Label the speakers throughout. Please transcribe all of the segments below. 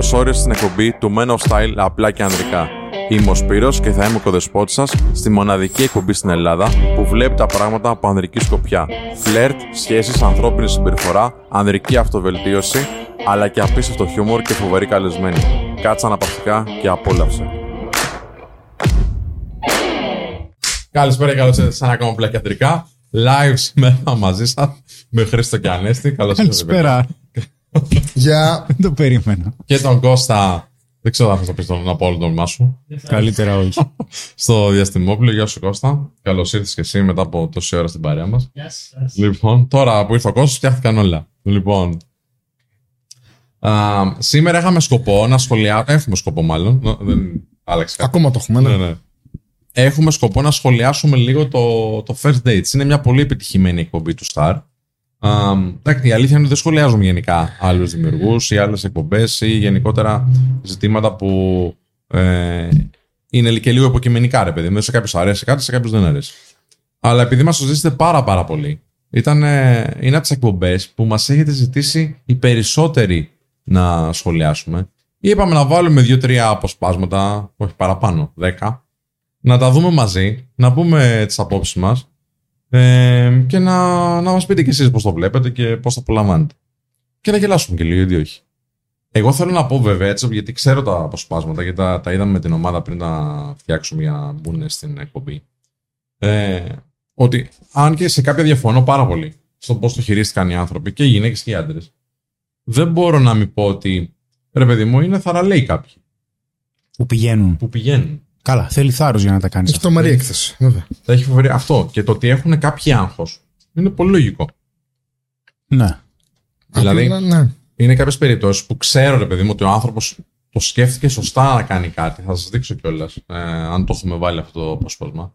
Speaker 1: Καλώ όρισε στην εκπομπή του Men of Style απλά και ανδρικά. Είμαι ο Σπύρος και θα είμαι ο κοδεσπότης σας στη μοναδική εκπομπή στην Ελλάδα που βλέπει τα πράγματα από ανδρική σκοπιά. Φλερτ, σχέσεις, ανθρώπινη συμπεριφορά, ανδρική αυτοβελτίωση, αλλά και απίστευτο χιούμορ και φοβερή καλεσμένη. Κάτσα αναπαυτικά και απόλαυσε. Καλησπέρα και καλώς ήρθατε σε ένα ακόμα πλάκι ανδρικά. Live σήμερα μαζί σας με Χρήστο και Ανέστη. Καλώς ήρθατε.
Speaker 2: Καλησπέρα.
Speaker 3: Για
Speaker 2: Δεν το περίμενα.
Speaker 1: Και τον Κώστα. Δεν ξέρω αν θα το πεις τον από όλο το όνομά σου.
Speaker 2: Καλύτερα όχι.
Speaker 1: στο διαστημόπλαιο. Γεια σου Κώστα. Καλώς ήρθες και εσύ μετά από τόση ώρα στην παρέα μας. Λοιπόν, τώρα που ήρθε ο Κώστας φτιάχτηκαν όλα. Λοιπόν. Α, σήμερα είχαμε σκοπό να σχολιάσουμε. Έχουμε σκοπό μάλλον. Νο- Δεν άλλαξε κάτι.
Speaker 3: ακόμα το έχουμε.
Speaker 1: Ναι,
Speaker 3: Ναι.
Speaker 1: ναι. Έχουμε σκοπό να σχολιάσουμε λίγο το, το First Dates. Είναι μια πολύ επιτυχημένη εκπομπή του Star. Α, εντάξει, η αλήθεια είναι ότι δεν σχολιάζουμε γενικά άλλους δημιουργούς ή άλλες εκπομπές ή γενικότερα ζητήματα που ε, είναι και λίγο υποκειμενικά, ρε παιδί μου. Σε κάποιους αρέσει κάτι, σε κάποιους δεν αρέσει. Αλλά επειδή μας το ζήσετε πάρα πάρα πολύ, ήταν, ε, είναι από τις εκπομπές που μας έχετε ζητήσει οι περισσότεροι να σχολιάσουμε. Είπαμε να βάλουμε δύο-τρία αποσπάσματα, όχι παραπάνω, δέκα, να τα δούμε μαζί, να πούμε τις απόψεις μας ε, και να, να μας πείτε κι εσείς πώς το βλέπετε και πώς το απολαμβάνετε. Και να γελάσουμε και λίγο, γιατί όχι. Εγώ θέλω να πω βέβαια έτσι, γιατί ξέρω τα αποσπάσματα και τα, τα είδαμε με την ομάδα πριν τα φτιάξουμε για να μπουν στην εκπομπή. Ε, ότι αν και σε κάποια διαφωνώ πάρα πολύ στο πώς το χειρίστηκαν οι άνθρωποι και οι γυναίκες και οι άντρες, δεν μπορώ να μην πω ότι ρε παιδί μου είναι θαραλέοι κάποιοι
Speaker 2: Που πηγαίνουν.
Speaker 1: που πηγαίνουν.
Speaker 2: Καλά, θέλει θάρρος για να τα κάνεις.
Speaker 3: Έχει τρομερή έκθεση, βέβαια.
Speaker 1: Θα έχει φοβερή αυτό. Και το ότι έχουν κάποιοι άγχος είναι πολύ λογικό.
Speaker 2: Ναι.
Speaker 1: Δηλαδή-
Speaker 3: Απλά, ναι.
Speaker 1: Είναι κάποιες περιπτώσεις που ξέρω, ρε παιδί μου, ότι ο άνθρωπος το σκέφτηκε σωστά να κάνει κάτι. Θα σας δείξω κιόλας, ε, αν το έχουμε βάλει αυτό το απόσπασμα.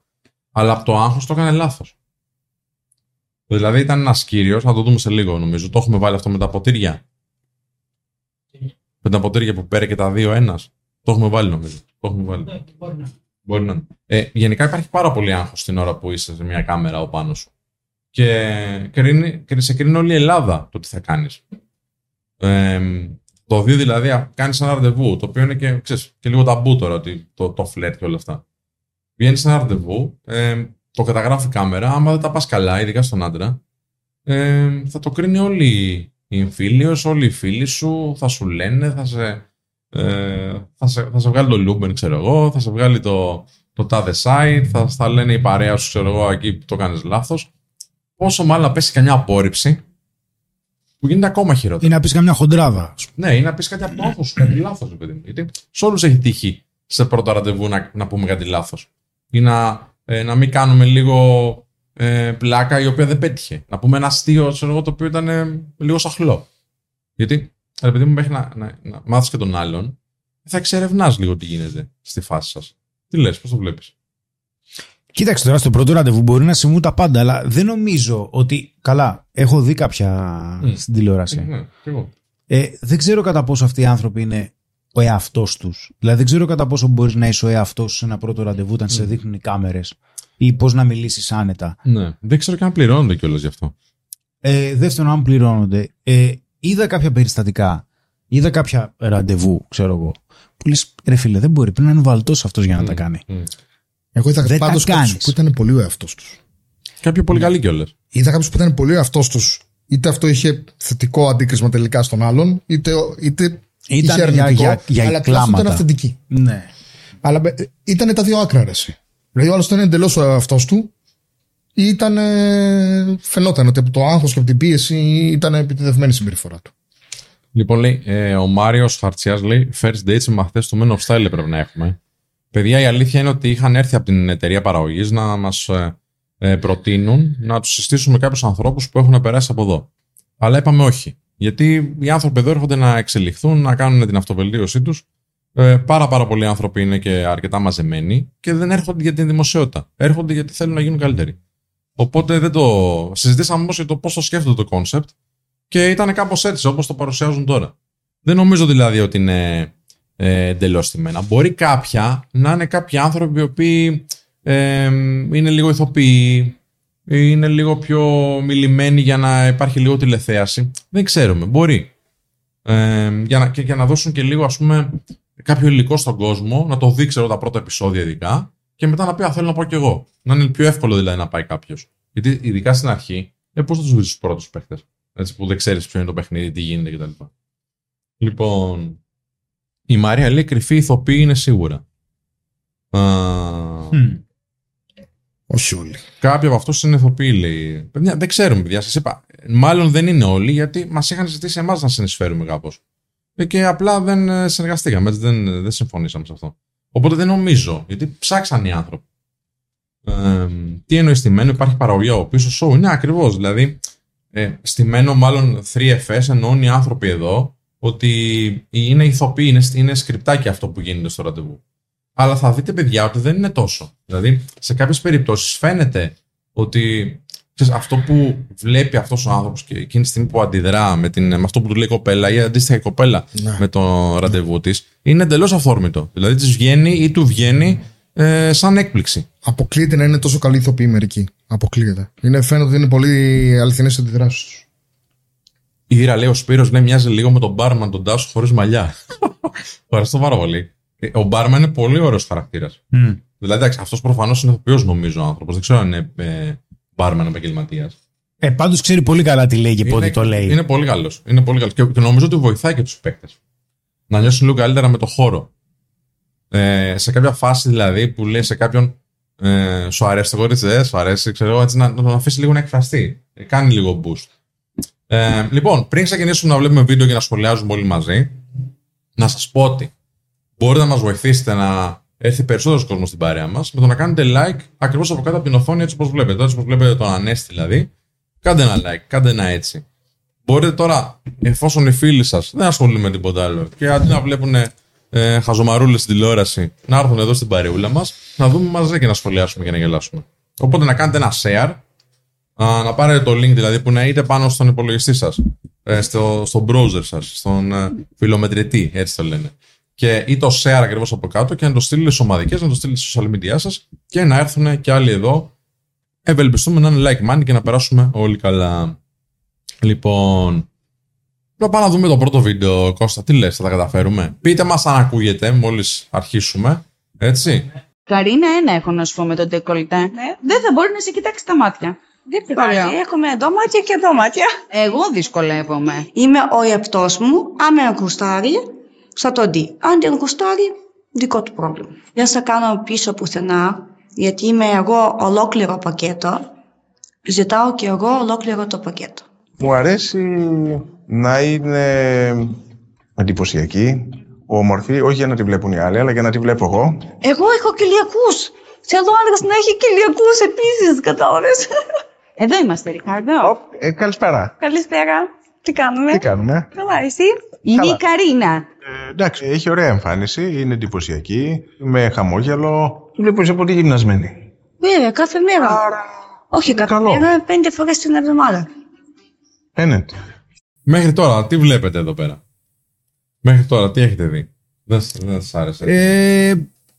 Speaker 1: Αλλά από το άγχος το έκανε λάθος. Δηλαδή ήταν ένας κύριος, θα το δούμε σε λίγο νομίζω. Το έχουμε βάλει αυτό με τα ποτήρια. Με τα ποτήρια που πέρε και τα δύο ένας. Το έχουμε βάλει νομίζω. Το έχουμε βάλει. Μπορεί να είναι. Ε, γενικά υπάρχει πάρα πολύ άγχος την ώρα που είσαι σε μια κάμερα ο πάνω σου. Και, κρίνει, και σε κρίνει όλη η Ελλάδα το τι θα κάνεις. Ε, το δύο δηλαδή α, κάνεις ένα ραντεβού, το οποίο είναι και, ξέρεις, και λίγο ταμπού τώρα, ότι το, το φλερτ και όλα αυτά. Βγαίνεις σε ένα ραντεβού, ε, το καταγράφει η κάμερα, άμα δεν τα πας καλά, ειδικά στον άντρα, ε, θα το κρίνει όλη η εμφύλιος, όλοι οι φίλοι σου, θα σου λένε, θα σε, ε, θα, σε, θα σε βγάλει το Λούμπεν, ξέρω εγώ, θα σε βγάλει το, το τάδε site, θα, θα λένε η παρέα σου, ξέρω εγώ, εκεί που το κάνεις λάθος. Πόσο μάλλον να πέσει καμιά απόρριψη, που γίνεται ακόμα χειρότερο.
Speaker 2: Ή να πεις καμιά χοντράδα. ας πούμε.
Speaker 1: Ναι, ή να πεις κάτι από το άγχος σου, κάτι λάθος, παιδί μου. Γιατί σε όλους έχει τύχει σε πρώτο ραντεβού να, να πούμε κάτι λάθος. Ή να, ε, να μην κάνουμε λίγο ε, πλάκα η οποία δεν πέτυχε. Να πούμε ένα αστείο, ξέρω εγώ, το οποίο ήταν ε, λίγο σαχλό. Γιατί, ρε παιδί μου, μέχρι να, να, να μάθεις και τον άλλον, θα εξερευνάς λίγο τι γίνεται στη φάση σας. Τι λες, πώς το βλέπεις;
Speaker 2: Κοίταξε τώρα, στο πρώτο ραντεβού μπορεί να συμβούν τα πάντα, αλλά δεν νομίζω ότι. Καλά, έχω δει κάποια
Speaker 1: Μμ.
Speaker 2: στην τηλεόραση.
Speaker 1: Ναι, κι εγώ.
Speaker 2: Ε, δεν ξέρω κατά πόσο αυτοί οι άνθρωποι είναι ο εαυτός τους. Δηλαδή, δεν ξέρω κατά πόσο μπορείς να είσαι ο εαυτός σου σε ένα πρώτο ραντεβού όταν σε δείχνουν οι κάμερες ή πώς να μιλήσεις άνετα.
Speaker 1: Ναι. Δεν ξέρω και αν πληρώνονται κιόλας γι' αυτό.
Speaker 2: Ε, δεύτερον, αν πληρώνονται. Ε, είδα κάποια περιστατικά. Είδα κάποια ραντεβού, ξέρω εγώ. Που λες, ρε φίλε, δεν μπορεί. Πρέπει να είναι βαλτός αυτός για να τα κάνει.
Speaker 1: Μμ.
Speaker 3: Εγώ είδα
Speaker 2: Δεν τα
Speaker 3: πάντως κάποιους
Speaker 2: κάνεις.
Speaker 3: που ήταν πολύ ο εαυτός τους.
Speaker 1: Κάποιοι πολύ καλοί κιόλας.
Speaker 3: Είδα κάποιους που ήταν πολύ ο εαυτός τους. Είτε αυτό είχε θετικό αντίκρισμα τελικά στον άλλον, είτε, είτε
Speaker 2: Ήταν
Speaker 3: είχε
Speaker 2: για-
Speaker 3: αρνητικό.
Speaker 2: για- για
Speaker 3: αλλά τουλάχιστον
Speaker 2: κλάματα.
Speaker 3: ήταν αυθεντική.
Speaker 2: Ναι.
Speaker 3: Αλλά ήταν τα δύο άκρα, ρε. εσύ. Δηλαδή, ο άλλος ήταν εντελώς ο εαυτός του, ή ήταν. ε, φαινόταν ότι από το άγχος και από την πίεση ήταν επιτεδευμένη η συμπεριφορά του.
Speaker 1: Λοιπόν, λέει, ε, ο Μάριος Χαρτσιάς λέει: First dates με μαθητέ του Men of Style πρέπει να έχουμε. Παιδιά, η αλήθεια είναι ότι είχαν έρθει από την εταιρεία παραγωγής να μας ε, ε, προτείνουν να τους συστήσουμε κάποιους ανθρώπους που έχουν περάσει από εδώ. Αλλά είπαμε όχι. Γιατί οι άνθρωποι εδώ έρχονται να εξελιχθούν, να κάνουν την αυτοβελτίωσή τους. Ε, πάρα, πάρα πολλοί άνθρωποι είναι και αρκετά μαζεμένοι και δεν έρχονται για την δημοσιότητα. Έρχονται γιατί θέλουν να γίνουν καλύτεροι. Οπότε δεν το. Συζητήσαμε όμως για το πώς το σκέφτονται το concept και ήταν κάπως έτσι όπως το παρουσιάζουν τώρα. Δεν νομίζω δηλαδή ότι είναι ε, εντελώς στημένα. Μπορεί κάποια να είναι κάποιοι άνθρωποι οι οποίοι ε, είναι λίγο ηθοποιοί, είναι λίγο πιο μιλημένοι για να υπάρχει λίγο τηλεθέαση. Δεν ξέρουμε. Μπορεί. Ε, για, να, και για να δώσουν και λίγο, ας πούμε, κάποιο υλικό στον κόσμο, να το δει, ξέρω, τα πρώτα επεισόδια ειδικά, και μετά να πει, Α, θέλω να πάω κι εγώ. Να είναι πιο εύκολο δηλαδή να πάει κάποιος. Γιατί ειδικά στην αρχή, ε, πώς θα τους βρεις τους πρώτους παίχτε. Έτσι που δεν ξέρεις ποιο είναι το παιχνίδι, τι γίνεται κτλ. Λοιπόν, η Μαρία λέει κρυφή ηθοποιή είναι σίγουρα. Α,
Speaker 2: Μμ.
Speaker 3: Όχι όλοι.
Speaker 1: Κάποιοι από αυτούς είναι ηθοποιοί, λέει. Παιδιά, δεν ξέρουμε, παιδιά. Σας είπα. Μάλλον δεν είναι όλοι, γιατί μας είχαν ζητήσει εμάς να συνεισφέρουμε κάπως. Και απλά δεν ε, συνεργαστήκαμε. Έτσι, δεν, δεν συμφωνήσαμε σε αυτό. Οπότε δεν νομίζω, γιατί ψάξαν οι άνθρωποι. Ε, τι εννοείς στημένο, υπάρχει παραγωγή από πίσω show. Ναι, ακριβώς. Δηλαδή, ε, στημένο μάλλον 3FS εννοούν οι άνθρωποι εδώ ότι είναι ηθοποιοί, είναι, είναι σκριπτάκι αυτό που γίνεται στο ραντεβού. Αλλά θα δείτε, παιδιά, ότι δεν είναι τόσο. Δηλαδή, σε κάποιες περιπτώσεις φαίνεται ότι ξέρεις, αυτό που βλέπει αυτός ο άνθρωπος και εκείνη τη στιγμή που αντιδρά με, την, με αυτό που του λέει η κοπέλα ή αντίστοιχα η κοπέλα
Speaker 3: Ναι.
Speaker 1: με το ραντεβού της, είναι εντελώς αυθόρμητο. Δηλαδή, της βγαίνει ή του βγαίνει ε, σαν έκπληξη.
Speaker 3: Αποκλείεται να είναι τόσο καλή ηθοποιή μερικοί. Αποκλείεται. Είναι, φαίνεται ότι είναι πολύ αληθινές αντιδράσεις τους.
Speaker 1: Η Ήρα λέει: Ο Σπύρος λέει μοιάζει λίγο με τον μπάρμαν τον Τάσο χωρίς μαλλιά. Ευχαριστώ πάρα πολύ. Ε, Ο μπάρμαν είναι πολύ ωραίος χαρακτήρας.
Speaker 2: Μμ.
Speaker 1: Δηλαδή, εντάξει, αυτός προφανώς είναι ηθοποιός, νομίζω ο άνθρωπος. Δεν ξέρω αν είναι ε, μπάρμαν επαγγελματίας.
Speaker 2: Ε, πάντως ξέρει πολύ καλά τι λέει και πότε το λέει.
Speaker 1: Είναι πολύ καλός. Είναι πολύ καλός. Και, και νομίζω ότι βοηθάει και τους παίκτες. Να νιώσουν λίγο καλύτερα με το χώρο. Ε, σε κάποια φάση δηλαδή που λέει σε κάποιον ε, σου αρέσει το κορίτσι, δεν σου αρέσει, ξέρω εγώ, έτσι να, να τον αφήσει λίγο να εκφραστεί. Ε, κάνει λίγο boost. Ε, λοιπόν, πριν ξεκινήσουμε να βλέπουμε βίντεο και να σχολιάζουμε όλοι μαζί, να σας πω ότι μπορείτε να μας βοηθήσετε να έρθει περισσότερος κόσμος στην παρέα μας με το να κάνετε like ακριβώς από κάτω από την οθόνη έτσι όπως βλέπετε. Έτσι όπως βλέπετε τον Ανέστη δηλαδή. Κάντε ένα like, κάντε ένα έτσι. Μπορείτε τώρα, εφόσον οι φίλοι σας δεν ασχολούνται με τίποτα άλλο και αντί να βλέπουν ε, χαζομαρούλες στην τηλεόραση, να έρθουν εδώ στην παρεούλα μας, να δούμε μαζί και να σχολιάσουμε και να γελάσουμε. Οπότε να κάνετε ένα share, α, να πάρετε το link δηλαδή που είναι είτε πάνω στον υπολογιστή σας, ε, στο, στο browser σας, στον ε, φιλομετρητή, έτσι το λένε. Και ή το share ακριβώς από κάτω και να το στείλετε στις ομαδικές, να το στείλετε στα social media σας και να έρθουν και άλλοι εδώ. Ευελπιστούμε να είναι like money και να περάσουμε όλοι καλά. Λοιπόν, να πάμε να δούμε το πρώτο βίντεο, Κώστα. Τι λες, θα τα καταφέρουμε; Πείτε μας αν ακούγεται μόλις αρχίσουμε. Έτσι.
Speaker 4: Καρίνα, ένα έχω να σου πω με τον τεκολιτέ. Δεν θα μπορεί να σε κοιτάξει τα μάτια.
Speaker 5: Δεν πειράζει.
Speaker 4: Ωραία.
Speaker 5: Έχουμε εδώ μάτια και εδώ μάτια.
Speaker 4: Εγώ δυσκολεύομαι.
Speaker 5: Είμαι ο εαυτός μου. Αν με γουστάρει, θα το δει. Αν δεν γουστάρει, δικό του πρόβλημα. Δεν θα κάνω πίσω πουθενά, γιατί είμαι εγώ ολόκληρο πακέτο. Ζητάω και εγώ ολόκληρο το πακέτο.
Speaker 6: Μου αρέσει να είναι εντυπωσιακή, όμορφη, όχι για να τη βλέπουν οι άλλοι, αλλά για να τη βλέπω εγώ.
Speaker 5: Εγώ έχω κοιλιακού. Θέλω άντρα να έχει κοιλιακού επίσης, κατάλαβες.
Speaker 4: Εδώ είμαστε, Ρικάρδο.
Speaker 6: Οπ, ε, καλησπέρα.
Speaker 5: Καλησπέρα. Τι κάνουμε;
Speaker 6: Τι κάνουμε;
Speaker 5: Καλά, εσύ;
Speaker 4: Είναι
Speaker 6: Καλά.
Speaker 4: η Καρίνα.
Speaker 6: Ε, εντάξει, έχει ωραία εμφάνιση, είναι εντυπωσιακή, με χαμόγελο. Τη βλέπω είσαι πολύ γυμνασμένη.
Speaker 5: Βέβαια, κάθε μέρα. Όχι κάθε
Speaker 6: καλό.
Speaker 5: μέρα, πέντε φορές την εβδομάδα.
Speaker 6: Φαίνεται.
Speaker 1: Μέχρι τώρα, τι βλέπετε εδώ πέρα; Μέχρι τώρα, τι έχετε δει; Δεν, σ- δεν σας άρεσε.
Speaker 2: Ε,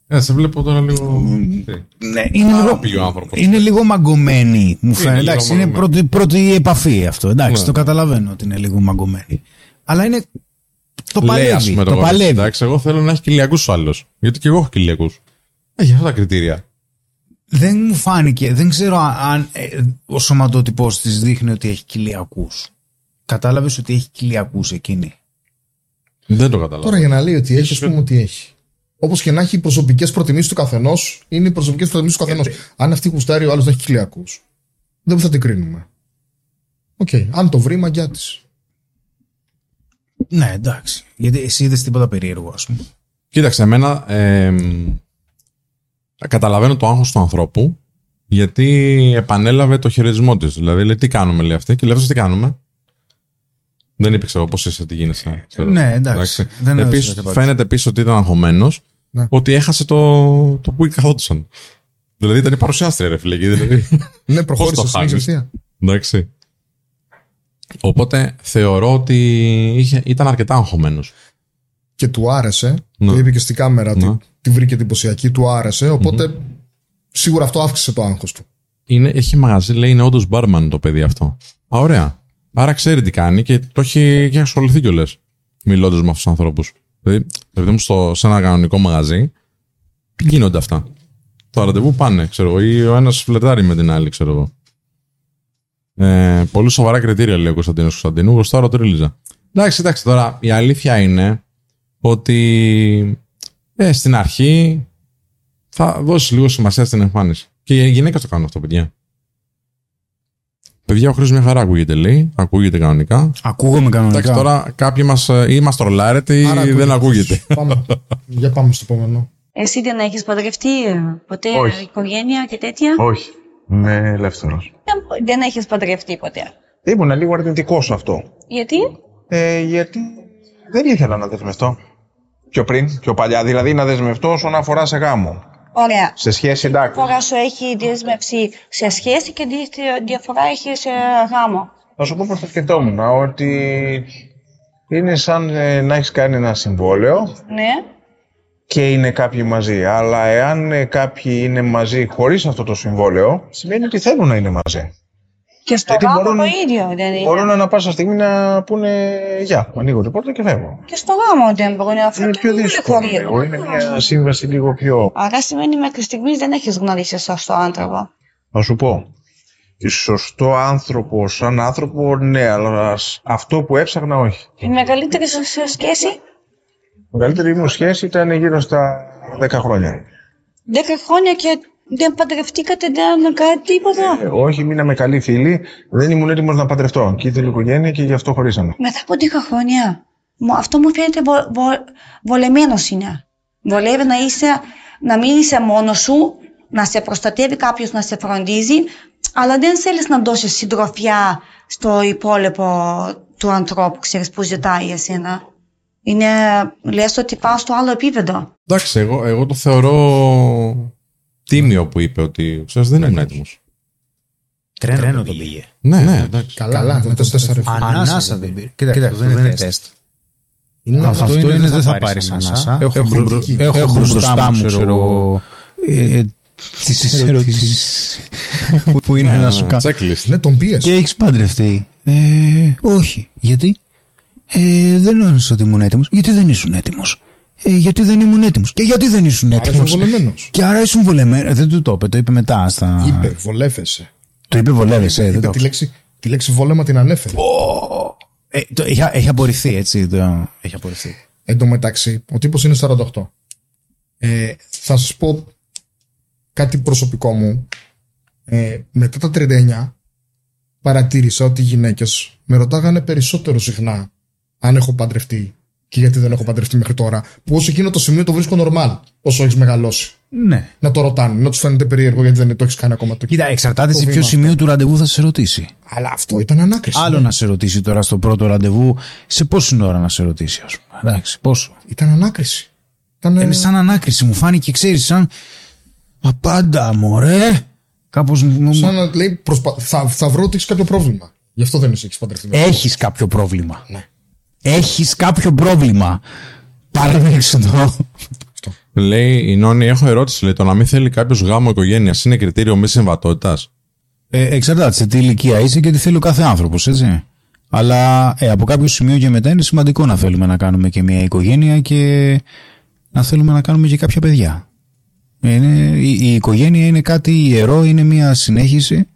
Speaker 1: Ε, σε βλέπω τώρα λίγο... τι;
Speaker 2: ναι, είναι,
Speaker 1: Άρα
Speaker 2: λίγο,
Speaker 1: πήγε ο άνθρωπος.
Speaker 2: είναι λίγο μαγκωμένη, μου φαίνεται.
Speaker 1: λίγο
Speaker 2: Εντάξει, είναι
Speaker 1: μαγκωμένη.
Speaker 2: πρώτη, πρώτη επαφή αυτό. Εντάξει,
Speaker 1: Ναι.
Speaker 2: το καταλαβαίνω ότι είναι λίγο μαγκωμένη. Αλλά είναι. Το
Speaker 1: Λέει, ας
Speaker 2: παλεύει.
Speaker 1: πούμε,
Speaker 2: Το
Speaker 1: κορίτσι,
Speaker 2: παλεύει.
Speaker 1: Εντάξει, εγώ θέλω να έχει κοιλιακού άλλου. Γιατί και εγώ έχω κοιλιακού. Έχει αυτά τα κριτήρια.
Speaker 2: Δεν μου φάνηκε, δεν ξέρω αν ε, ο σωματότυπος της δείχνει ότι έχει κοιλιακούς. Κατάλαβες ότι έχει κοιλιακούς εκείνη;
Speaker 1: Δεν το κατάλαβα.
Speaker 3: Τώρα για να λέει ότι έχει, ας πούμε ότι έχει. Όπως και να έχει οι προσωπικές προτιμήσεις του καθενός, είναι οι προσωπικές προτιμήσεις του καθενός. Αν αυτή γουστάρει ο άλλος να έχει κοιλιακούς, δεν θα την κρίνουμε. Οκ. Αν το βρει, μαγκιά της.
Speaker 2: Ναι, εντάξει. Γιατί εσύ είδες τίποτα περίεργο, ας πούμε.
Speaker 1: Κοίταξε, εμένα ε, καταλαβαίνω το άγχος του ανθρώπου γιατί επανέλαβε το χειρισμό της. Δηλαδή, λέει, τι κάνουμε, λέει αυτή. Και λέει, «Αυτός τι κάνουμε. Δεν είπε, ξέρω, πώς είσαι, τι γίνεσαι. ξέρω.
Speaker 2: Ναι, εντάξει. Δεν έδωσε
Speaker 1: Επίσης,
Speaker 2: απάντηση.
Speaker 1: φαίνεται επίσης ότι ήταν αγχωμένος
Speaker 3: Ναι.
Speaker 1: ότι έχασε το, το που καθόντουσαν. Δηλαδή, ήταν η παρουσιάστρια, ρε φίλε. εκεί, Δηλαδή.
Speaker 3: Ναι, προχώρησε
Speaker 1: το
Speaker 3: στην
Speaker 1: χάνεις;
Speaker 3: ευθεία.
Speaker 1: Εντάξει. Οπότε θεωρώ ότι είχε, ήταν αρκετά αγχωμένος.
Speaker 3: Και του άρεσε.
Speaker 1: Ναι.
Speaker 3: Το είπε και στην κάμερα
Speaker 1: Ναι.
Speaker 3: ότι τη βρήκε εντυπωσιακή, του άρεσε. Οπότε σίγουρα αυτό αύξησε το άγχος του.
Speaker 1: Είναι, έχει μαγαζί, λέει, είναι όντως μπάρμαν το παιδί αυτό. Α, ωραία. Άρα ξέρει τι κάνει και το έχει, και έχει ασχοληθεί κιόλας. μιλώντας με αυτούς τους ανθρώπους. Δηλαδή, επειδή ήμουν στο, σε ένα κανονικό μαγαζί, γίνονται αυτά; Τα ραντεβού πάνε, ξέρω εγώ, ή ο ένας φλετάρει με την άλλη, ξέρω εγώ. Ε, πολύ σοβαρά κριτήρια λέει ο Κωνσταντίνος Κωνσταντίνου. Γουστάρω τρίλιζα. Εντάξει, εντάξει, τώρα η αλήθεια είναι ότι ε, στην αρχή θα δώσει λίγο σημασία στην εμφάνιση. Και οι γυναίκες το κάνουν αυτό, παιδιά. Παιδιά, ο Χρήστος μια χαρά ακούγεται, λέει. Ακούγεται κανονικά.
Speaker 2: Ακούγομαι κανονικά.
Speaker 1: Εντάξει, τώρα κάποιοι μας, ε, ή μας τρολάρετε ή
Speaker 3: Άρα
Speaker 1: δεν ακούγεται.
Speaker 3: Πάμε. Για πάμε στο επόμενο.
Speaker 5: Εσύ δεν έχεις παντρευτεί ε, ποτέ
Speaker 6: Όχι.
Speaker 5: οικογένεια και τέτοια;
Speaker 6: Όχι. Είμαι ελεύθερος.
Speaker 5: Δεν, δεν έχεις παντρευτεί ποτέ.
Speaker 6: Ήμουν λίγο αρνητικός σε αυτό.
Speaker 5: Γιατί;
Speaker 6: Ε, γιατί δεν ήθελα να δεσμευτώ. Πιο πριν, πιο παλιά. Δηλαδή να δεσμευτώ όσον αφορά σε γάμο.
Speaker 5: Ωραία.
Speaker 6: Σε σχέση, εντάξει.
Speaker 5: Φορά σου έχει δεσμεύσει σε σχέση και δι- διαφορά έχει σε γάμο;
Speaker 6: Θα σου πω πώς το σκεφτόμουν, ότι είναι σαν ε, να έχεις κάνει ένα συμβόλαιο
Speaker 5: Ναι.
Speaker 6: Και είναι κάποιοι μαζί. Αλλά εάν ε, κάποιοι είναι μαζί χωρίς αυτό το συμβόλαιο, σημαίνει ότι θέλουν να είναι μαζί.
Speaker 5: Και στο
Speaker 6: Γιατί
Speaker 5: γάμο
Speaker 6: μπορούν-
Speaker 5: το ίδιο δεν είναι;
Speaker 6: Μπορούν ανα πάσα στιγμή να πούνε «Γεια, ανοίγω την πόρτα και φεύγω».
Speaker 5: Και στο γάμο δεν μπορούν αυτό.
Speaker 6: Είναι
Speaker 5: και
Speaker 6: πιο
Speaker 5: δεν
Speaker 6: δύσκολο.
Speaker 5: χωρίς.
Speaker 6: λίγο. Είναι μια σύμβαση λίγο πιο...
Speaker 5: Άρα σημαίνει μέχρι στιγμής δεν έχεις γνωρίσει σωστό άνθρωπο.
Speaker 6: Να σου πω, σωστό άνθρωπο σαν άνθρωπο, ναι, αλλά σ- αυτό που έψαχνα όχι.
Speaker 5: Η μεγαλύτερη σου σου σχέση,
Speaker 6: Η μεγαλύτερη μου σχέση ήταν γύρω στα 10 χρόνια.
Speaker 5: 10 χρόνια και δεν παντρευτήκατε, δεν κάτι τίποτα;
Speaker 6: Ε, όχι, μείναμε καλοί φίλοι. Δεν ήμουν έτοιμος να παντρευτώ. Και ήθελε οικογένεια και γι' αυτό χωρίσαμε.
Speaker 5: Μετά από 10 χρόνια. Μου- Αυτό μου φαίνεται βο, βο, βολεμένος είναι. Βολεύει να, είσαι, να μην είσαι μόνος σου, να σε προστατεύει κάποιος, να σε φροντίζει, αλλά δεν θέλεις να δώσεις συντροφιά στο υπόλοιπο του ανθρώπου, ξέρεις, που ζητάει εσένα. Είναι, λες ότι πάω στο άλλο επίπεδο.
Speaker 1: Εντάξει, εγώ, εγώ το θεωρώ τίμιο που είπε ότι ξέρεις, δεν ήμουν έτοιμος.
Speaker 2: Τρένο το πήγε.
Speaker 1: Ναι, ναι, εντάξει.
Speaker 3: Καλά, με το 4
Speaker 2: Ανάσα δεν πήρε. Κοίτα, αυτό δεν είναι τεστ.
Speaker 3: Είναι
Speaker 2: Αυτό είναι δεν θα πάρει ανάσα. Έχω μπρο- Έχω μπροστά μου, ξέρω εγώ, ε, τις ερωτήσεις που- που είναι να σου κάνω.
Speaker 1: Checklist.
Speaker 3: Ναι, τον πίεσε.
Speaker 2: Και έχεις παντρευτεί. Ε, όχι. Γιατί; Ε, δεν νόμιζα ότι ήμουν έτοιμος. Γιατί δεν ήσουν έτοιμος; Ε, γιατί δεν ήμουν έτοιμος; Και γιατί δεν ήσουν
Speaker 3: Άρα
Speaker 2: έτοιμος;
Speaker 3: είσαι βολεμένος.
Speaker 2: Και άρα ήσουν βολεμένος. Δεν του το είπε, το είπε μετά. Στα...
Speaker 3: Είπε, βολεύεσαι.
Speaker 2: Το είπε βολεύεσαι. δεν
Speaker 3: Είπε
Speaker 2: το
Speaker 3: τη λέξη, τη λέξη βόλεμα την ανέφερε.
Speaker 2: ε, το, έχει, έχει απορριφθεί, έτσι. Το, έχει απορριφθεί.
Speaker 3: Εν τω μεταξύ, ο τύπος είναι 48. Ε, θα σας πω κάτι προσωπικό μου. Ε, μετά τα 39 παρατήρησα ότι οι γυναίκες με ρωτάγανε περισσότερο συχνά αν έχω παντρευτεί και γιατί δεν έχω παντρευτεί μέχρι τώρα. Που όσο εκείνο το σημείο το βρίσκω normal όσο έχεις μεγαλώσει.
Speaker 2: Ναι.
Speaker 3: Να το ρωτάνε, να τους φαίνεται περίεργο γιατί δεν το έχεις κάνει ακόμα το
Speaker 2: Κοίτα, εξαρτάται
Speaker 3: το
Speaker 2: σε ποιο
Speaker 3: βήμα
Speaker 2: σημείο του ραντεβού θα σε ρωτήσει.
Speaker 3: Αλλά αυτό ήταν ανάκριση.
Speaker 2: Άλλο να σε ρωτήσει τώρα στο πρώτο ραντεβού, σε πόση ώρα να σε ρωτήσει, ας πούμε. Εντάξει, πόσο.
Speaker 3: Ήταν ανάκριση. Ήταν,
Speaker 2: Είναι σαν ανάκριση, μου φάνηκε, ξέρεις, σαν. Απάντα, μωρέ. Κάπως μου.
Speaker 3: σαν να λέει προσπα... θα, θα βρω ότι έχεις κάποιο πρόβλημα. Γι' αυτό δεν είσαι έχεις παντρευτεί.
Speaker 2: Έχεις κάποιο πρόβλημα.
Speaker 3: Ναι.
Speaker 2: Έχεις κάποιο πρόβλημα. Παραδείξτε το.
Speaker 1: Λέει η Νόνη, έχω ερώτηση. Λέει, το να μην θέλει κάποιος γάμο οικογένειας είναι κριτήριο μη συμβατότητας;
Speaker 2: Ε, εξαρτάται σε τι ηλικία είσαι και τι θέλει ο κάθε άνθρωπος, έτσι. Αλλά ε, από κάποιο σημείο και μετά είναι σημαντικό να θέλουμε να κάνουμε και μια οικογένεια και να θέλουμε να κάνουμε και κάποια παιδιά. Είναι, η, η οικογένεια είναι κάτι ιερό, είναι μια συνέχιση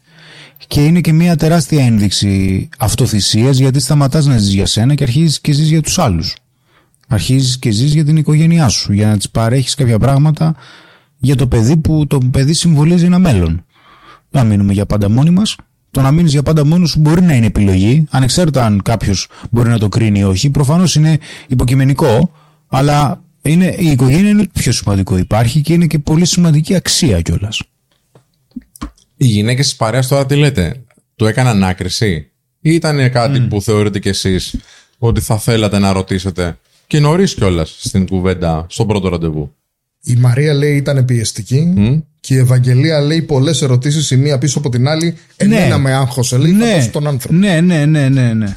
Speaker 2: και είναι και μια τεράστια ένδειξη αυτοθυσίας γιατί σταματάς να ζεις για σένα και αρχίζεις και ζεις για τους άλλους. Αρχίζεις και ζεις για την οικογένειά σου, για να της παρέχεις κάποια πράγματα για το παιδί που το παιδί συμβολίζει ένα μέλλον να μείνουμε για πάντα μόνοι μας. Το να μείνεις για πάντα μόνος σου μπορεί να είναι επιλογή, ανεξάρτητα αν κάποιος μπορεί να το κρίνει ή όχι. Προφανώς είναι υποκειμενικό, αλλά είναι, η οικογένεια είναι το πιο σημαντικό. Υπάρχει και είναι και πολύ σημαντική αξία κιόλας.
Speaker 1: Οι γυναίκες της παρέας τώρα τι λέτε, του έκαναν άκρηση ή ήταν κάτι που θεωρείτε κι εσείς ότι θα θέλατε να ρωτήσετε και νωρίς κιόλας στην κουβέντα, στον πρώτο ραντεβού;
Speaker 3: Η Μαρία λέει ήταν πιεστική και η Ευαγγελία λέει πολλές ερωτήσεις η μία πίσω από την άλλη. Εμένα με άγχωσε. Λέει θα δώσω τον άνθρωπο.
Speaker 2: ναι, ναι, ναι, ναι, ναι.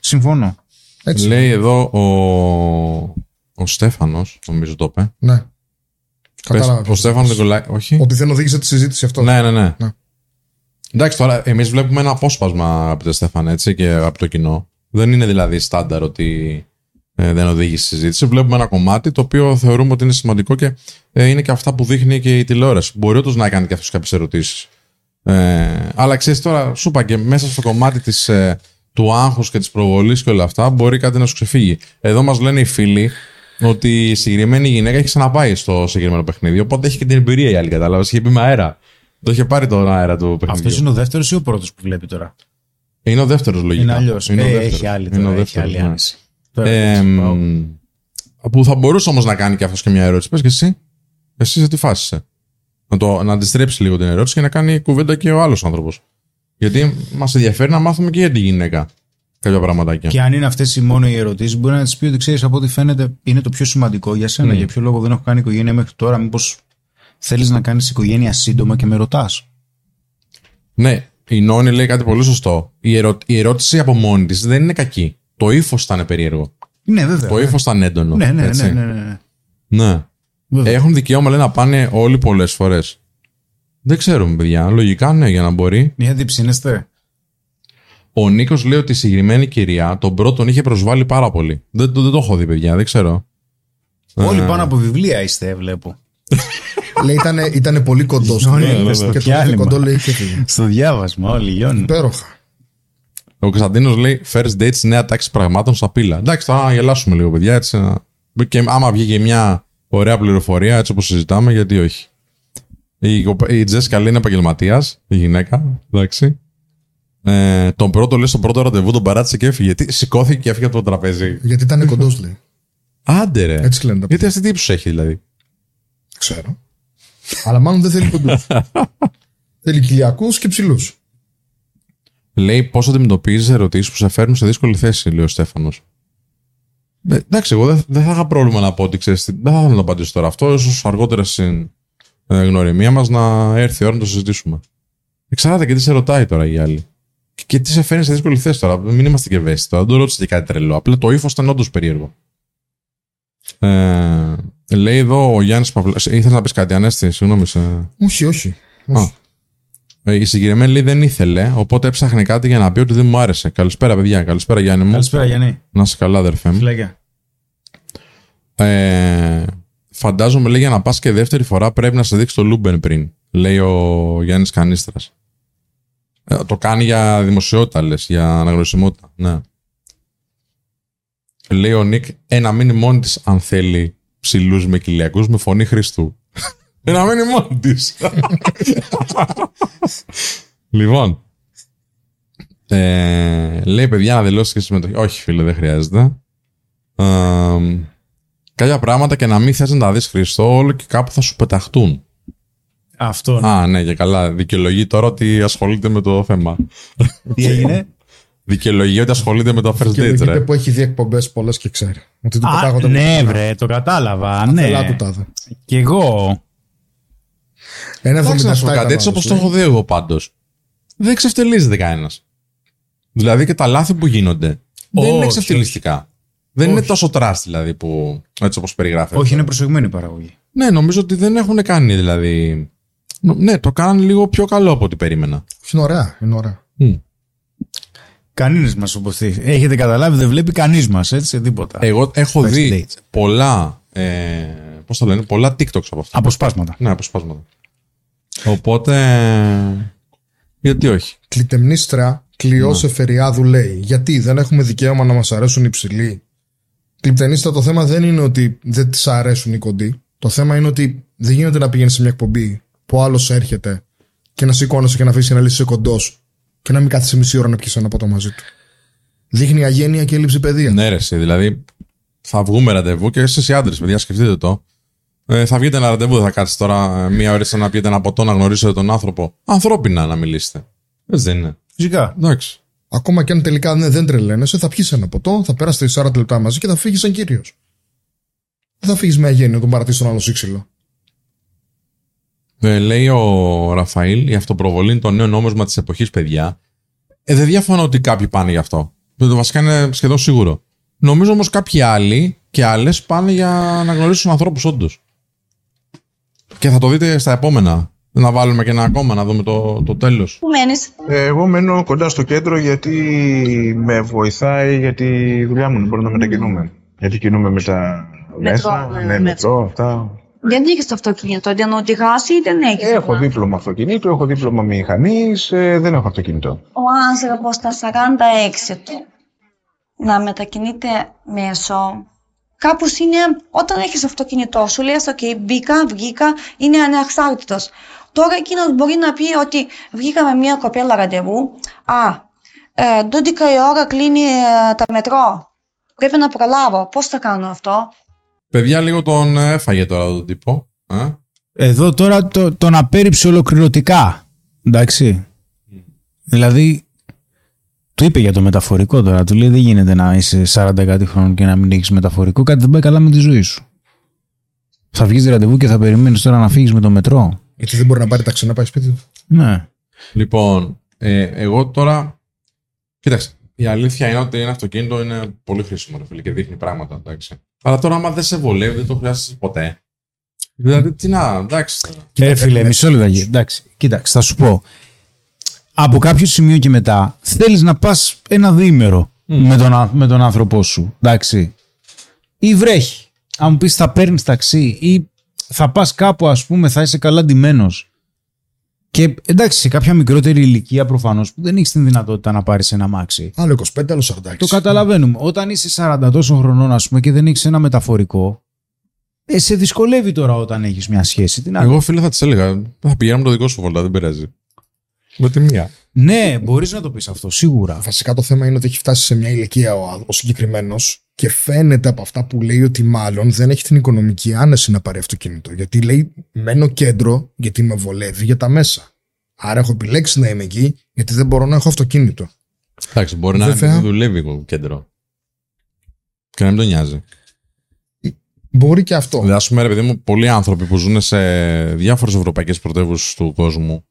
Speaker 2: Συμφωνώ.
Speaker 3: Έτσι.
Speaker 1: Λέει εδώ ο, ο Στέφανος, νομίζω το είπε.
Speaker 3: Ναι.
Speaker 1: Πες,
Speaker 3: Κατάλαβα.
Speaker 1: ο Στέφανο Νικολάη. Όχι.
Speaker 3: Ότι δεν οδήγησε τη συζήτηση αυτό.
Speaker 1: Ναι, ναι, ναι.
Speaker 3: Ναι.
Speaker 1: Εντάξει, τώρα εμείς βλέπουμε ένα απόσπασμα, αγαπητέ Στέφανε, έτσι και από το κοινό. Δεν είναι δηλαδή στάνταρ ότι ε, δεν οδήγησε στη συζήτηση. Βλέπουμε ένα κομμάτι το οποίο θεωρούμε ότι είναι σημαντικό και ε, είναι και αυτά που δείχνει και η τηλεόραση. Μπορεί όντως να κάνει και αυτός κάποιες ερωτήσεις. Ε, αλλά ξέρεις τώρα, σου είπα και μέσα στο κομμάτι της, ε, του άγχους και της προβολής και όλα αυτά, μπορεί κάτι να σου ξεφύγει. Εδώ μας λένε οι φίλοι ότι η συγκεκριμένη γυναίκα έχει ξαναπάει στο συγκεκριμένο παιχνίδι. Οπότε έχει και την εμπειρία η άλλη, κατάλαβες. Είχε πει με αέρα. Το είχε πάρει τον αέρα του παιχνιδιού.
Speaker 2: Αυτός είναι ο δεύτερος ή ο πρώτος που βλέπει τώρα;
Speaker 1: Είναι ο δεύτερος λογικά.
Speaker 2: Είναι αλλιώς.
Speaker 1: Είναι ο
Speaker 2: Ε,
Speaker 1: δεύτερος.
Speaker 2: έχει άλλη
Speaker 1: Είναι ο
Speaker 2: τώρα. Έχει
Speaker 1: δεύτερος,
Speaker 2: άλλη
Speaker 1: ναι.
Speaker 2: άνεση. Τώρα,
Speaker 1: Ε,
Speaker 2: έτσι,
Speaker 1: μ,
Speaker 2: πάω.
Speaker 1: που θα μπορούσε όμως να κάνει και αυτός και μια ερώτηση. Πες και εσύ. Εσύ σε τι φάση είσαι; Να, το, να αντιστρέψει λίγο την ερώτηση και να κάνει κουβέντα και ο άλλος άνθρωπος. Γιατί μας ενδιαφέρει να μάθουμε και για τη γυναίκα κάποια πραγματάκια.
Speaker 2: Και αν είναι αυτές οι μόνο οι ερωτήσεις, μπορεί να τη πει ότι ξέρεις από ό,τι φαίνεται είναι το πιο σημαντικό για σένα.
Speaker 1: Mm.
Speaker 2: Για ποιο λόγο δεν έχω κάνει οικογένεια μέχρι τώρα, Μήπως θέλεις να κάνεις οικογένεια σύντομα και με ρωτάς;
Speaker 1: Ναι, η Νόνη λέει κάτι πολύ σωστό. Η, ερω... η ερώτηση από μόνη της δεν είναι κακή. Το ύφος ήταν περίεργο.
Speaker 2: Ναι, βέβαια.
Speaker 1: Το ύφος ήταν έντονο.
Speaker 2: Ναι, ναι,
Speaker 1: έτσι.
Speaker 2: ναι, ναι, ναι, ναι.
Speaker 1: Ναι.
Speaker 2: Βέβαια.
Speaker 1: Έχουν δικαίωμα λέει, να πάνε όλοι πολλές φορές. Δεν ξέρουμε, παιδιά. Λογικά ναι, για να μπορεί.
Speaker 2: Γιατί ψήνεστε.
Speaker 1: Ο Νίκος λέει ότι η συγκεκριμένη κυρία τον πρώτον είχε προσβάλει πάρα πολύ. Δεν, το- δεν το έχω δει, παιδιά, δεν ξέρω.
Speaker 2: Όλοι
Speaker 1: Ε,
Speaker 2: πάνω από βιβλία είστε, βλέπω.
Speaker 3: Λέει ήταν, ήτανε πολύ κοντός.
Speaker 2: Όλοι
Speaker 1: ναι,
Speaker 2: είναι
Speaker 1: ναι,
Speaker 2: στο
Speaker 3: και το
Speaker 2: διάλειμμα.
Speaker 3: κοντό λέει και έφυγε.
Speaker 2: Στο διάβασμα, όλοι λιώνουν.
Speaker 3: Υπέροχα.
Speaker 1: Ο Κωνσταντίνος λέει first dates νέα τάξη πραγμάτων στα πύλα. Εντάξει, τώρα να γελάσουμε λίγο, παιδιά. Έτσι, να... Και άμα βγήκε μια ωραία πληροφορία, έτσι όπως συζητάμε, γιατί όχι. Η, κοπε- η Τζέσικα λέει είναι επαγγελματίας, η γυναίκα. Εντάξει. Ε, τον πρώτο λέει στο πρώτο ραντεβού τον παράτησε και έφυγε. Τι, σηκώθηκε και έφυγε από το τραπέζι;
Speaker 3: Γιατί ήταν κοντός, λέει.
Speaker 1: Άντε ρε.
Speaker 3: Έτσι λένε τα
Speaker 1: Γιατί αυτή τι ύψου έχει δηλαδή;
Speaker 3: Ξέρω. Αλλά μάλλον δεν θέλει κοντούς. θέλει κοιλιακούς και ψηλούς.
Speaker 1: Λέει πώς αντιμετωπίζεις ερωτήσεις που σε φέρνουν σε δύσκολη θέση, λέει ο Στέφανος. Ε, εντάξει, εγώ δεν, δεν θα είχα πρόβλημα να πω ότι ξέρεις. Δεν θα ήθελα να το απαντήσω τώρα. Αυτό ίσως αργότερα στην ε, γνωριμία μας να έρθει η ώρα να το συζητήσουμε. Εξαρτάται και τι σε ρωτάει τώρα η άλλη. Και, και τι σε φέρνει σε δύσκολη θέση τώρα. Μην είμαστε και ευαίσθητοι. τώρα. Δεν το ρώτησε και κάτι τρελό. Απλά το ύφος ήταν όντως περίεργο. Ε, λέει εδώ ο Γιάννης Παυλά. Ήθελες να πεις κάτι, Ανέστη, συγγνώμη. Σε...
Speaker 3: Όχι, όχι.
Speaker 1: Α. Ε, Η συγκεκριμένη λέει δεν ήθελε, οπότε έψαχνε κάτι για να πει ότι δεν μου άρεσε. Καλησπέρα, παιδιά. Καλησπέρα, Γιάννη μου.
Speaker 2: Καλησπέρα, Γιάννη.
Speaker 1: Να είσαι καλά, αδερφέ μου.
Speaker 2: Φιλάκια.
Speaker 1: Ε, φαντάζομαι, λέει, για να πας και δεύτερη φορά πρέπει να σε δείξει το Λούμπεν πριν. Λέει ο Γιάννης Κανίστρας. Ε, το κάνει για δημοσιότητα, λες, για αναγνωρισιμότητα. Ναι. Λέει ο Νίκ, ε, να μείνει μόνη της αν θέλει ψηλούς με κοιλιακούς με φωνή Χριστού. ε, να μείνει μόνη της. λοιπόν. Ε, λέει, παιδιά, να δηλώσει και συμμετοχή. Όχι, φίλε, δεν χρειάζεται. Ε, κάποια πράγματα και να μην θες να τα δεις Χριστό, όλο και κάπου θα σου πεταχτούν.
Speaker 2: Αυτό.
Speaker 1: Α, ναι, και καλά. Δικαιολογεί τώρα ότι ασχολείται με το θέμα.
Speaker 2: Τι έγινε;
Speaker 1: Δικαιολογεί ότι ασχολείται με το first
Speaker 3: Και
Speaker 1: date,
Speaker 3: λογείται
Speaker 1: ρε.
Speaker 3: που έχει δει εκπομπές πολλές και ξέρει. Ότι του
Speaker 2: Α,
Speaker 3: πετάγονται
Speaker 2: ναι, βρε, το κατάλαβα.
Speaker 3: Θελά
Speaker 2: Ναι.
Speaker 3: του τάδε.
Speaker 2: Κι εγώ.
Speaker 3: Ένα
Speaker 1: Εντάξει, να σου πω
Speaker 3: 77
Speaker 1: κάτι, έτσι όπως
Speaker 3: κατάλαβες,
Speaker 1: το έχω δει εγώ πάντως. Δεν εξευτελίζεται κανένας. Δηλαδή και τα λάθη που γίνονται δεν είναι
Speaker 2: Όχι,
Speaker 1: εξευτελιστικά. Δεν είναι
Speaker 3: Όχι.
Speaker 1: τόσο τρας δηλαδή που έτσι όπως περιγράφεται.
Speaker 2: Όχι, είναι προσεγμένη η παραγωγή.
Speaker 1: Ναι, νομίζω ότι δεν έχουν κάνει δηλαδή. Νο- Ναι, το κάνανε λίγο πιο καλό από ό,τι περίμενα.
Speaker 3: Είναι ωραία, είναι ωραία.
Speaker 1: Μμ.
Speaker 2: Κανείς μας όπω Έχετε καταλάβει, δεν βλέπει κανείς μας, έτσι, τίποτα.
Speaker 1: Εγώ έχω
Speaker 2: First
Speaker 1: δει
Speaker 2: dates.
Speaker 1: πολλά. Ε, Πώς το λένε, πολλά TikToks από αυτά.
Speaker 2: Αποσπάσματα.
Speaker 1: Ναι, αποσπάσματα. Οπότε. Γιατί όχι;
Speaker 3: Κλειτεμνίστρα Κλειός
Speaker 1: Ναι.
Speaker 3: Εφεριάδου λέει: Γιατί δεν έχουμε δικαίωμα να μας αρέσουν οι ψηλοί; Κλειπτενίστα, το θέμα δεν είναι ότι δεν της αρέσουν οι κοντοί. Το θέμα είναι ότι δεν γίνεται να πηγαίνεις σε μια εκπομπή που άλλος έρχεται και να σηκώνεσαι και να αφήσεις να λύσει κοντός και να μην κάθεσαι μισή ώρα να πιεις ένα ποτό μαζί του. Δείχνει αγένεια και έλλειψη παιδείας.
Speaker 1: Ναι, ρε, εσύ, δηλαδή θα βγούμε ραντεβού και εσείς οι άντρες, παιδιά, σκεφτείτε το. Ε, θα βγείτε ένα ραντεβού, δεν θα κάτσετε τώρα ε, μία ώρα να πιείτε ένα ποτό να γνωρίσετε τον άνθρωπο. Ανθρώπινα να μιλήσετε. Έτσι δεν είναι.
Speaker 2: Φυσικά.
Speaker 1: Εντάξει.
Speaker 3: Ακόμα και αν τελικά ναι, δεν τρελαίνεσαι, θα πιεις ένα ποτό, θα περάσετε 40 λεπτά μαζί και θα φύγεις σαν κύριος. Δεν θα φύγεις με αγένεια τον παρατήσει τον άλλο σύξυλο.
Speaker 1: Ε, λέει ο Ραφαήλ, η αυτοπροβολή είναι το νέο νόμισμα της εποχής, παιδιά. Ε, δεν διαφωνώ ότι κάποιοι πάνε γι' αυτό. Το βασικά είναι σχεδόν σίγουρο. Νομίζω όμως κάποιοι άλλοι και άλλες πάνε για να γνωρίσουν ανθρώπους, όντως. Και θα το δείτε στα επόμενα. Να βάλουμε και ένα ακόμα, να δούμε το, το τέλος.
Speaker 4: Πού μένεις;
Speaker 6: Ε, Εγώ μένω κοντά στο κέντρο γιατί με βοηθάει για τη δουλειά μου, να μπορούμε να μετακινούμε. Γιατί κινούμε με τα μέσα,
Speaker 5: ναι,
Speaker 6: ναι,
Speaker 5: μέτρο.
Speaker 6: μετρό, αυτά.
Speaker 5: Δεν έχει το αυτοκίνητο, δεν οδηγάς ή δεν έχεις.
Speaker 6: Έχω δίπλωμα αυτοκινήτου, έχω δίπλωμα μηχανής, δεν έχω αυτοκίνητο.
Speaker 5: Ο άνθρωπος στα 46 του να μετακινείται μέσω κάπως είναι όταν έχεις αυτοκίνητό σου λες ok μπήκα, βγήκα, είναι ανεξάρτητος. Τώρα εκείνος μπορεί να πει ότι βγήκα με μια κοπέλα ραντεβού, α, ε, 12 η ώρα κλείνει ε, τα μετρό, πρέπει να προλάβω, πώς θα κάνω αυτό.
Speaker 1: Παιδιά, λίγο τον έφαγε τώρα τον τύπο. Ε;
Speaker 2: Εδώ τώρα το, τον απέρριψε ολοκληρωτικά. Εντάξει. Δηλαδή, του είπε για το μεταφορικό τώρα. Του λέει: Δεν γίνεται να είσαι 40 κάτι χρόνων και να μην έχεις μεταφορικό. Κάτι δεν πάει καλά με τη ζωή σου. Θα βγεις ραντεβού και θα περιμένεις τώρα να φύγεις με το μετρό.
Speaker 3: Γιατί δεν μπορεί να πάρει ταξί να πάει σπίτι του.
Speaker 2: Ναι.
Speaker 1: Λοιπόν, ε, εγώ τώρα. Κοίταξε, η αλήθεια είναι ότι ένα αυτοκίνητο είναι πολύ χρήσιμο ρε φίλε, και δείχνει πράγματα. Εντάξει. Αλλά τώρα, άμα δεν σε βολεύει, δεν το χρειάζεσαι ποτέ. Δηλαδή, τι να, εντάξει.
Speaker 2: Ε, φίλε, μισό λεπτό. Εντάξει, κοίταξε, θα σου πω. Από κάποιο σημείο και μετά θέλεις να πας ένα διήμερο με, τον, ά- με τον άνθρωπό σου. Εντάξει. Ή βρέχει. Αν μου πεις θα παίρνεις ταξί ή θα πας κάπου, ας πούμε, θα είσαι καλά ντυμένος. Και εντάξει, σε κάποια μικρότερη ηλικία προφανώς που δεν έχεις την δυνατότητα να πάρεις ένα μάξι.
Speaker 3: Άλλο 25, άλλο 46.
Speaker 2: Το καταλαβαίνουμε. Όταν είσαι 40 τόσο χρονών, ας πούμε, και δεν έχεις ένα μεταφορικό, ε, σε δυσκολεύει τώρα όταν έχεις μια σχέση. Τι να
Speaker 1: Εγώ, φίλε, θα της έλεγα. Θα πηγαίνουμε το δικό σου βολτά, δεν πειράζει. Με τη μία.
Speaker 2: Ναι, μπορείς να το πεις αυτό, σίγουρα.
Speaker 3: Βασικά το θέμα είναι ότι έχει φτάσει σε μια ηλικία ο, ο συγκεκριμένος και φαίνεται από αυτά που λέει ότι μάλλον δεν έχει την οικονομική άνεση να πάρει αυτοκίνητο. Γιατί λέει μένω κέντρο γιατί με βολεύει για τα μέσα. Άρα έχω επιλέξει να είμαι εκεί γιατί δεν μπορώ να έχω αυτοκίνητο.
Speaker 1: Εντάξει, μπορεί να
Speaker 3: Βέβαια.
Speaker 1: είναι δουλεύει το κέντρο. Και να μην τον νοιάζει.
Speaker 3: Μπορεί και αυτό.
Speaker 1: Δηλαδή, ας πούμε, ρε παιδί μου, πολλοί άνθρωποι που ζουν σε διάφορες ευρωπαϊκές πρωτεύουσες του κόσμου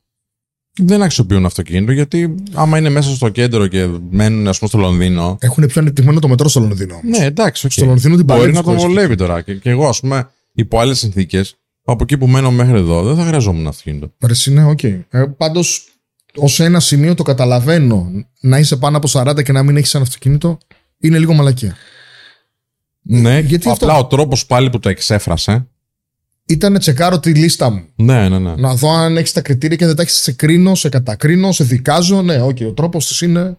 Speaker 1: δεν αξιοποιούν αυτοκίνητο γιατί άμα είναι μέσα στο κέντρο και μένουν, ας πούμε, στο Λονδίνο.
Speaker 3: Έχουν πιο ανεπτυγμένο το μετρό στο Λονδίνο. όμως.
Speaker 1: Ναι, εντάξει, οκ.
Speaker 3: Στο Λονδίνο την
Speaker 1: Μπορεί
Speaker 3: παλεύεις
Speaker 1: να τον
Speaker 3: χωρίς
Speaker 1: βολεύει τώρα. Και, και εγώ, ας πούμε, υπό άλλες συνθήκες, από εκεί που μένω μέχρι εδώ, δεν θα χρειαζόμουν αυτοκίνητο.
Speaker 3: Παρεσί, ναι, οκ. Ε, Πάντως, ως ένα σημείο το καταλαβαίνω. Να είσαι πάνω από 40 και να μην έχεις ένα αυτοκίνητο είναι λίγο μαλακία.
Speaker 1: Ναι,
Speaker 3: γιατί
Speaker 1: απλά
Speaker 3: αυτό;
Speaker 1: ο τρόπος πάλι που το εξέφρασε.
Speaker 3: Ήταν τσεκάρω τη λίστα μου.
Speaker 1: Ναι, ναι, ναι.
Speaker 3: Να δω αν έχεις τα κριτήρια και δεν τα έχεις, σε κρίνω, σε κατακρίνω, σε δικάζω. Ναι, οκ, ο τρόπος της είναι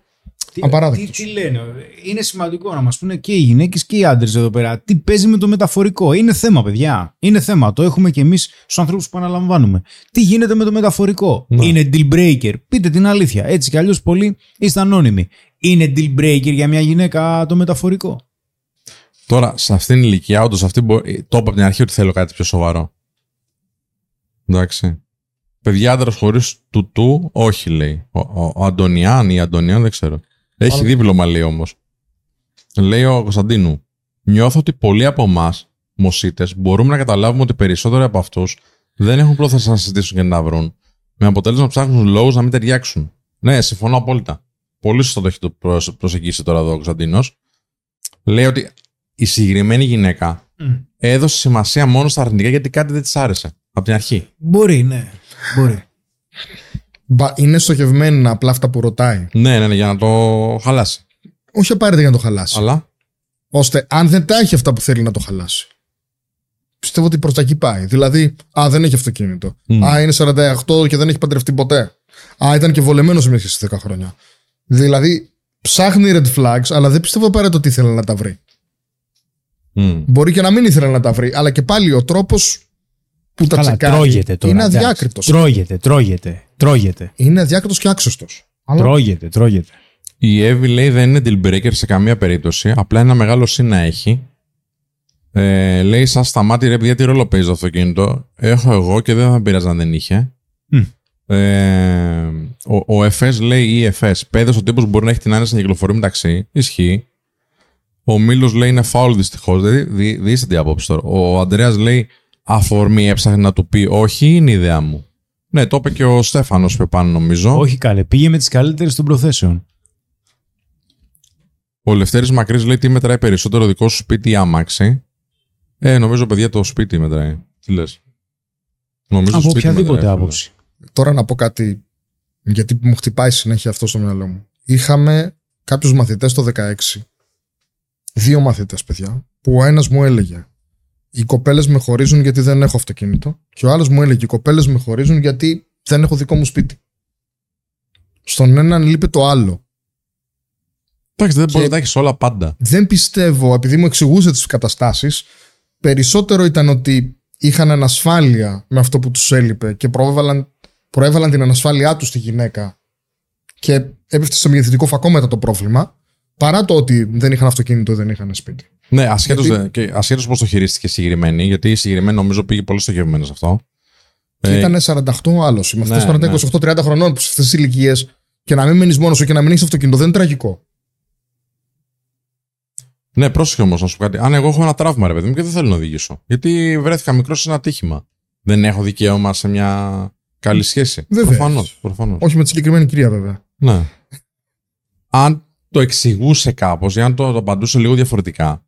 Speaker 2: Τι,
Speaker 3: απαράδεκτος.
Speaker 2: τι, τι λένε, είναι σημαντικό να μας πούνε και οι γυναίκες και οι άντρες εδώ πέρα. Τι παίζει με το μεταφορικό. Είναι θέμα, παιδιά. Είναι θέμα. Το έχουμε και εμείς στους ανθρώπους που αναλαμβάνουμε. Τι γίνεται με το μεταφορικό;
Speaker 1: Ναι.
Speaker 2: Είναι deal breaker. Πείτε την αλήθεια. Έτσι κι αλλιώς πολλοί είστε ανώνυμοι. Είναι deal breaker για μια γυναίκα το μεταφορικό;
Speaker 1: Τώρα, σε αυτήν την ηλικία, όντως αυτή μπορεί... το είπα από την αρχή ότι θέλω κάτι πιο σοβαρό. Εντάξει. Παιδιά άντρας χωρίς τουτού, όχι λέει. Ο, ο, ο Αντωνιάν ή η Αντωνιάν δεν ξέρω. Έχει
Speaker 3: Αλλά-
Speaker 1: δίπλωμα λέει όμως. Λέει ο Κωνσταντίνου. Νιώθω ότι πολλοί από εμάς, μοσίτες, μπορούμε να καταλάβουμε ότι περισσότεροι από αυτούς δεν έχουν πρόθεση να συζητήσουν και να βρουν. Με αποτέλεσμα να ψάχνουν λόγους να μην ταιριάξουν. Ναι, συμφωνώ απόλυτα. Πολύ σωστά το έχει το προσ- προσεγγίσει τώρα εδώ ο Κωνσταντίνος. Λέει ότι η συγκεκριμένη γυναίκα έδωσε σημασία μόνο στα αρνητικά γιατί κάτι δεν της άρεσε. Από την αρχή.
Speaker 2: Μπορεί, ναι. Μπορεί.
Speaker 3: Μπα- είναι στοχευμένα απλά αυτά που ρωτάει.
Speaker 1: Ναι, ναι, ναι, για να το χαλάσει.
Speaker 3: Όχι απαραίτητα για να το χαλάσει.
Speaker 1: Αλλά;
Speaker 3: Ώστε αν δεν τα έχει αυτά που θέλει να το χαλάσει. Πιστεύω ότι προς τα εκεί πάει. Δηλαδή, Α, δεν έχει αυτοκίνητο.
Speaker 1: Μμ.
Speaker 3: Α, είναι 48 και δεν έχει παντρευτεί ποτέ. Α, ήταν και βολεμένος σε μια σχέση 10 χρόνια. Δηλαδή, ψάχνει red flags, αλλά δεν πιστεύω απαραίτητα ότι ήθελε να τα βρει.
Speaker 1: Μμ.
Speaker 3: Μπορεί και να μην ήθελε να τα βρει, αλλά και πάλι ο τρόπος που τα
Speaker 2: Καλά,
Speaker 3: τσεκάρει
Speaker 2: τρώγεται τώρα.
Speaker 3: είναι
Speaker 2: εντάξει.
Speaker 3: αδιάκριτος.
Speaker 2: Τρώγεται, τρώγεται. Τρώγεται.
Speaker 3: Είναι αδιάκριτος και άξιστο.
Speaker 2: Τρώγεται, τρώγεται.
Speaker 1: Η Εύη λέει δεν είναι deal breaker σε καμία περίπτωση. Απλά ένα μεγάλο σύν να έχει. Ε, λέει, σα σταμάτη ρε παιδιά, τι ρόλο παίζει το αυτοκίνητο. Έχω εγώ και δεν θα πειράζει αν δεν είχε.
Speaker 2: Μμ.
Speaker 1: Ε, ο, ο FS λέει ή FS. Πέδες ο τύπος μπορεί να έχει την άνεση να κυκλοφορεί μεταξύ. Ισχύει. Ο Μίλος λέει είναι φάουλ δυστυχώς. Δηλαδή, δι, δίστε την άποψη τώρα. Ο Αντρέα λέει αφορμή έψαχνε να του πει όχι, είναι η ιδέα μου. Ναι, το είπε και ο Στέφανος πιο πάνω νομίζω.
Speaker 2: Όχι καλέ, πήγε με τις καλύτερες των προθέσεων.
Speaker 1: Ο Λευτέρης Μακρύς λέει τι μετράει περισσότερο δικό σου σπίτι ή άμαξι. Ε, νομίζω παιδιά το σπίτι μετράει. Τι λες; Νομίζω
Speaker 2: Από
Speaker 1: το σπίτι
Speaker 2: οποιαδήποτε
Speaker 1: μετράει,
Speaker 2: άποψη.
Speaker 3: Τώρα να πω κάτι, γιατί μου χτυπάει συνέχεια αυτό στο μυαλό μου. Είχαμε κάποιους μαθητές το 16, δύο μαθητές παιδιά, που ο ένας μου έλεγε Οι κοπέλες με χωρίζουν γιατί δεν έχω αυτοκίνητο. Και ο άλλος μου έλεγε Οι κοπέλες με χωρίζουν γιατί δεν έχω δικό μου σπίτι. Στον έναν λείπει το άλλο.
Speaker 1: Εντάξει, δεν μπορείς
Speaker 3: Και-
Speaker 1: να τα έχεις όλα πάντα.
Speaker 3: Δεν πιστεύω, επειδή μου εξηγούσε τις καταστάσεις, περισσότερο ήταν ότι είχαν ανασφάλεια με αυτό που τους έλειπε και προέβαλαν, προέβαλαν την ανασφάλειά τους στη γυναίκα και έπεφτε στο μεγεθυντικό φακό μετά το πρόβλημα, παρά το ότι δεν είχαν αυτοκίνητο ή δεν είχαν σπίτι.
Speaker 1: Ναι, ασχέτως
Speaker 3: Γιατί-
Speaker 1: ασχέτως πώς το χειρίστηκε η συγκεκριμένη, γιατί η συγκεκριμένη νομίζω πήγε πολύ στοχευμένη σε αυτό.
Speaker 3: Και
Speaker 1: Ε,
Speaker 3: ήταν 48 ο άλλος. Με αυτέ
Speaker 1: ναι,
Speaker 3: τώρα
Speaker 1: ναι.
Speaker 3: 28-30 χρονών που σε αυτέ τι ηλικίες και να μην μένει μόνος σου και να μην έχεις αυτοκίνητο δεν είναι τραγικό.
Speaker 1: Ναι, πρόσεχε όμως να σου πω κάτι. Αν εγώ έχω ένα τραύμα, ρε παιδί μου, και δεν θέλω να οδηγήσω. Γιατί βρέθηκα μικρός σε ένα ατύχημα. Δεν έχω δικαίωμα σε μια καλή σχέση.
Speaker 3: Βεβαίως.
Speaker 1: Προφανώς. Προφανώς.
Speaker 3: Όχι με τη συγκεκριμένη κυρία, βέβαια.
Speaker 1: Ναι. Αν το εξηγούσε κάπως ή αν το, το απαντούσε λίγο διαφορετικά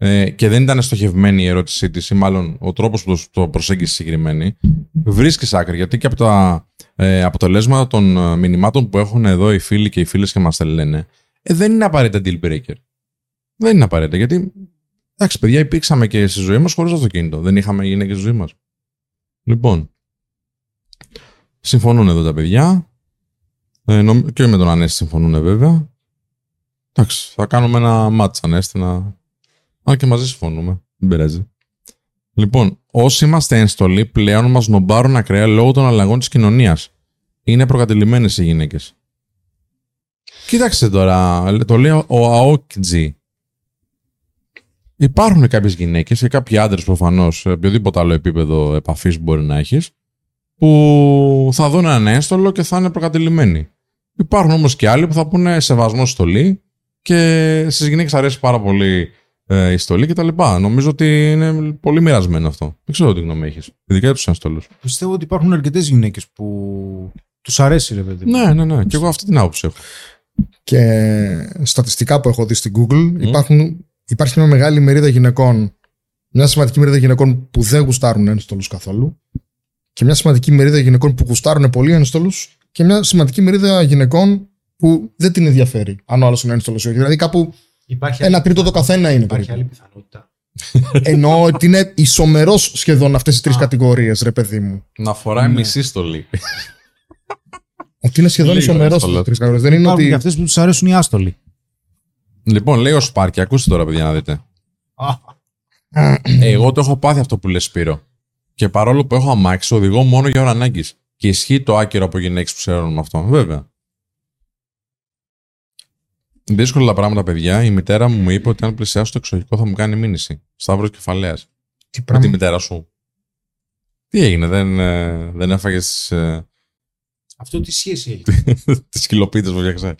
Speaker 1: ε, και δεν ήταν στοχευμένη η ερώτησή της, ή μάλλον ο τρόπος που το, το προσέγγισε συγκεκριμένη, βρίσκεις άκρη. Γιατί και από τα ε, αποτελέσματα των ε, μηνυμάτων που έχουν εδώ οι φίλοι και οι φίλες και μας τα λένε, ε, δεν είναι απαραίτητα deal breaker. Δεν είναι απαραίτητα. Γιατί, εντάξει, παιδιά, υπήρξαμε και στη ζωή μας χωρίς αυτοκίνητο. Δεν είχαμε γυναίκε στη ζωή μας. Λοιπόν, συμφωνούν εδώ τα παιδιά. Ε, νομ- και με τον Ανέστη συμφωνούν βέβαια. Εντάξει, θα κάνουμε ένα μάτς Ανέστη να... Αν και μαζί συμφωνούμε. Δεν πειράζει. Λοιπόν, όσοι είμαστε ένστολοι πλέον μας νομπάρουν ακραία λόγω των αλλαγών της κοινωνίας. Είναι προκατηλημένες οι γυναίκες. Κοίταξε τώρα, το λέει ο Αόκτζη. Υπάρχουν κάποιες γυναίκες και κάποιοι άντρες προφανώς, σε οποιοδήποτε άλλο επίπεδο επαφής μπορεί να έχεις, που θα δουν έναν ένστολο και θα είναι προκατηλημένοι. Υπάρχουν όμως και άλλοι που θα πούνε σεβασμό στολή και στις γυναίκες αρέσει πάρα πολύ ε, η στολή και τα λοιπά. Νομίζω ότι είναι πολύ μοιρασμένο αυτό. Δεν ξέρω τι γνώμη έχεις. Ειδικά για τους ένστολους.
Speaker 2: Πιστεύω ότι υπάρχουν αρκετές γυναίκες που τους αρέσει, ρε παιδί. μου.
Speaker 1: Ναι, ναι, ναι. Και εγώ αυτή την άποψη έχω.
Speaker 3: Και στατιστικά που έχω δει στην Google υπάρχουν, υπάρχει μια μεγάλη μερίδα γυναικών, μια σημαντική μερίδα γυναικών που δεν γουστάρουν ένστολου καθόλου και μια σημαντική μερίδα γυναικών που γουστάρουν πολύ ένστολου και μια σημαντική μερίδα γυναικών που δεν την ενδιαφέρει αν ο άλλος είναι ένστολο ή όχι. Δηλαδή κάπου
Speaker 2: Υπάρχει
Speaker 3: ένα τρίτο το καθένα είναι περίπου.
Speaker 2: άλλη πιθανότητα.
Speaker 3: Εννοώ ότι είναι ισομερός σχεδόν αυτές οι τρεις κατηγορίες, ρε παιδί μου.
Speaker 1: Να φοράει μισή στολή.
Speaker 3: Ότι είναι σχεδόν
Speaker 1: Λίγο
Speaker 3: ισομερός
Speaker 1: εύκολο.
Speaker 3: αυτέ τι τρεις κατηγορίες. Δεν είναι
Speaker 2: Υπάρχουν και
Speaker 3: ότι.
Speaker 2: αυτές που τους αρέσουν οι άστολοι.
Speaker 1: λοιπόν, λέει ο Σπάρκη, ακούστε τώρα παιδιά να δείτε. Εγώ το έχω πάθει αυτό που λες Σπύρο. Και παρόλο που έχω αμάξι, οδηγώ μόνο για ώρα ανάγκης. Και ισχύει το άκυρο από γυναίκες που ξέρουν με αυτό. Βέβαια. Δύσκολα τα πράγματα, παιδιά. Η μητέρα μου μου είπε ότι αν πλησιάσω το εξοχικό θα μου κάνει μήνυση. Σταύρος κεφαλαίας.
Speaker 3: Τι
Speaker 1: Με τη
Speaker 3: πράγμα.
Speaker 1: μητέρα σου. Τι έγινε, δεν, ε, δεν έφαγες τι ε,
Speaker 2: Αυτό τι σχέση έχει;
Speaker 1: τις κιλοπίτες που φτιάξε.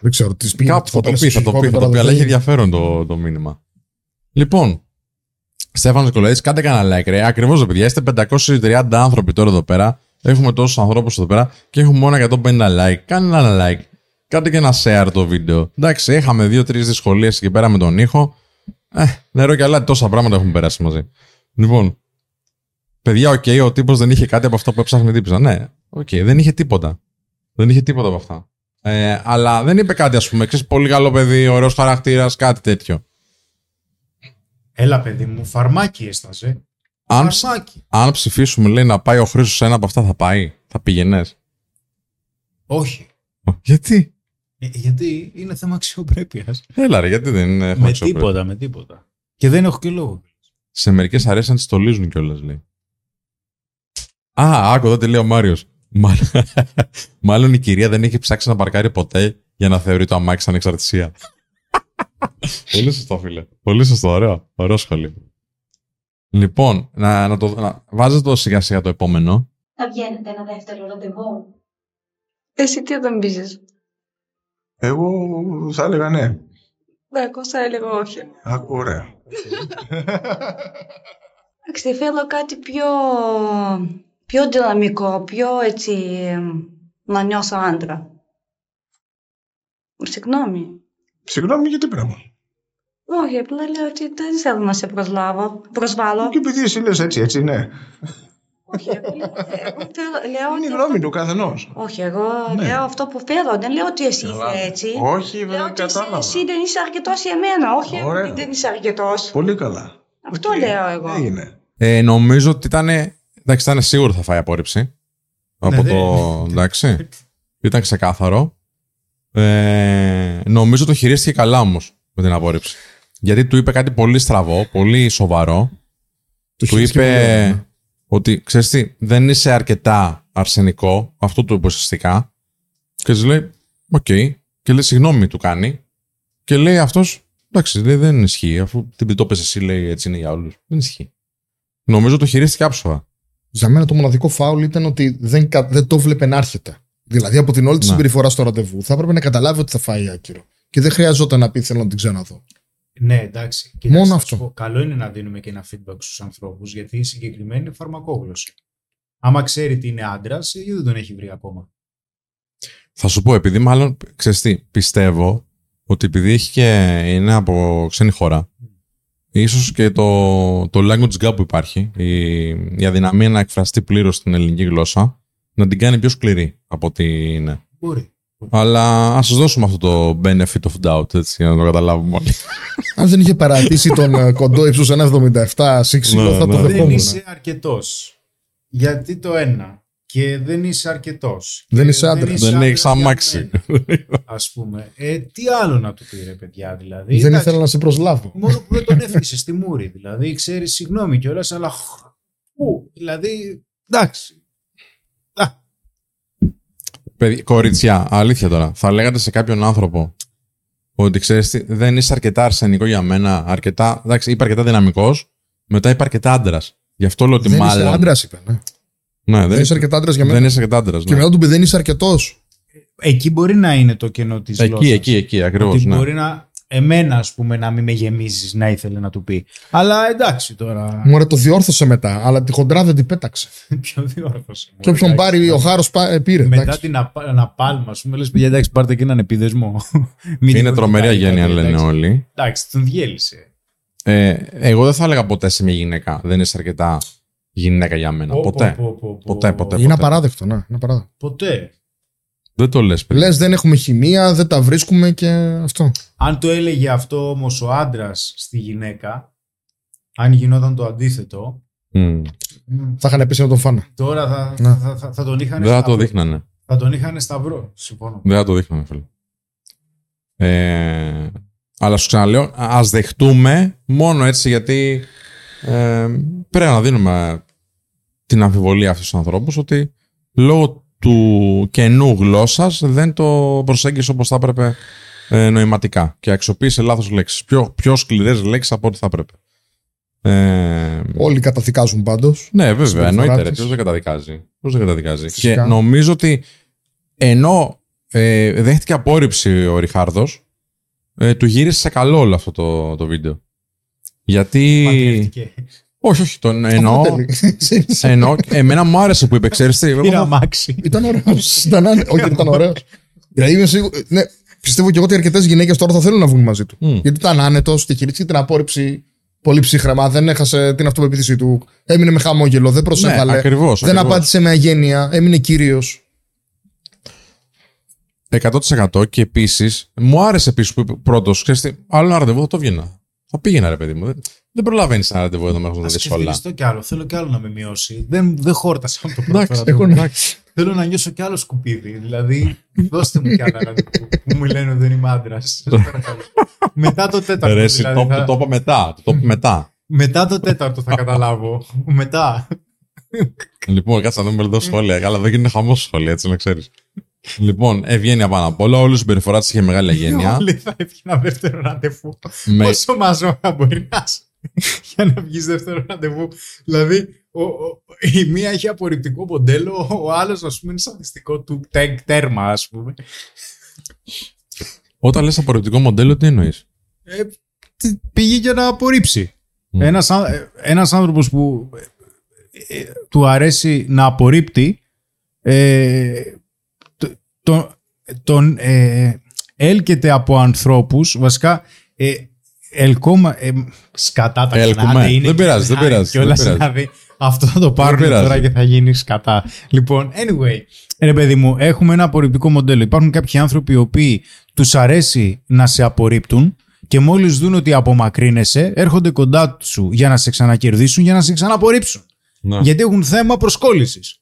Speaker 3: Δεν ξέρω. Τη πήγε.
Speaker 1: Κάπου θα το πεις, θα το πεις, θα το πει, αλλά έχει ενδιαφέρον το, το μήνυμα. Λοιπόν, Στέφανος Νικολαίδης, κάντε κανένα like, ρε. Ακριβώς, ρε παιδιά, είστε 530 άνθρωποι τώρα εδώ πέρα. Έχουμε τόσους ανθρώπους εδώ πέρα και έχουμε μόνο 150 like. Κάνε ένα like. Κάντε και ένα share το βίντεο. Εντάξει, είχαμε δύο-τρεις δυσκολίες εκεί πέρα με τον ήχο. Ε, νερό και αλάτι, τόσα πράγματα έχουμε περάσει μαζί. Λοιπόν, παιδιά, οκ, ο τύπος δεν είχε κάτι από αυτό που έψαχνε η τύπισσα. Ναι, οκ, δεν είχε τίποτα. Δεν είχε τίποτα από αυτά. Ε, αλλά δεν είπε κάτι, ας πούμε. Ξέρεις, πολύ καλό παιδί, ωραίος χαρακτήρας, κάτι τέτοιο.
Speaker 2: Έλα, παιδί μου, φαρμάκι έσταζε.
Speaker 1: Αν,
Speaker 2: Φαρμάκι.
Speaker 1: αν ψηφίσουμε, λέει, να πάει ο Χρήστος σε ένα από αυτά, θα πάει; Θα πήγαινες;
Speaker 2: Όχι.
Speaker 1: Γιατί;
Speaker 2: Ε, γιατί είναι θέμα αξιοπρέπειας.
Speaker 1: Έλα, ρε, γιατί δεν είναι.
Speaker 2: Με τίποτα, με τίποτα. Και δεν έχω και λόγο.
Speaker 1: Σε μερικές αρέσει να τι στολίζουν κιόλας, λέει. Α, άκου εδώ τι λέει ο Μάριος. Μάλλον, μάλλον η κυρία δεν έχει ψάξει να παρκάρει ποτέ για να θεωρεί το αμάξι σαν εξαρτησία. Πολύ σωστό, φίλε. Πολύ σωστό, ωραίο. Ωραίο σχολείο. Λοιπόν, να, να το, να, βάζετε το σιγά σιγά το επόμενο.
Speaker 7: Θα βγαίνετε ένα δεύτερο ραντεβού.
Speaker 5: Εσύ τι θα μπίζεις.
Speaker 6: Εγώ θα έλεγα ναι.
Speaker 5: Ναι, εγώ θα έλεγα όχι.
Speaker 6: Α, ωραία.
Speaker 5: Εντάξει, θέλω κάτι πιο, πιο δυναμικό, πιο έτσι να νιώσω άντρα. Συγγνώμη.
Speaker 6: Συγγνώμη για τι πράγμα;
Speaker 5: Όχι, απλά λέω ότι δεν θέλω να σε προσλάβω. Προσβάλλω.
Speaker 6: Και επειδή εσύ λες έτσι, έτσι, ναι.
Speaker 5: Όχι, εγώ λέω, εγώ θέλω- λέω
Speaker 6: Είναι η
Speaker 5: ότι
Speaker 6: γνώμη
Speaker 5: αυτό-
Speaker 6: του καθενός.
Speaker 5: Όχι, εγώ λέω αυτό που φέρω. Δεν λέω ότι εσύ είσαι έτσι.
Speaker 6: Όχι,
Speaker 5: Λέω
Speaker 6: δεν
Speaker 5: ότι εσύ,
Speaker 6: κατάλαβα.
Speaker 5: εσύ δεν είσαι αρκετός για μένα. Όχι,
Speaker 6: Ωραία.
Speaker 5: ότι δεν είσαι αρκετός.
Speaker 6: Πολύ καλά.
Speaker 5: Αυτό
Speaker 6: Οκ.
Speaker 5: λέω εγώ.
Speaker 6: Έγινε.
Speaker 1: Ε, νομίζω ότι ήταν. Εντάξει, ήταν σίγουρο θα φάει απόρριψη. Από
Speaker 2: Ναι,
Speaker 1: το. Εντάξει. Ήταν ξεκάθαρο. Ε, νομίζω το χειρίστηκε καλά όμως με την απόρριψη. Γιατί του είπε κάτι πολύ στραβό, πολύ σοβαρό.
Speaker 3: Το χειρίστηκε πολύ ωραία,
Speaker 1: είπε
Speaker 3: ναι.
Speaker 1: Ότι ξέρεις τι, δεν είσαι αρκετά αρσενικό. Αυτό του είπε ουσιαστικά. Και της λέει, Οκ. Και λέει, συγγνώμη, του κάνει. Και λέει αυτός, εντάξει, λέει, δεν ισχύει. Αφού το 'πες εσύ, λέει, έτσι είναι για όλους. Δεν ισχύει. Νομίζω το χειρίστηκε άψογα.
Speaker 3: Για μένα το μοναδικό φάουλ ήταν ότι δεν, κα- δεν το 'βλεπε να έρχεται. Δηλαδή από την όλη τη
Speaker 1: Ναι.
Speaker 3: συμπεριφορά στο ραντεβού θα έπρεπε να καταλάβει ότι θα φάει άκυρο. Και δεν χρειαζόταν να πει θέλω να την ξαναδώ.
Speaker 2: Ναι, εντάξει. Και
Speaker 3: Μόνο
Speaker 2: να σας
Speaker 3: αυτό.
Speaker 2: πω, καλό είναι να δίνουμε και ένα feedback στους ανθρώπους, γιατί η συγκεκριμένη είναι φαρμακόγλωση. Άμα ξέρει τι είναι άντρας, γιατί δεν τον έχει βρει ακόμα.
Speaker 1: Θα σου πω, επειδή μάλλον, ξέρεις τι, πιστεύω ότι επειδή έχει και είναι από ξένη χώρα, ίσως και το, το language gap που υπάρχει, η, η αδυναμία να εκφραστεί πλήρως στην ελληνική γλώσσα, να την κάνει πιο σκληρή από ό,τι είναι.
Speaker 2: Μπορεί.
Speaker 1: Αλλά ας σας δώσουμε αυτό το benefit of doubt, έτσι, για να το καταλάβουμε όλοι.
Speaker 3: Αν δεν είχε παρατήσει τον ε, κοντό ύψο 1,77 σύξυλο,
Speaker 1: Ναι,
Speaker 3: θα το
Speaker 1: ναι.
Speaker 2: Δεν
Speaker 3: δεχόμουν.
Speaker 2: είσαι αρκετό. Γιατί το ένα. Και δεν είσαι αρκετό.
Speaker 3: Δεν είσαι άντρας.
Speaker 1: Δεν έχεις αμάξι.
Speaker 2: Α πούμε. Ε, τι άλλο να του πει, ρε παιδιά, δηλαδή.
Speaker 3: Δεν
Speaker 2: Εντάξει,
Speaker 3: ήθελα να σε προσλάβω.
Speaker 2: Μόνο που δεν τον έφυγε στη μούρη. Δηλαδή, ξέρει, συγγνώμη κιόλα, αλλά. Πού, δηλαδή. Εντάξει. Α,
Speaker 1: Παιδί, κοριτσιά, αλήθεια τώρα. Θα λέγατε σε κάποιον άνθρωπο ότι ξέρεις τι, δεν είσαι αρκετά αρσενικό για μένα, αρκετά. Εντάξει, είπε αρκετά δυναμικός, μετά είπε αρκετά άντρας. Γι' αυτό λέω ότι
Speaker 3: Δεν είσαι
Speaker 1: μάλλον.
Speaker 3: άντρας, είπε. Ναι.
Speaker 1: Ναι,
Speaker 3: Δεν είσαι αρκετά άντρας για
Speaker 1: δεν
Speaker 3: μένα.
Speaker 1: είσαι αρκετά άντρας.
Speaker 3: Και
Speaker 1: Ναι.
Speaker 3: μετά του πει δεν είσαι αρκετός.
Speaker 2: εκεί μπορεί να είναι το κενό της
Speaker 1: Εκεί, εκεί, εκεί, ακριβώς.
Speaker 2: Ότι
Speaker 1: Ναι.
Speaker 2: μπορεί να. Εμένα, ας πούμε, να μην με γεμίζεις να ήθελε να του πει. Αλλά εντάξει τώρα.
Speaker 3: Μου το διόρθωσε μετά, αλλά τη χοντρά δεν την πέταξε.
Speaker 2: Ποιο διόρθωσε.
Speaker 3: Και όποιον
Speaker 2: Εντάξει,
Speaker 3: πάρει ο χάρος πήρε.
Speaker 2: Μετά
Speaker 3: εντάξει.
Speaker 2: την απα- αναπάλμα, ας πούμε, λες παιδιά, εντάξει, πάρτε και έναν επίδεσμο. Μην
Speaker 1: Είναι
Speaker 2: την
Speaker 1: τρομερή
Speaker 2: κορτάρετε,
Speaker 1: αγένεια, λένε
Speaker 2: εντάξει.
Speaker 1: όλοι.
Speaker 2: Εντάξει, τον διέλυσε.
Speaker 1: Ε, εγώ δεν θα έλεγα ποτέ σε μια γυναίκα. Δεν είσαι αρκετά γυναίκα για μένα.
Speaker 2: Πω,
Speaker 1: ποτέ.
Speaker 2: πω, πω, πω,
Speaker 1: Ποτέ, ποτέ.
Speaker 3: Είναι απαράδεκτο, ναι. Είναι απαράδεκτο.
Speaker 2: Ποτέ.
Speaker 1: Δεν το λες, παιδί.
Speaker 3: Λες, δεν έχουμε χημεία, δεν τα βρίσκουμε και αυτό.
Speaker 2: Αν το έλεγε αυτό όμως ο άντρας στη γυναίκα, αν γινόταν το αντίθετο,
Speaker 1: Μμ.
Speaker 3: Θα είχαν πει να τον φάνε.
Speaker 2: τώρα θα,
Speaker 3: Ναι.
Speaker 2: θα, θα, θα τον είχαν
Speaker 1: Δεν θα το
Speaker 2: σταυρό.
Speaker 1: δείχνανε.
Speaker 2: Θα τον είχαν σταυρό. Συμφωνώ.
Speaker 1: Δεν θα το δείχναμε, φίλε. Ε, αλλά σου ξαναλέω, ας δεχτούμε μόνο έτσι γιατί ε, πρέπει να δίνουμε την αμφιβολία αυτούς τους ανθρώπους ότι λόγω του κενού γλώσσας δεν το προσέγγισε όπως θα έπρεπε ε, νοηματικά και αξιοποίησε λάθος λέξεις. Πιο, πιο σκληρές λέξεις από ό,τι θα έπρεπε. Ε,
Speaker 3: Όλοι καταδικάζουν πάντως.
Speaker 1: ναι, βέβαια,
Speaker 3: συμπεριφορά
Speaker 1: εννοείται.
Speaker 3: της.
Speaker 1: Ποιος δεν καταδικάζει; Ποιος δεν καταδικάζει;
Speaker 3: Φυσικά.
Speaker 1: Και νομίζω ότι ενώ ε, δέχτηκε απόρριψη ο Ριχάρδος, ε, του γύρισε σε καλό όλο αυτό το, το βίντεο. Γιατί.
Speaker 2: Παντρεύτηκε.
Speaker 1: Όχι, όχι, τον εννοώ. εννοώ εμένα μου άρεσε που είπε, ξέρεις τι. εγώ
Speaker 2: Πήρα
Speaker 1: θα-
Speaker 2: αμάξι.
Speaker 3: Ήταν ωραίος. ήταν, άνε- όχι, ήταν ωραίος. δηλαδή είμαι σίγουρο. Ναι, πιστεύω και εγώ ότι αρκετές γυναίκες τώρα θα θέλουν να βγουν μαζί του.
Speaker 1: Μμ.
Speaker 3: Γιατί ήταν άνετος και χειρίστηκε την απόρριψη πολύ ψύχρεμα. Δεν έχασε την αυτοπεποίθησή του. Έμεινε με χαμόγελο, δεν προσέβαλε.
Speaker 1: Ναι, ακριβώς,
Speaker 3: δεν
Speaker 1: ακριβώς.
Speaker 3: απάντησε με αγένεια. Έμεινε κύριος.
Speaker 1: 100% και επίσης μου άρεσε επίσης που είπε πρώτος. Άλλο ένα ραντεβού θα το βγαίνα. Θα πήγαινα, ρε παιδί μου. Δεν, δεν προλαβαίνεις ένα ραντεβού εδώ μέχρι να
Speaker 2: Α
Speaker 1: δεις όλα.
Speaker 2: σκεφτεί κι άλλο. Θέλω κι άλλο να με μειώσει. Δεν, δεν χόρτασα από το πρώτο
Speaker 1: Εντάξει,
Speaker 2: ραντεβού.
Speaker 3: έχω να-
Speaker 1: εντάξει.
Speaker 2: Θέλω να νιώσω κι άλλο σκουπίδι. Δηλαδή, δώστε μου κι άλλα ραντεβού που μου λένε ότι δεν είμαι άντρας. Μετά το τέταρτο.
Speaker 1: Ρε, εσύ,
Speaker 2: δηλαδή,
Speaker 1: το,
Speaker 2: θα-
Speaker 1: το είπα μετά. Το είπα μετά.
Speaker 2: Μετά το τέταρτο θα καταλάβω. Μετά.
Speaker 1: Λοιπόν, κάτσε να δούμε εδώ σχόλια. Καλά, δεν γίνεται χαμός σχόλια, έτσι να ξέρεις. λοιπόν, ευγένεια πάνω απ' όλα. Όλη η συμπεριφορά της είχε μεγάλη ευγένεια.
Speaker 2: Όλοι θα έφυγε ένα δεύτερο ραντεβού.
Speaker 1: με...
Speaker 2: Πόσο μαζόνα μπορεί να είσαι; για να βγεις δεύτερο ραντεβού. Δηλαδή, ο, ο- η μία έχει απορριπτικό μοντέλο, ο άλλος, ας πούμε, είναι σαντιστικό του τέγκ τέρμα, ας πούμε.
Speaker 1: Όταν λες απορριπτικό μοντέλο, τι εννοείς;
Speaker 2: Ε, τι- πήγε για να απορρίψει.
Speaker 1: Μμ.
Speaker 2: Ένας, άν- ε, ένας άνθρωπος που ε, ε, του αρέσει να απορρίπτει ε, το- το- τον ε, έλκεται από ανθρώπους βασικά ε, ελκόμα, ε, σκατά τα
Speaker 1: Έλκουμε.
Speaker 2: ξανά, άντε, είναι
Speaker 1: Δεν
Speaker 2: και
Speaker 1: πειράζει, δεν
Speaker 2: ξανά
Speaker 1: πειράζει,
Speaker 2: κιόλας,
Speaker 1: δεν πειράζει.
Speaker 2: δηλαδή, Αυτό θα το πάρουν
Speaker 1: πειράζει.
Speaker 2: τώρα και θα γίνει κατά. Λοιπόν, anyway, ρε παιδί μου, έχουμε ένα απορριπτικό μοντέλο. Υπάρχουν κάποιοι άνθρωποι οι οποίοι τους αρέσει να σε απορρίπτουν και μόλις δουν ότι απομακρύνεσαι, έρχονται κοντά σου για να σε ξανακερδίσουν, για να σε ξαναπορρίψουν.
Speaker 1: Ναι.
Speaker 2: Γιατί έχουν θέμα προσκόλλησης.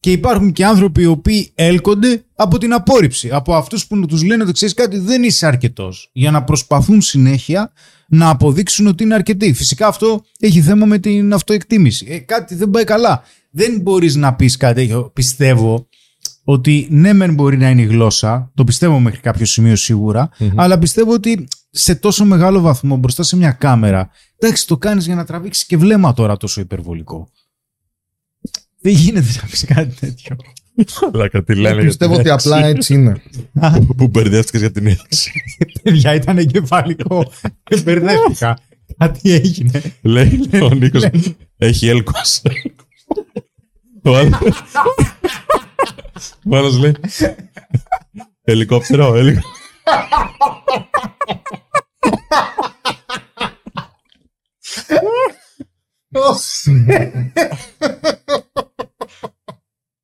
Speaker 2: Και υπάρχουν και άνθρωποι οι οποίοι έλκονται από την απόρριψη. Από αυτούς που τους λένε ότι ξέρεις κάτι, δεν είσαι αρκετός. Για να προσπαθούν συνέχεια να αποδείξουν ότι είναι αρκετοί. Φυσικά αυτό έχει θέμα με την αυτοεκτίμηση. Ε, κάτι δεν πάει καλά. Δεν μπορείς να πεις κάτι. τέτοιο. Πιστεύω ότι ναι, μεν μπορεί να είναι η γλώσσα. Το πιστεύω μέχρι κάποιο σημείο σίγουρα. Αλλά πιστεύω ότι σε τόσο μεγάλο βαθμό μπροστά σε μια κάμερα. Εντάξει, το κάνεις για να τραβήξεις και βλέμμα τώρα τόσο υπερβολικό. Δεν γίνεται να πεις κάτι τέτοιο.
Speaker 1: Λάκα, τι λένε για
Speaker 3: Πιστεύω
Speaker 1: την
Speaker 3: ότι απλά έτσι είναι.
Speaker 1: έλξη. Που μπερδεύτηκες για την έλξη.
Speaker 2: Παιδιά, ήταν εγκεφαλικό. Μπερδεύτηκα. Κάτι έγινε.
Speaker 1: Λέει ο Νίκος. Έχει έλκος. Ο άλλος- Ο άλλος λέει. Ελικόπτερο, ελικόπτερο.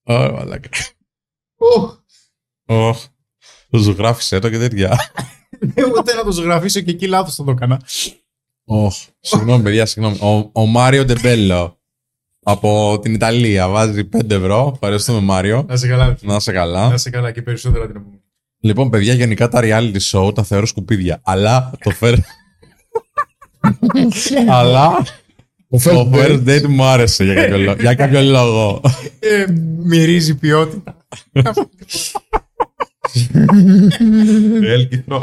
Speaker 1: Ω, μαλάκα. Ωχ. Το ζωγράφισε το και τέτοια.
Speaker 2: Εγώ θέλω να το ζωγραφίσω και εκεί λάθος το έκανα.
Speaker 1: Ωχ. Συγγνώμη, παιδιά, συγγνώμη. Ο, ο Μάριο Ντεμπέλο από την Ιταλία βάζει 5 ευρώ. Ευχαριστούμε, Μάριο.
Speaker 2: Να σε καλά.
Speaker 1: Να είσαι καλά.
Speaker 2: Να σε καλά και περισσότερα την επόμενη.
Speaker 1: Λοιπόν, παιδιά, γενικά τα reality show τα θεωρώ σκουπίδια. Αλλά το first. Αλλά
Speaker 3: Ο
Speaker 1: το
Speaker 3: Φέλτ
Speaker 1: first date μου άρεσε για κάποιο λόγο. για κάποιο λόγο.
Speaker 2: Ε, μυρίζει ποιότητα.
Speaker 1: Έλκυθρο.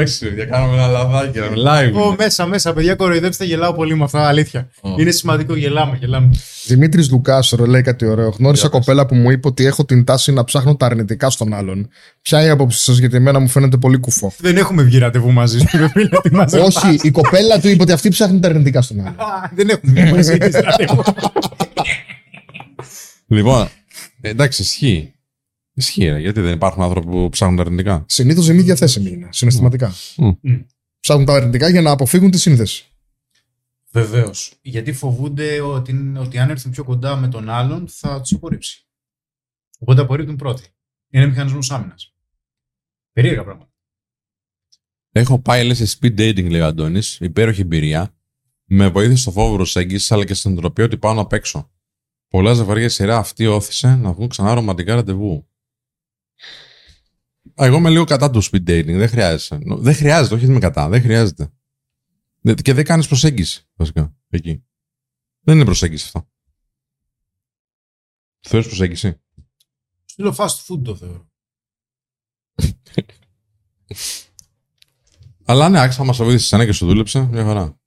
Speaker 1: Εντάξει, παιδιά, κάναμε ένα λαδάκι. ένα Live.
Speaker 2: Ω, μέσα, μέσα, παιδιά, κοροϊδέψτε, γελάω πολύ με αυτά, αλήθεια. Είναι σημαντικό, γελάμε, γελάμε.
Speaker 3: Δημήτρης Λουκάσορο λέει κάτι ωραίο. Γνώρισα κοπέλα που μου είπε ότι έχω την τάση να ψάχνω τα αρνητικά στον άλλον. Ποια είναι η άποψη σας, γιατί εμένα μου φαίνεται πολύ κουφό.
Speaker 2: Δεν έχουμε βγει ραντεβού μαζί σου, ρε φίλε, τι μας ρωτάς.
Speaker 3: Όχι, η κοπέλα του είπε ότι αυτή ψάχνει τα αρνητικά στον άλλον.
Speaker 2: Α, Δεν έχουμε βγει μαζί της ραντεβού.
Speaker 1: Λοιπόν, εντάξει, ισχύει. Ισχύει, ρε, γιατί δεν υπάρχουν άνθρωποι που ψάχνουν τα αρνητικά.
Speaker 3: Συνήθως είναι διαθέσιμοι είναι, συναισθηματικά.
Speaker 1: Μμ.
Speaker 3: Ψάχνουν τα αρνητικά για να αποφύγουν τη σύνδεση.
Speaker 2: Βεβαίως. Γιατί φοβούνται ότι, ότι αν έρθουν πιο κοντά με τον άλλον θα τους απορρίψει. Οπότε απορρίπτουν πρώτοι. Είναι μηχανισμός άμυνας. Περίεργα πράγματα.
Speaker 1: Έχω πάει λέει, σε speed dating, λέει ο Αντώνης, υπέροχη εμπειρία. Με βοήθησε στο φόβο προσέγγιση αλλά και στην εντροπή ότι πάω απ' έξω. Πολλά ζευγάρια σειρά αυτή όθησε να βγουν ξανά ρομαντικά ραντεβού. Α, Εγώ είμαι λίγο κατά του speed dating. Δεν χρειάζεται. Νο- Δεν χρειάζεται, όχι είμαι κατά. Δεν χρειάζεται. Δε- Και δεν κάνεις προσέγγιση, βασικά. Εκεί. Δεν είναι προσέγγιση αυτό. Θεωρείς προσέγγιση;
Speaker 2: Στείλω fast food το θεωρώ.
Speaker 1: Αλλά ναι, άξα μας βοήθησε εσένα και σου δούλεψε. Μια χαρά.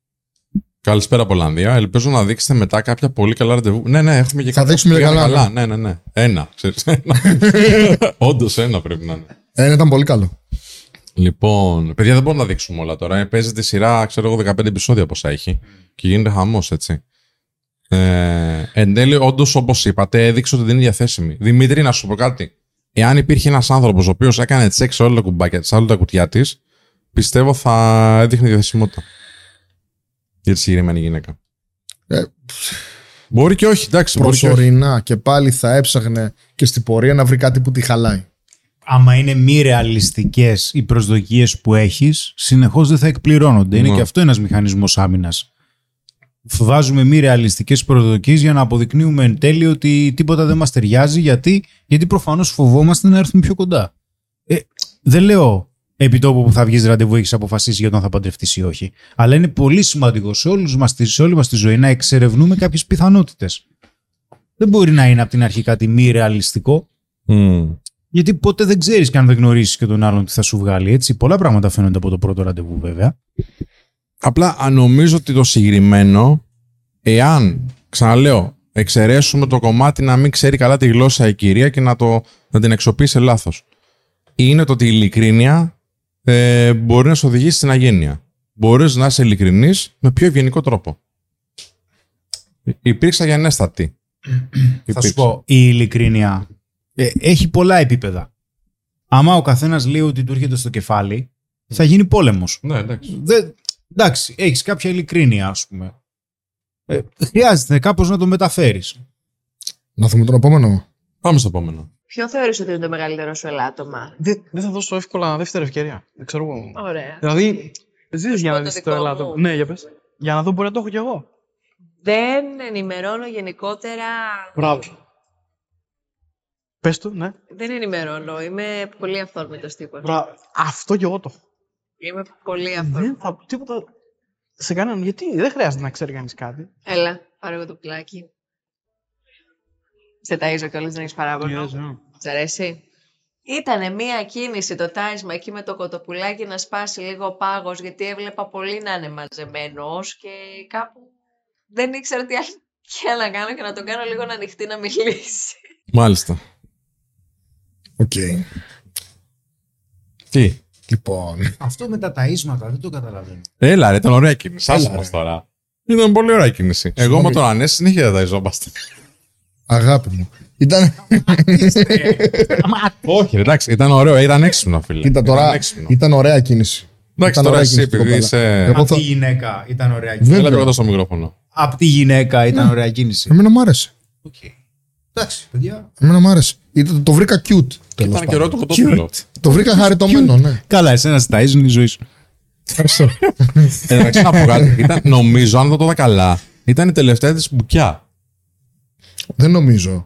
Speaker 1: Καλησπέρα από Ολλανδία. Ελπίζω να δείξετε μετά κάποια πολύ καλά ραντεβού. Ναι, ναι, έχουμε και
Speaker 3: Θα
Speaker 1: κάποια
Speaker 3: δείξουμε
Speaker 1: πήγαμε
Speaker 3: καλά,
Speaker 1: Ναι, ναι, ναι. Ένα. Ξέρεις, ένα. Όντως ένα πρέπει να είναι.
Speaker 3: Ε, ήταν πολύ καλό.
Speaker 1: Λοιπόν, παιδιά δεν μπορούμε να δείξουμε όλα τώρα. Ε, Παίζεται σειρά, ξέρω εγώ, 15 επεισόδια πόσα έχει. Και γίνεται χαμός, έτσι. Ε, εν τέλει, όντως, όπως είπατε, έδειξε ότι δεν είναι διαθέσιμη. Δημήτρη, να σου πω κάτι. Εάν υπήρχε ένας άνθρωπος ο οποίος έκανε τσεκ σε όλα τα κουμπάκια, σε όλα τα κουτιά της, πιστεύω θα έδειχνε διαθεσιμότητα. Για τη συγκεκριμένη γυναίκα.
Speaker 3: Ε,
Speaker 1: Μπορεί και όχι, εντάξει. Μπορεί και όχι.
Speaker 3: Προσωρινά και πάλι θα έψαχνε και στην πορεία να βρει κάτι που τη χαλάει.
Speaker 2: Άμα είναι μη ρεαλιστικές οι προσδοκίες που έχεις, συνεχώς δεν θα εκπληρώνονται. Είναι
Speaker 1: Ναι.
Speaker 2: και αυτό ένας μηχανισμός άμυνας. Βάζουμε μη ρεαλιστικές προσδοκίες για να αποδεικνύουμε εν τέλει ότι τίποτα δεν μας ταιριάζει. Γιατί, γιατί προφανώς φοβόμαστε να έρθουμε πιο κοντά. Ε, δεν λέω επί τόπου που θα βγεις ραντεβού έχεις αποφασίσει για το αν θα παντρευτείς ή όχι. Αλλά είναι πολύ σημαντικό σε, όλους μας, τη- σε όλη μας τη ζωή να εξερευνούμε κάποιες πιθανότητες. Δεν μπορεί να είναι από την αρχή κάτι μη ρεαλιστικό.
Speaker 1: Μμ.
Speaker 2: Γιατί ποτέ δεν ξέρεις και αν δεν γνωρίσεις και τον άλλον τι θα σου βγάλει. Έτσι. Πολλά πράγματα φαίνονται από το πρώτο ραντεβού, βέβαια.
Speaker 1: Απλά α, νομίζω ότι το συγκεκριμένο, εάν, ξαναλέω, εξαιρέσουμε το κομμάτι να μην ξέρει καλά τη γλώσσα η κυρία και να, το, να την εξοπλίσει λάθος. Είναι το ότι η ειλικρίνεια ε, μπορεί να σε οδηγήσει στην αγένεια. Μπορείς να είσαι ειλικρινής με πιο ευγενικό τρόπο. Υ- Υπήρξα γενέστατη.
Speaker 2: Θα σου πω, η ειλικρίνεια ε, έχει πολλά επίπεδα. Άμα ο καθένας λέει ότι του έρχεται στο κεφάλι, θα γίνει πόλεμος.
Speaker 1: Ναι, εντάξει.
Speaker 2: Δεν, εντάξει, έχεις κάποια ειλικρίνεια, ας πούμε. Ε, χρειάζεται κάπως να το μεταφέρεις.
Speaker 3: Να δούμε τον επόμενο.
Speaker 1: Πάμε στο επόμενο.
Speaker 8: Ποιο θεωρείς ότι είναι το μεγαλύτερο σου ελάττωμα;
Speaker 9: Δεν, δεν θα δώσω εύκολα δεύτερη ευκαιρία. Δεν ξέρω εγώ.
Speaker 8: Ωραία.
Speaker 9: Δηλαδή, ζεις για να
Speaker 8: πω το
Speaker 9: δεις το
Speaker 8: δικό
Speaker 9: ελάττωμα.
Speaker 8: μου.
Speaker 9: Ναι, για πες. Για να δω μπορεί να το έχω κι εγώ.
Speaker 8: Δεν ενημερώνω γενικότερα.
Speaker 9: Μπράβο. Πες του, ναι.
Speaker 8: Δεν ενημερώνω. Είμαι πολύ αυθόρμητος τύπος.
Speaker 9: Μπράβο. Αυτό κι εγώ το έχω.
Speaker 8: Είμαι πολύ αυθόρμητος.
Speaker 9: Δεν θα τίποτα σε κανέναν. Γιατί δεν χρειάζεται να ξέρει κανείς κάτι.
Speaker 8: Έλα, πάρ' το εγώ το πουλάκι. Σε ταΐζω κιόλας, δεν έχεις παράπονο.
Speaker 9: Yes, ναι.
Speaker 8: Σ' αρέσει; Ήτανε μία κίνηση το τάισμα εκεί με το κοτοπουλάκι να σπάσει λίγο ο πάγος γιατί έβλεπα πολύ να είναι μαζεμένος και κάπου δεν ήξερα τι άλλο και να κάνω και να τον κάνω λίγο να ανοιχτεί να μιλήσει.
Speaker 1: Μάλιστα.
Speaker 3: Οκ.
Speaker 1: Τι;
Speaker 3: Λοιπόν.
Speaker 2: Αυτό με τα ταΐσματα δεν το καταλαβαίνω.
Speaker 1: Έλα, ρε, ήταν ωραία κίνηση.
Speaker 3: Έλα,
Speaker 1: Άσε μας
Speaker 3: ρε.
Speaker 1: τώρα. Ήταν πολύ ωραία κίνηση. Εγώ με τον Ανέση συνέχεια τα ιζόμαστε.
Speaker 3: Αγάπη μου. Ήταν.
Speaker 1: Όχι, ρε, εντάξει, ήταν ωραίο, ήταν έξυπνο, φίλε.
Speaker 3: Κοίτα τώρα.
Speaker 1: Ήταν έξυπνο.
Speaker 3: Ήταν ωραία κίνηση.
Speaker 1: Εντάξει,
Speaker 3: ήταν
Speaker 1: τώρα
Speaker 3: ωραία
Speaker 1: εσύ
Speaker 3: κίνηση,
Speaker 1: επειδή
Speaker 3: κοπέλα.
Speaker 1: είσαι.
Speaker 3: Εγώ
Speaker 2: Απ'
Speaker 3: θα-
Speaker 2: τη γυναίκα ήταν ωραία
Speaker 3: Δεν-
Speaker 2: κίνηση.
Speaker 1: Έλα
Speaker 3: βέβαια.
Speaker 1: πιο κοντά στο μικρόφωνο.
Speaker 2: Απ' τη γυναίκα ήταν ωραία κίνηση.
Speaker 3: Εμένα μου άρεσε.
Speaker 2: Οκ. Εντάξει, παιδιά.
Speaker 3: Εμένα μου άρεσε. Ήταν- Το βρήκα cute. Τέλος
Speaker 1: Ήταν
Speaker 3: πάντων.
Speaker 1: καιρό το κοτόπουλο.
Speaker 3: Το βρήκα χαριτωμένο, ναι.
Speaker 2: Καλά, εσένα σε ταΐζουν η ζωή σου.
Speaker 3: Ευχαριστώ.
Speaker 1: Εντάξει, να πω κάτι. Ήταν, νομίζω, αν δεν το είδα καλά, ήταν η τελευταία της μπουκιά.
Speaker 3: Δεν νομίζω.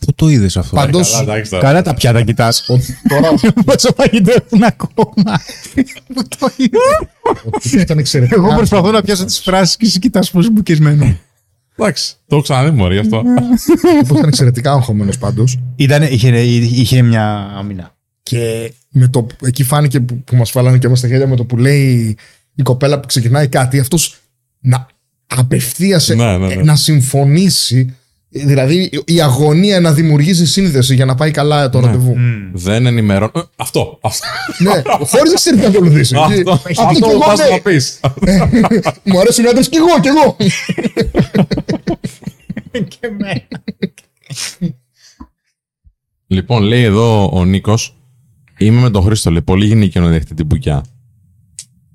Speaker 2: Πού το είδες αυτό.
Speaker 3: Παντό.
Speaker 1: Καλά, εντάξει τώρα.
Speaker 2: Καλά τα πιάτα κοιτάς.
Speaker 3: Τώρα
Speaker 2: Πόσο φαγητό έχουν ακόμα. Πού το είδες;
Speaker 3: ήταν εξαιρετικά.
Speaker 2: Εγώ προσπαθώ να πιάσω τις φράσεις και εσύ κοιτάς πώς μπουκισμένο.
Speaker 1: Εντάξει, το έχω ξαναδεί μωρή γι' αυτό.
Speaker 3: Ήταν εξαιρετικά αγχωμένος πάντως.
Speaker 2: Ήτανε, είχε, είχε μια άμυνα.
Speaker 3: Και με το, εκεί φάνηκε που, που μας βάλανε και μέσα στα χέρια με το που λέει η κοπέλα που ξεκινάει κάτι, αυτός να απευθείας
Speaker 1: Ναι, ναι, ναι.
Speaker 3: να συμφωνήσει. Δηλαδή η αγωνία να δημιουργήσει σύνδεση για να πάει καλά το ραντεβού.
Speaker 1: Δεν ενημερώνω. Ε, Αυτό. Αυτό.
Speaker 3: ναι, χωρίς να ξέρει τι να ακολουθήσει.
Speaker 1: Αυτό.
Speaker 3: Αυτό κι
Speaker 1: Αυτό
Speaker 3: εγώ,
Speaker 1: πας
Speaker 3: ναι.
Speaker 1: να πεις.
Speaker 3: Μου αρέσουν οι άντρες κι εγώ, κι εγώ.
Speaker 2: και με.
Speaker 1: Λοιπόν, λέει εδώ ο Νίκος. Είμαι με τον Χρήστο. Λέει, πολύ γυναικείο να δέχεται την μπουκιά.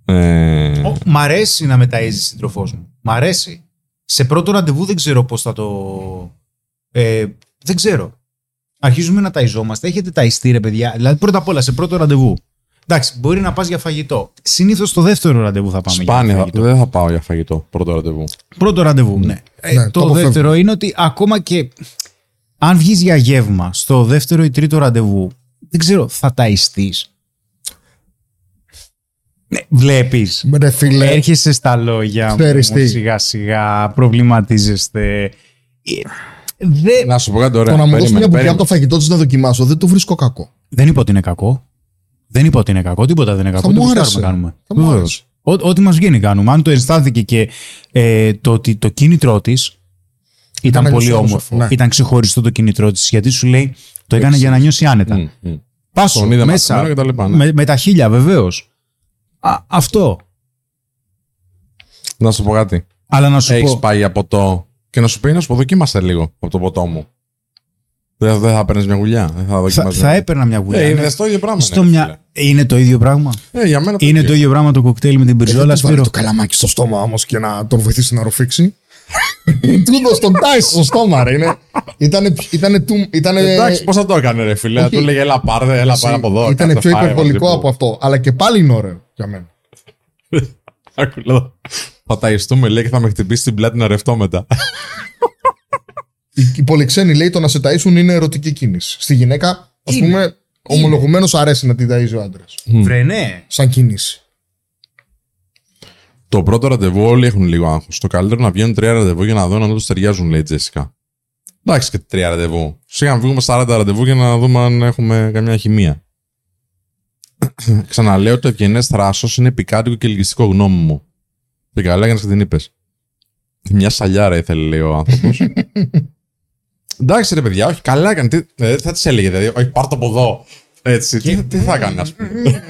Speaker 1: Ε,
Speaker 2: Ω, Μ' αρέσει να μεταίζεις σύντροφό μου. Μ' αρέσει. Σε πρώτο ραντεβού δεν ξέρω πώς θα το. Ε, δεν ξέρω. Αρχίζουμε να ταϊζόμαστε. Έχετε ταϊστεί, ρε παιδιά. Δηλαδή, πρώτα απ' όλα, σε πρώτο ραντεβού. Εντάξει, μπορεί να πας για φαγητό. Συνήθως στο δεύτερο ραντεβού θα πάμε
Speaker 1: Σπάνια,
Speaker 2: για
Speaker 1: θα-
Speaker 2: φαγητό.
Speaker 1: δεν θα πάω για φαγητό πρώτο ραντεβού.
Speaker 2: Πρώτο ραντεβού, ναι. Ε,
Speaker 3: Ναι, το
Speaker 2: το
Speaker 3: αποφεύγω.
Speaker 2: δεύτερο είναι ότι ακόμα και αν βγεις για γεύμα στο δεύτερο ή τρίτο ραντεβού, δεν ξέρω, θα ταϊστείς. Ναι, βλέπεις.
Speaker 3: Ρε φίλε,
Speaker 2: Έρχεσαι στα λόγια
Speaker 3: Ξέρεις
Speaker 2: μου,
Speaker 3: τι.
Speaker 2: σιγά σιγά, προβληματίζεστε. Ε, Δεν,
Speaker 1: Να σου πω κάτι
Speaker 3: το
Speaker 1: ωραίο.
Speaker 3: να μου δώσεις
Speaker 1: Περίμενε,
Speaker 3: μια μπουκιά
Speaker 1: περίμενε.
Speaker 3: από το φαγητό της να δοκιμάσω δεν το βρίσκω κακό.
Speaker 2: δεν είπα ότι είναι κακό. Δεν είπα ότι είναι κακό, τίποτα δεν είναι κακό.
Speaker 3: μου
Speaker 2: Τι
Speaker 3: άρεσε.
Speaker 2: γουστάρουμε κάνουμε.
Speaker 3: Θα μου
Speaker 2: Βεβαίως.
Speaker 3: άρεσε.
Speaker 2: Ό- Ό,τι μας βγαίνει κάνουμε. Αν το αισθάνθηκε και ε, το ότι το κίνητρό της ήταν
Speaker 3: να
Speaker 2: πολύ
Speaker 3: νιώσει
Speaker 2: όμορφο,
Speaker 3: όμορφο, ναι.
Speaker 2: ήταν ξεχωριστό το κίνητρό της, γιατί σου λέει το έκανε για να νιώσει άνετα.
Speaker 1: Μμ, μμ.
Speaker 2: Πάσο
Speaker 1: Τον είδε
Speaker 2: μέσα.
Speaker 1: ματωμένο και τα λοιπά, ναι.
Speaker 2: με, με τα χίλια, βεβαίως. Αυτό.
Speaker 1: Να σου πω κάτι.
Speaker 2: Αλλά να σου
Speaker 1: Έχεις
Speaker 2: πω.
Speaker 1: πάει για ποτό και να σου πει να σου πω δοκίμασε λίγο από το ποτό μου. Δεν, δεν θα παίρνεις μια γουλιά. Δεν θα
Speaker 2: Θα,
Speaker 1: δοκιμάζει.
Speaker 2: θα έπαιρνα μια γουλιά.
Speaker 1: Ε,
Speaker 2: Ναι.
Speaker 1: είναι στο ίδιο πράγμα.
Speaker 2: Στο
Speaker 1: ναι,
Speaker 2: μια... Είναι το ίδιο πράγμα;
Speaker 1: φίλε. Ε, για μένα
Speaker 2: Είναι το ίδιο πράγμα το κοκτέιλ με την
Speaker 3: Δεν
Speaker 2: μπριζόλα,
Speaker 3: του βάλει
Speaker 2: Σπύρο.
Speaker 3: το καλαμάκι στο στόμα όμως και να τον βοηθήσει να ρουφήξει. Τούτος τον τάι στο στόμα, ρε. Είναι, ήτανε, ήτανε, του- ήτανε,
Speaker 1: Εντάξει, πώς θα το έκανε, ρε φίλε;
Speaker 3: Όχι.
Speaker 1: Του λέγε έλα πάρε, έλα πάρε από εδώ.
Speaker 3: Ήταν
Speaker 1: κάτσε,
Speaker 3: πιο
Speaker 1: φάε,
Speaker 3: υπερβολικό
Speaker 1: μαζί
Speaker 3: από
Speaker 1: που-
Speaker 3: αυτό. Αλλά και πάλι είναι ωραίο για μένα.
Speaker 1: Άκου, λέω, Θα ταϊστούμε, λέει, και θα με χτυπήσει την πλάτη να ρευτώ μετά.
Speaker 3: Οι, οι πολυξένοι λέει το να σε ταΐσουν είναι ερωτική κίνηση. Στη γυναίκα, ας πούμε, ομολογουμένως αρέσει να την ταΐζει ο άντρας.
Speaker 2: Βρε, ναι.
Speaker 3: Σαν κίνηση.
Speaker 1: Το πρώτο ραντεβού όλοι έχουν λίγο άγχος. Το καλύτερο να βγαίνουν τρία ραντεβού για να δω αν του ταιριάζουν, λέει η Τζέσικα. Εντάξει και τρία ραντεβού. Σιγά να βγούμε 40 ραντεβού για να δούμε αν έχουμε καμιά χημεία. Ξαναλέω ότι το ευγενές θράσος είναι πικάντικο και ελκυστικό γνώμη μου. Και καλά έκανες και την είπες. Μια σαλιάρα ήθελε, λέει ο άνθρωπος. Εντάξει ρε παιδιά, όχι καλά έκανε. Τι, ε, θα της έλεγε, δηλαδή, όχι πάρ το από εδώ. Έτσι, τι, τι θα έκανε, ας πούμε.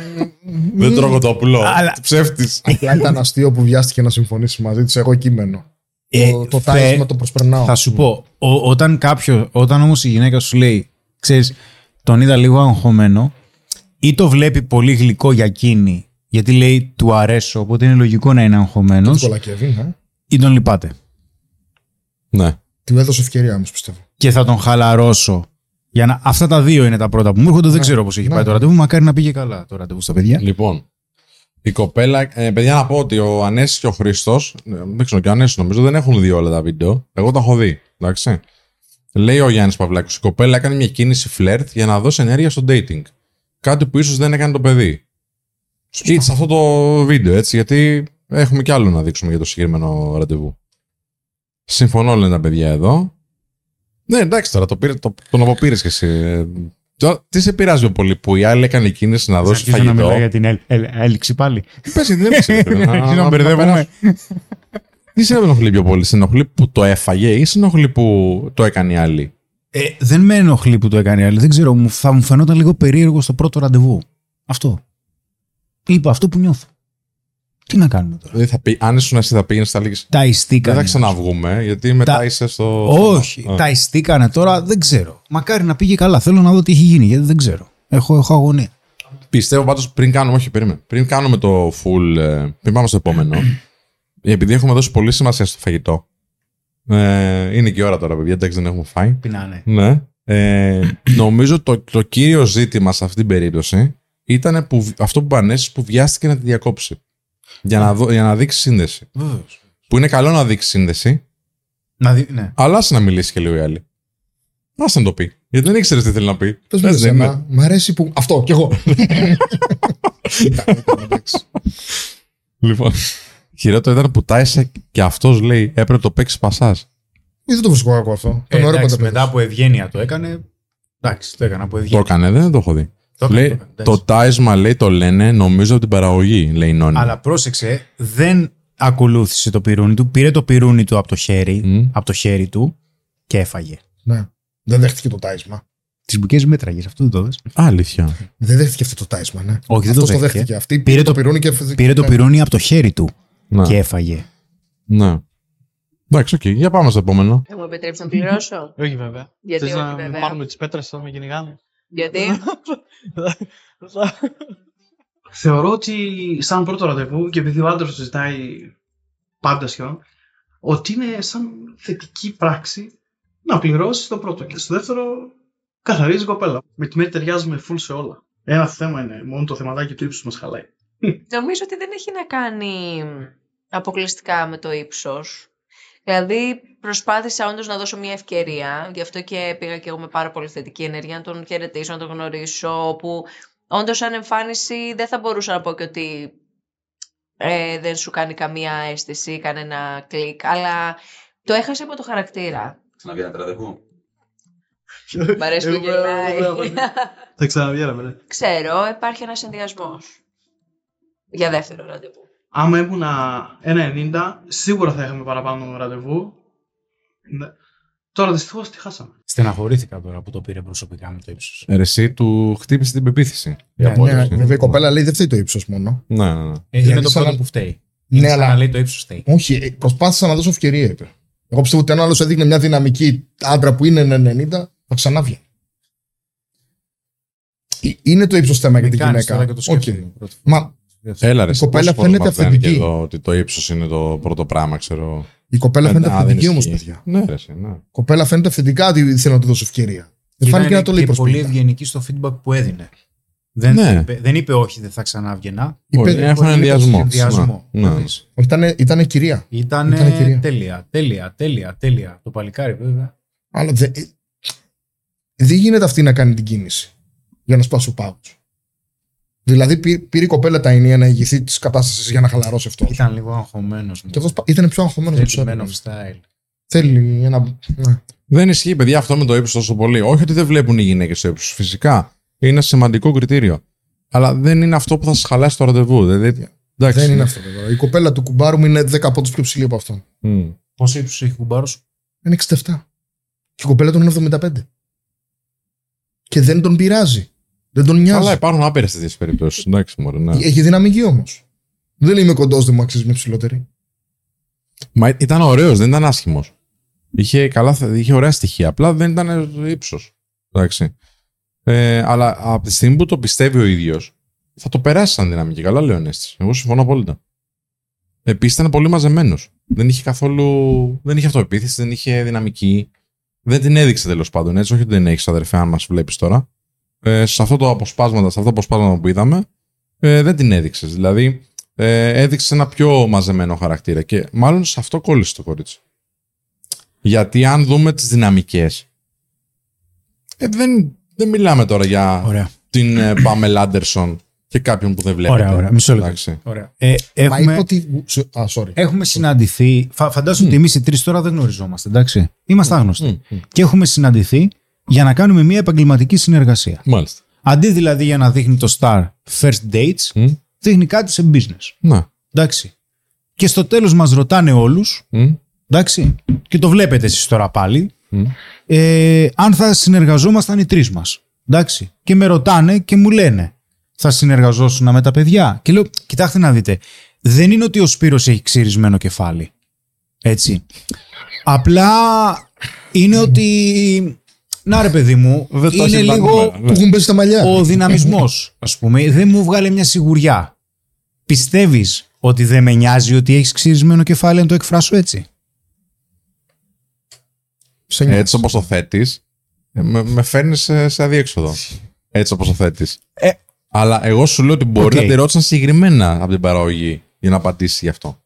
Speaker 1: Δεν τρώγω το πουλό.
Speaker 2: Αλλά-
Speaker 1: Ψεύτης.
Speaker 3: Απλά ήταν αστείο που βιάστηκε να συμφωνήσει μαζί της. Εγώ κείμενο.
Speaker 2: Ε,
Speaker 3: το το
Speaker 2: θε-
Speaker 3: τάισμα το προσπερνάω.
Speaker 2: Θα σου πω, ο- όταν κάποιο, όταν όμως η γυναίκα σου λέει, ξέρεις, τον είδα λίγο αγχωμένο, ή το βλέπει πολύ γλυκό για εκείνη, γιατί λέει του αρέσω, οπότε είναι λογικό να είναι
Speaker 3: Το
Speaker 2: αγχωμένος,
Speaker 3: κολακεύει, ε.
Speaker 2: ή τον λυπάται.
Speaker 1: Ναι.
Speaker 3: Του έδωσε ευκαιρία όμως, πιστεύω.
Speaker 2: Και θα τον χαλαρώσω. Για να... Αυτά τα δύο είναι τα πρώτα που μου έρχονται. Δεν ξέρω πώς έχει
Speaker 3: ναι.
Speaker 2: πάει το ραντεβού. Μακάρι να πήγε καλά το ραντεβού στα παιδιά.
Speaker 1: Λοιπόν, η κοπέλα. Ε, παιδιά, να πω ότι ο Ανέσης και ο Χρήστος. Δεν ξέρω και ο Ανέσης νομίζω δεν έχουν δει όλα τα βίντεο. Εγώ τα έχω δει. Εντάξει. Λέει ο Γιάννης Παυλάκη: Η κοπέλα έκανε μια κίνηση φλερτ για να δώσει ενέργεια στο dating. Κάτι που ίσως δεν έκανε το παιδί. Ή σε αυτό το βίντεο, έτσι, γιατί έχουμε κι άλλο να δείξουμε για το συγκεκριμένο ραντεβού. Συμφωνώ, λένε τα παιδιά εδώ. Ναι, εντάξει τώρα, το πήρε, το, τον αποπήρες κι εσύ. Ε, τώρα, τι σε πειράζει πιο πολύ που η άλλη έκανε κίνηση να δώσει
Speaker 2: Αρχίζω να μιλάω
Speaker 1: φαγητό.
Speaker 2: για την έλ- έλ- έλξη πάλι.
Speaker 1: Πες για την έλξη. ρε παιδί, να-
Speaker 2: Αρχίζω
Speaker 1: να-
Speaker 2: να μπερδεύομαι.
Speaker 1: Τι σε ενοχλεί πιο πολύ, σε ενοχλεί που το έφαγε ή σε ενοχλεί που το έκανε η άλλη;
Speaker 2: Ε, δεν με ενοχλεί που το έκανε η άλλη. Δεν ξέρω, μου, θα μου φαινόταν λίγο περίεργο στο πρώτο ραντεβού. Αυτό. Είπα αυτό που νιώθω. Τι να κάνουμε τώρα;
Speaker 1: Δηλαδή θα πει, αν ήσουν εσύ θα πήγαινες, θα λέγει.
Speaker 2: Τα ιστήκανε.
Speaker 1: Δεν θα ξαναβγούμε, γιατί μετά
Speaker 2: Τα-
Speaker 1: είσαι στο.
Speaker 2: Όχι,
Speaker 1: Α.
Speaker 2: τα ιστήκανε τώρα, δεν ξέρω. Μακάρι να πήγε καλά. Θέλω να δω τι έχει γίνει, γιατί δεν ξέρω. Έχω, έχω αγωνία.
Speaker 1: Πιστεύω πάντως πριν κάνουμε, όχι, περίμενε. Πριν κάνουμε το full. ε, πριν πάμε στο επόμενο. επειδή έχουμε δώσει πολύ σημασία στο φαγητό. Ε, είναι και η ώρα τώρα, παιδιά. Εντάξει, δεν έχουμε φάει.
Speaker 2: Πεινάνε.
Speaker 1: Ναι. Ε, νομίζω το, το κύριο ζήτημα σε αυτή την περίπτωση ήταν που, αυτό που πανέσει που βιάστηκε να τη διακόψει. Για να, δω, για να δείξει σύνδεση.
Speaker 2: Βεβαίως.
Speaker 1: Που είναι καλό να δείξει σύνδεση,
Speaker 2: Να δει, ναι.
Speaker 1: αλλά άσε να μιλήσει και λίγο η άλλη. Άσε να το πει. Γιατί δεν ήξερες τι θέλει να πει.
Speaker 3: Πες μου
Speaker 1: Έτσι δεν
Speaker 3: εσένα, μ' αρέσει που. Αυτό κι εγώ. Ήταν, ήταν, εντάξει.
Speaker 1: είναι. Λοιπόν. Χειρότερο ήταν που τάισε και αυτός λέει έπρεπε να το παίξεις πασάς.
Speaker 3: Ή δεν το βρίσκω κακό αυτό.
Speaker 2: Ε,
Speaker 3: Τον ωραίο
Speaker 2: εντάξει,
Speaker 3: πάντα
Speaker 2: μετά από ευγένεια το έκανε. Εντάξει, το έκανα από
Speaker 1: Το
Speaker 2: ευγένεια.
Speaker 1: έκανε, δεν το έχω δει.
Speaker 2: Το έκανε,
Speaker 1: λέει,
Speaker 2: το έκανε,
Speaker 1: το
Speaker 2: εντάξει.
Speaker 1: τάισμα λέει το λένε νομίζω από την παραγωγή, λέει η Νόνη.
Speaker 2: Αλλά πρόσεξε, δεν ακολούθησε το πυρούνι του. Πήρε το πυρούνι του από το χέρι,
Speaker 1: Μμ.
Speaker 2: από το χέρι του και έφαγε.
Speaker 3: Ναι. Δεν δέχτηκε το τάισμα.
Speaker 2: Τις μπουκές μέτραγες, αυτό δεν το δες.
Speaker 1: Α, αλήθεια.
Speaker 3: Δεν δέχτηκε αυτό το τάισμα, ναι.
Speaker 2: Όχι, δεν το
Speaker 3: Αυτός
Speaker 2: δέχτηκε.
Speaker 3: Αυτή
Speaker 2: Πήρε
Speaker 3: πήρε
Speaker 2: το-
Speaker 3: το πυρούνι και έφευγε.
Speaker 2: Πήρε το
Speaker 3: Ναι.
Speaker 2: πυρούνι από το χέρι του
Speaker 1: Ναι.
Speaker 2: και έφαγε.
Speaker 1: ναι. Εντάξει, οκ. Για πάμε στο επόμενο.
Speaker 8: Θα μου επιτρέψεις να πληρώσω;
Speaker 9: Όχι βέβαια.
Speaker 8: Γιατί
Speaker 9: Θες
Speaker 8: όχι
Speaker 9: να
Speaker 8: βέβαια.
Speaker 9: πάρουμε τις πέτρες θα με κυνηγάνε;
Speaker 8: Γιατί;
Speaker 9: Θεωρώ ότι σαν πρώτο ραντεβού και επειδή ο άντρας το ζητάει πάντα σχεδόν, ότι είναι σαν θετική πράξη να πληρώσεις το πρώτο. Και στο δεύτερο, καθαρίζει η κοπέλα. Με τη Μαίρη ταιριάζουμε full σε όλα. Ένα θέμα είναι, μόνο το θεματάκι του ύψους μας χαλάει.
Speaker 8: Νομίζω ότι δεν έχει να κάνει αποκλειστικά με το ύψος. Δηλαδή προσπάθησα όντως να δώσω μια ευκαιρία, γι' αυτό και πήγα και εγώ με πάρα πολύ θετική ενέργεια να τον χαιρετήσω, να τον γνωρίσω, που όντως σαν εμφάνιση δεν θα μπορούσα να πω και ότι ε, δεν σου κάνει καμία αίσθηση, κανένα κλικ, αλλά το έχασε από το χαρακτήρα.
Speaker 10: Ξαναβγαίνετε ραντεβού.
Speaker 8: Μ' αρέσει που
Speaker 9: Ε, βέβαια,
Speaker 8: γελάει.
Speaker 9: βέβαια. Θα ξαναβγαίναμε, ναι.
Speaker 8: Ξέρω, υπάρχει ένας συνδυασμός για δεύτερο ραντεβού.
Speaker 9: Άμα ήμουν 1,90, σίγουρα θα είχαμε παραπάνω ραντεβού. Ναι. Τώρα δυστυχώς τη χάσαμε.
Speaker 2: Στεναχωρήθηκα τώρα που το πήρε προσωπικά με το ύψος.
Speaker 1: Ε, Εσύ του χτύπησε την πεποίθηση. Η
Speaker 2: Ναι,
Speaker 1: απόλυση.
Speaker 3: Ναι, βέβαια η κοπέλα λέει δεν φταίει το ύψος μόνο.
Speaker 1: Ναι, ναι, ναι.
Speaker 2: είναι
Speaker 3: Γιατί
Speaker 2: το
Speaker 3: σαν
Speaker 2: πρώτο
Speaker 3: να-
Speaker 2: που φταίει.
Speaker 3: Ναι,
Speaker 2: Είναι σαν
Speaker 3: αλλά-
Speaker 2: να λέει το ύψος φταίει.
Speaker 3: Όχι, ε, προσπάθησα να δώσω ευκαιρία, είπε. Εγώ πιστεύω ότι αν άλλος έδειχνε μια δυναμική άντρα που είναι 90, θα ξανά βγει. Ε, Είναι το ύψος θέμα για
Speaker 2: Με
Speaker 3: την
Speaker 2: κάνεις
Speaker 3: γυναίκα.
Speaker 2: τώρα και το
Speaker 3: Οκ.
Speaker 2: σκέφτομαι πρώτη φορά.
Speaker 3: Μα
Speaker 1: Έλα, ρε,
Speaker 3: Η
Speaker 1: εσύ,
Speaker 3: κοπέλα
Speaker 1: πόσος
Speaker 3: φαίνεται
Speaker 1: κόσμος μαθαίνει
Speaker 3: αυθεντική.
Speaker 1: και εδώ ότι το ύψος είναι το πρώτο πράγμα, ξέρω.
Speaker 3: η κοπέλα
Speaker 1: Ε,
Speaker 3: φαίνεται
Speaker 1: α, δεν
Speaker 3: αυθεντική όμως,
Speaker 1: ισχύει.
Speaker 3: παιδιά.
Speaker 1: Ναι, ρε, εσύ, ναι.
Speaker 3: Η κοπέλα φαίνεται αυθεντικά ότι θέλει να του δώσω ευκαιρία. Δεν
Speaker 2: Και
Speaker 3: φάνηκε
Speaker 2: ήταν
Speaker 3: να το λέει
Speaker 2: και πολύ
Speaker 3: προσωπικά.
Speaker 2: ευγενική στο feedback που έδινε. Δεν,
Speaker 1: Ναι.
Speaker 2: είπε, δεν είπε όχι, δεν θα ξανάβγαινα.
Speaker 3: Είπε-
Speaker 1: Όχι, έχουν
Speaker 2: Είπε
Speaker 1: ενδιασμό.
Speaker 2: συνδυασμό.
Speaker 1: Ναι, ναι.
Speaker 2: Δεις.
Speaker 3: Ήτανε, ήτανε κυρία.
Speaker 2: Ήταν
Speaker 3: Ήτανε κυρία.
Speaker 2: τέλεια, τέλεια, τέλεια, τέλεια. Το παλικάρι βέβαια.
Speaker 3: Αλλά δεν δεν γίνεται αυτή να κάνει την κίνηση για να σπάσει ο πάγο. Δηλαδή πή- πήρε η κοπέλα τα ενία να ηγηθεί της κατάστασης για να χαλαρώσει αυτός.
Speaker 2: Ήταν λίγο αγχωμένος.
Speaker 3: Και αυτός ήταν πιο αγχωμένος από
Speaker 2: Θέλει
Speaker 3: το
Speaker 2: man of style.
Speaker 3: Θέλει ένα. Ναι.
Speaker 1: Δεν ισχύει, παιδιά, αυτό με το ύψος τόσο πολύ. Όχι ότι δεν βλέπουν οι γυναίκες το ύψος. Φυσικά. Είναι σημαντικό κριτήριο. Αλλά δεν είναι αυτό που θα σας χαλάσει το ραντεβού. Δηλαδή, εντάξει.
Speaker 3: Δεν είναι αυτό βέβαια. Η κοπέλα του κουμπάρου μου είναι 10 πόντους πιο ψηλή από αυτόν.
Speaker 1: Μμ.
Speaker 2: Πόσο ύψος έχει κουμπάρος; Σου.
Speaker 3: Είναι 67. Και η κοπέλα του είναι 75. Και δεν τον πειράζει. Δεν τον νοιάζει.
Speaker 1: Αλλά υπάρχουν άπειρες τέτοιες περιπτώσεις. Εντάξει, μωρέ, ναι.
Speaker 3: Έχει δυναμική όμως. Δεν είμαι κοντός, δεν μου αξίζει μια ψηλότερη.
Speaker 1: Μα ήταν ωραίος, δεν ήταν άσχημος. Είχε, καλά, είχε ωραία στοιχεία. Απλά δεν ήταν ύψος. Εντάξει. Ε, αλλά από τη στιγμή που το πιστεύει ο ίδιος, θα το περάσει σαν δυναμική. Καλά, λέει ο Νέστης. Εγώ συμφωνώ απόλυτα. Επίσης ήταν πολύ μαζεμένος. Δεν είχε καθόλου. Δεν είχε αυτοεπίθεση, δεν είχε δυναμική. Δεν την έδειξε τέλος πάντων έτσι. Όχι ότι δεν έχεις αδερφέ, αν μας βλέπεις τώρα. Ε, σε αυτό το αποσπάσματα, σε αυτά τα αποσπάσματα που είδαμε, ε, δεν την έδειξες. Δηλαδή, ε, έδειξες ένα πιο μαζεμένο χαρακτήρα. Και μάλλον σε αυτό κόλλησε το κορίτσι. Γιατί αν δούμε τις δυναμικές. Ε, δεν, δεν μιλάμε τώρα για
Speaker 2: Ωραία.
Speaker 1: την ε, Πάμελ Άντερσον και κάποιον που δεν βλέπετε.
Speaker 2: Ωραία, ωραία. Μισό λεπτό.
Speaker 1: Εντάξει.
Speaker 2: Ωραία. Ε,
Speaker 3: Μα
Speaker 2: έχουμε,
Speaker 3: είπε ότι. Α, sorry.
Speaker 2: έχουμε συναντηθεί. Φα, φαντάζομαι ότι εμείς οι τρεις τώρα δεν γνωριζόμαστε, εντάξει. Είμαστε άγνωστοι.
Speaker 1: Μμ, μμ.
Speaker 2: Και έχουμε συναντηθεί για να κάνουμε μια επαγγελματική συνεργασία.
Speaker 1: Μάλιστα.
Speaker 2: Αντί δηλαδή για να δείχνει το Star first dates,
Speaker 1: Μμ.
Speaker 2: δείχνει κάτι σε business.
Speaker 1: Να.
Speaker 2: Εντάξει. Και στο τέλος μας ρωτάνε όλους,
Speaker 1: Μμ,
Speaker 2: εντάξει, και το βλέπετε εσείς τώρα πάλι,
Speaker 1: μμ.
Speaker 2: ε, αν θα συνεργαζόμασταν οι τρεις μας. Εντάξει. Και με ρωτάνε και μου λένε, θα συνεργαζόσουν με τα παιδιά. Και λέω, κοιτάξτε να δείτε, δεν είναι ότι ο Σπύρος έχει ξυρισμένο κεφάλι. Έτσι. Απλά είναι ότι, να ρε παιδί μου,
Speaker 1: Δεν το
Speaker 2: είναι
Speaker 1: έχει πάρει
Speaker 2: λίγο
Speaker 1: μέρα, ναι.
Speaker 3: Του έχουν πέσει τα μαλλιά.
Speaker 2: ο δυναμισμός, ας πούμε, δεν μου βγάλε μια σιγουριά. Πιστεύεις ότι δεν με νοιάζει ότι έχεις ξυρισμένο κεφάλι αν το εκφράσω έτσι;
Speaker 3: Σε νοιάζει.
Speaker 1: Έτσι όπως το θέτεις, με, με φέρνεις σε, σε αδιέξοδο. Έτσι όπως το θέτεις.
Speaker 2: Ε.
Speaker 1: Αλλά εγώ σου λέω ότι μπορεί
Speaker 2: Οκ.
Speaker 1: να τη ρώτησαν συγκεκριμένα από την παραγωγή για να απαντήσει γι' αυτό.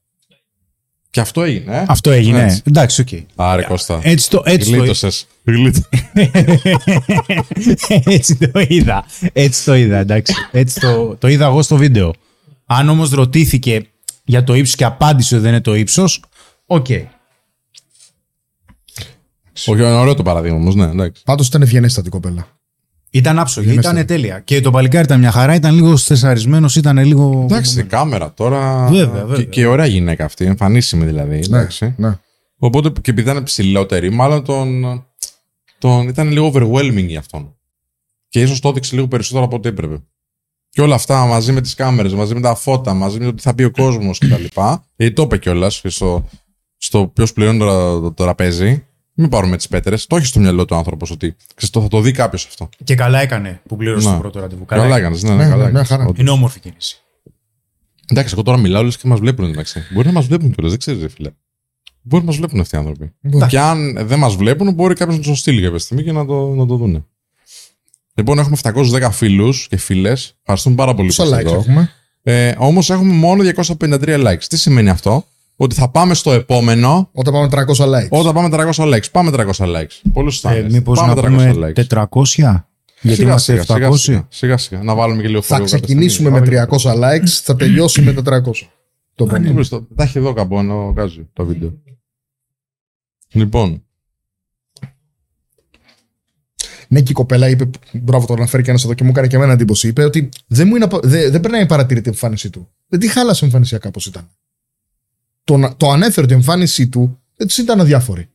Speaker 1: Και αυτό έγινε. Ε;
Speaker 2: Αυτό έγινε.
Speaker 1: Έτσι.
Speaker 2: Εντάξει, οκ.
Speaker 1: Άρε Κώστα.
Speaker 2: Έτσι το, έτσι το,
Speaker 1: Γλίτωσες. Γλίτω-
Speaker 2: έτσι το είδα. Έτσι το είδα, εντάξει. Έτσι το, το είδα εγώ στο βίντεο. Αν όμως ρωτήθηκε για το ύψος και απάντησε ότι δεν είναι το ύψος, οκ.
Speaker 1: Όχι, είναι ωραίο το παράδειγμα όμως, ναι, εντάξει.
Speaker 3: Πάντως ήταν ευγενέστατη η κοπέλα.
Speaker 2: Ήταν άψογη,
Speaker 3: Δεν
Speaker 2: ήταν
Speaker 3: έστω.
Speaker 2: τέλεια. Και το παλικάρι ήταν μια χαρά, ήταν λίγο στρεσαρισμένος, ήταν λίγο...
Speaker 1: Εντάξει, κάμερα τώρα.
Speaker 2: Βέβαια, βέβαια.
Speaker 1: Και, και ωραία γυναίκα αυτή, εμφανίσιμη δηλαδή. Εντάξει.
Speaker 3: Ναι.
Speaker 1: Οπότε και επειδή ήταν ψηλότερη, μάλλον τον, τον ήταν λίγο overwhelming για αυτόν. Και ίσως το έδειξε λίγο περισσότερο από ό,τι έπρεπε. Και όλα αυτά μαζί με τις κάμερες, μαζί με τα φώτα, μαζί με το τι θα πει ο κόσμος κτλ. Γιατί το είπε κιόλας στο, στο ποιος πληρώνει το, το, το τραπέζι. Μην πάρουμε τις πέτρες. Το έχει στο μυαλό του άνθρωπος ότι ξέρεις, το, θα το δει κάποιος αυτό.
Speaker 2: Και καλά έκανε που πλήρωσε
Speaker 1: Να.
Speaker 2: το πρώτο ραντεβού.
Speaker 1: Καλά,
Speaker 2: Καλά,
Speaker 1: έκανε. Ναι, ναι,
Speaker 3: Ναι,
Speaker 1: καλά
Speaker 3: ναι, μια
Speaker 1: έκανες.
Speaker 3: χαρά.
Speaker 1: Όντως.
Speaker 2: Είναι όμορφη κίνηση.
Speaker 1: Εντάξει, εγώ τώρα μιλάω λες και μας βλέπουν εντάξει. Μπορεί να μας βλέπουν κιόλας, δεν ξέρεις, φίλε. Μπορεί να μας βλέπουν αυτοί οι άνθρωποι.
Speaker 3: Μπορεί.
Speaker 1: Και αν δεν μας βλέπουν, μπορεί κάποιος να τους το στείλει κάποια στιγμή και να το, να το δούνε. Λοιπόν, έχουμε 710 φίλους και φίλες. Ευχαριστούμε πάρα πολύ που
Speaker 3: Πόσα
Speaker 1: είστε
Speaker 3: likes
Speaker 1: εδώ.
Speaker 3: έχουμε;
Speaker 1: Ε, Όμως έχουμε μόνο 253 likes. Τι σημαίνει αυτό, Ότι θα πάμε στο επόμενο
Speaker 3: Όταν πάμε 300 likes.
Speaker 1: όταν πάμε 300 likes. Πάμε 300 likes. Πολλούς
Speaker 2: Ε,
Speaker 1: στάνε.
Speaker 2: μήπως
Speaker 1: πάμε
Speaker 2: να
Speaker 1: 300
Speaker 2: πούμε
Speaker 1: likes.
Speaker 2: 400, γιατί
Speaker 1: Σιγά,
Speaker 2: είμαστε
Speaker 1: σιγά,
Speaker 2: 700.
Speaker 1: σιγά, σιγά, σιγά, σιγά. Να βάλουμε και λίγο
Speaker 3: Θα
Speaker 1: follow κάποια
Speaker 3: ξεκινήσουμε
Speaker 1: στιγμή.
Speaker 3: με 300 likes, θα τελειώσουμε με 400. Το
Speaker 1: Α,
Speaker 3: επόμενο.
Speaker 1: ναι, βρες το- Τα έχει εδώ κάπου, ενώ βγάζει το βίντεο. Λοιπόν,
Speaker 3: Ναι, και η κοπέλα είπε, μπράβο το αναφέρει και ένας εδώ και μου έκανε και εμένα εντύπωση. Είπε ότι δεν, μου είναι, απο- δεν, δεν περνάει παρατηρητή η εμφάνισή του. Δεν τη χάλασε εμφανισιακά πώ ήταν. Το, να- το ανέφερε ότι η εμφάνισή του δεν τη ήταν αδιάφορη.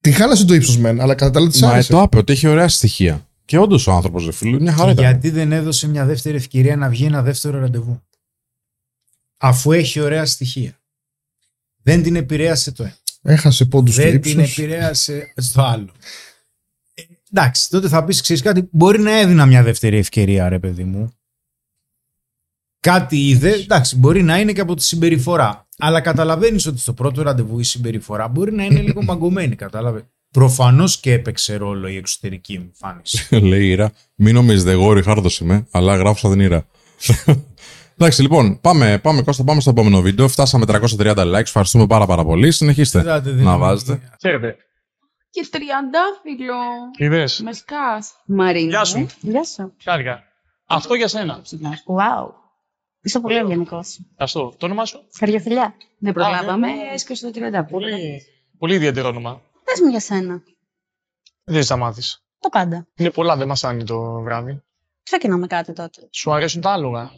Speaker 3: Τη χάλασε το ύψος μεν, αλλά κατά τα άλλα της
Speaker 1: μα ε,
Speaker 3: άρεσε.
Speaker 1: το είπε ότι έχει ωραία στοιχεία. Και όντως ο άνθρωπος, ρε φίλου, μια χαρά
Speaker 2: Και
Speaker 1: ήταν.
Speaker 2: γιατί δεν έδωσε μια δεύτερη ευκαιρία να βγει ένα δεύτερο ραντεβού. Αφού έχει ωραία στοιχεία. Δεν την επηρέασε το ένα.
Speaker 3: Έχασε πόντους στο
Speaker 2: Δεν την
Speaker 3: ύψος.
Speaker 2: επηρέασε στο άλλο. Ε, εντάξει, τότε θα πεις, ξέρεις κάτι, μπορεί να έδινα μια δεύτερη ευκαιρία, ρε παιδί μου. Κάτι είδε, εντάξει, μπορεί να είναι και από τη συμπεριφορά. Αλλά καταλαβαίνεις ότι στο πρώτο ραντεβού η συμπεριφορά μπορεί να είναι λίγο μαγκωμένη, κατάλαβε. Προφανώς και έπαιξε ρόλο η εξωτερική εμφάνιση.
Speaker 1: Λέει η Ήρα, μην νομίζετε, εγώ Ριχάρδος είμαι, αλλά γράφω σαν την Ήρα. Εντάξει, λοιπόν, πάμε, πάμε, Κώστα, πάμε στο επόμενο βίντεο. Φτάσαμε 330 likes. Ευχαριστούμε πάρα, πάρα πολύ. Συνεχίστε
Speaker 2: Είδατε, δεν
Speaker 1: να
Speaker 2: είναι-
Speaker 1: βάζετε.
Speaker 10: Χαίρετε.
Speaker 4: Και τριαντάφυλλο.
Speaker 10: Είδες.
Speaker 4: Με σκάς. Μαρίνα.
Speaker 10: Γεια σου.
Speaker 4: Γεια σου.
Speaker 10: Χάρηκα. Αυτό για σένα.
Speaker 4: Wow. Είσαι πολύ ευγενικό.
Speaker 10: Αυτό. Το όνομά σου;
Speaker 4: Καρδιοφιλιά. Δεν προλάβαμε.
Speaker 10: ναι.
Speaker 4: Έσκασε το τριαντάφυλλο.
Speaker 10: Πολύ, πολύ ιδιαίτερο όνομα.
Speaker 4: Πες μου για σένα.
Speaker 10: Δεν θα μάθει.
Speaker 4: Το πάντα.
Speaker 10: Είναι πολλά, δεν μας το βράδυ.
Speaker 4: Ξεκινάμε κάτι τότε.
Speaker 10: Σου αρέσουν τα άλογα.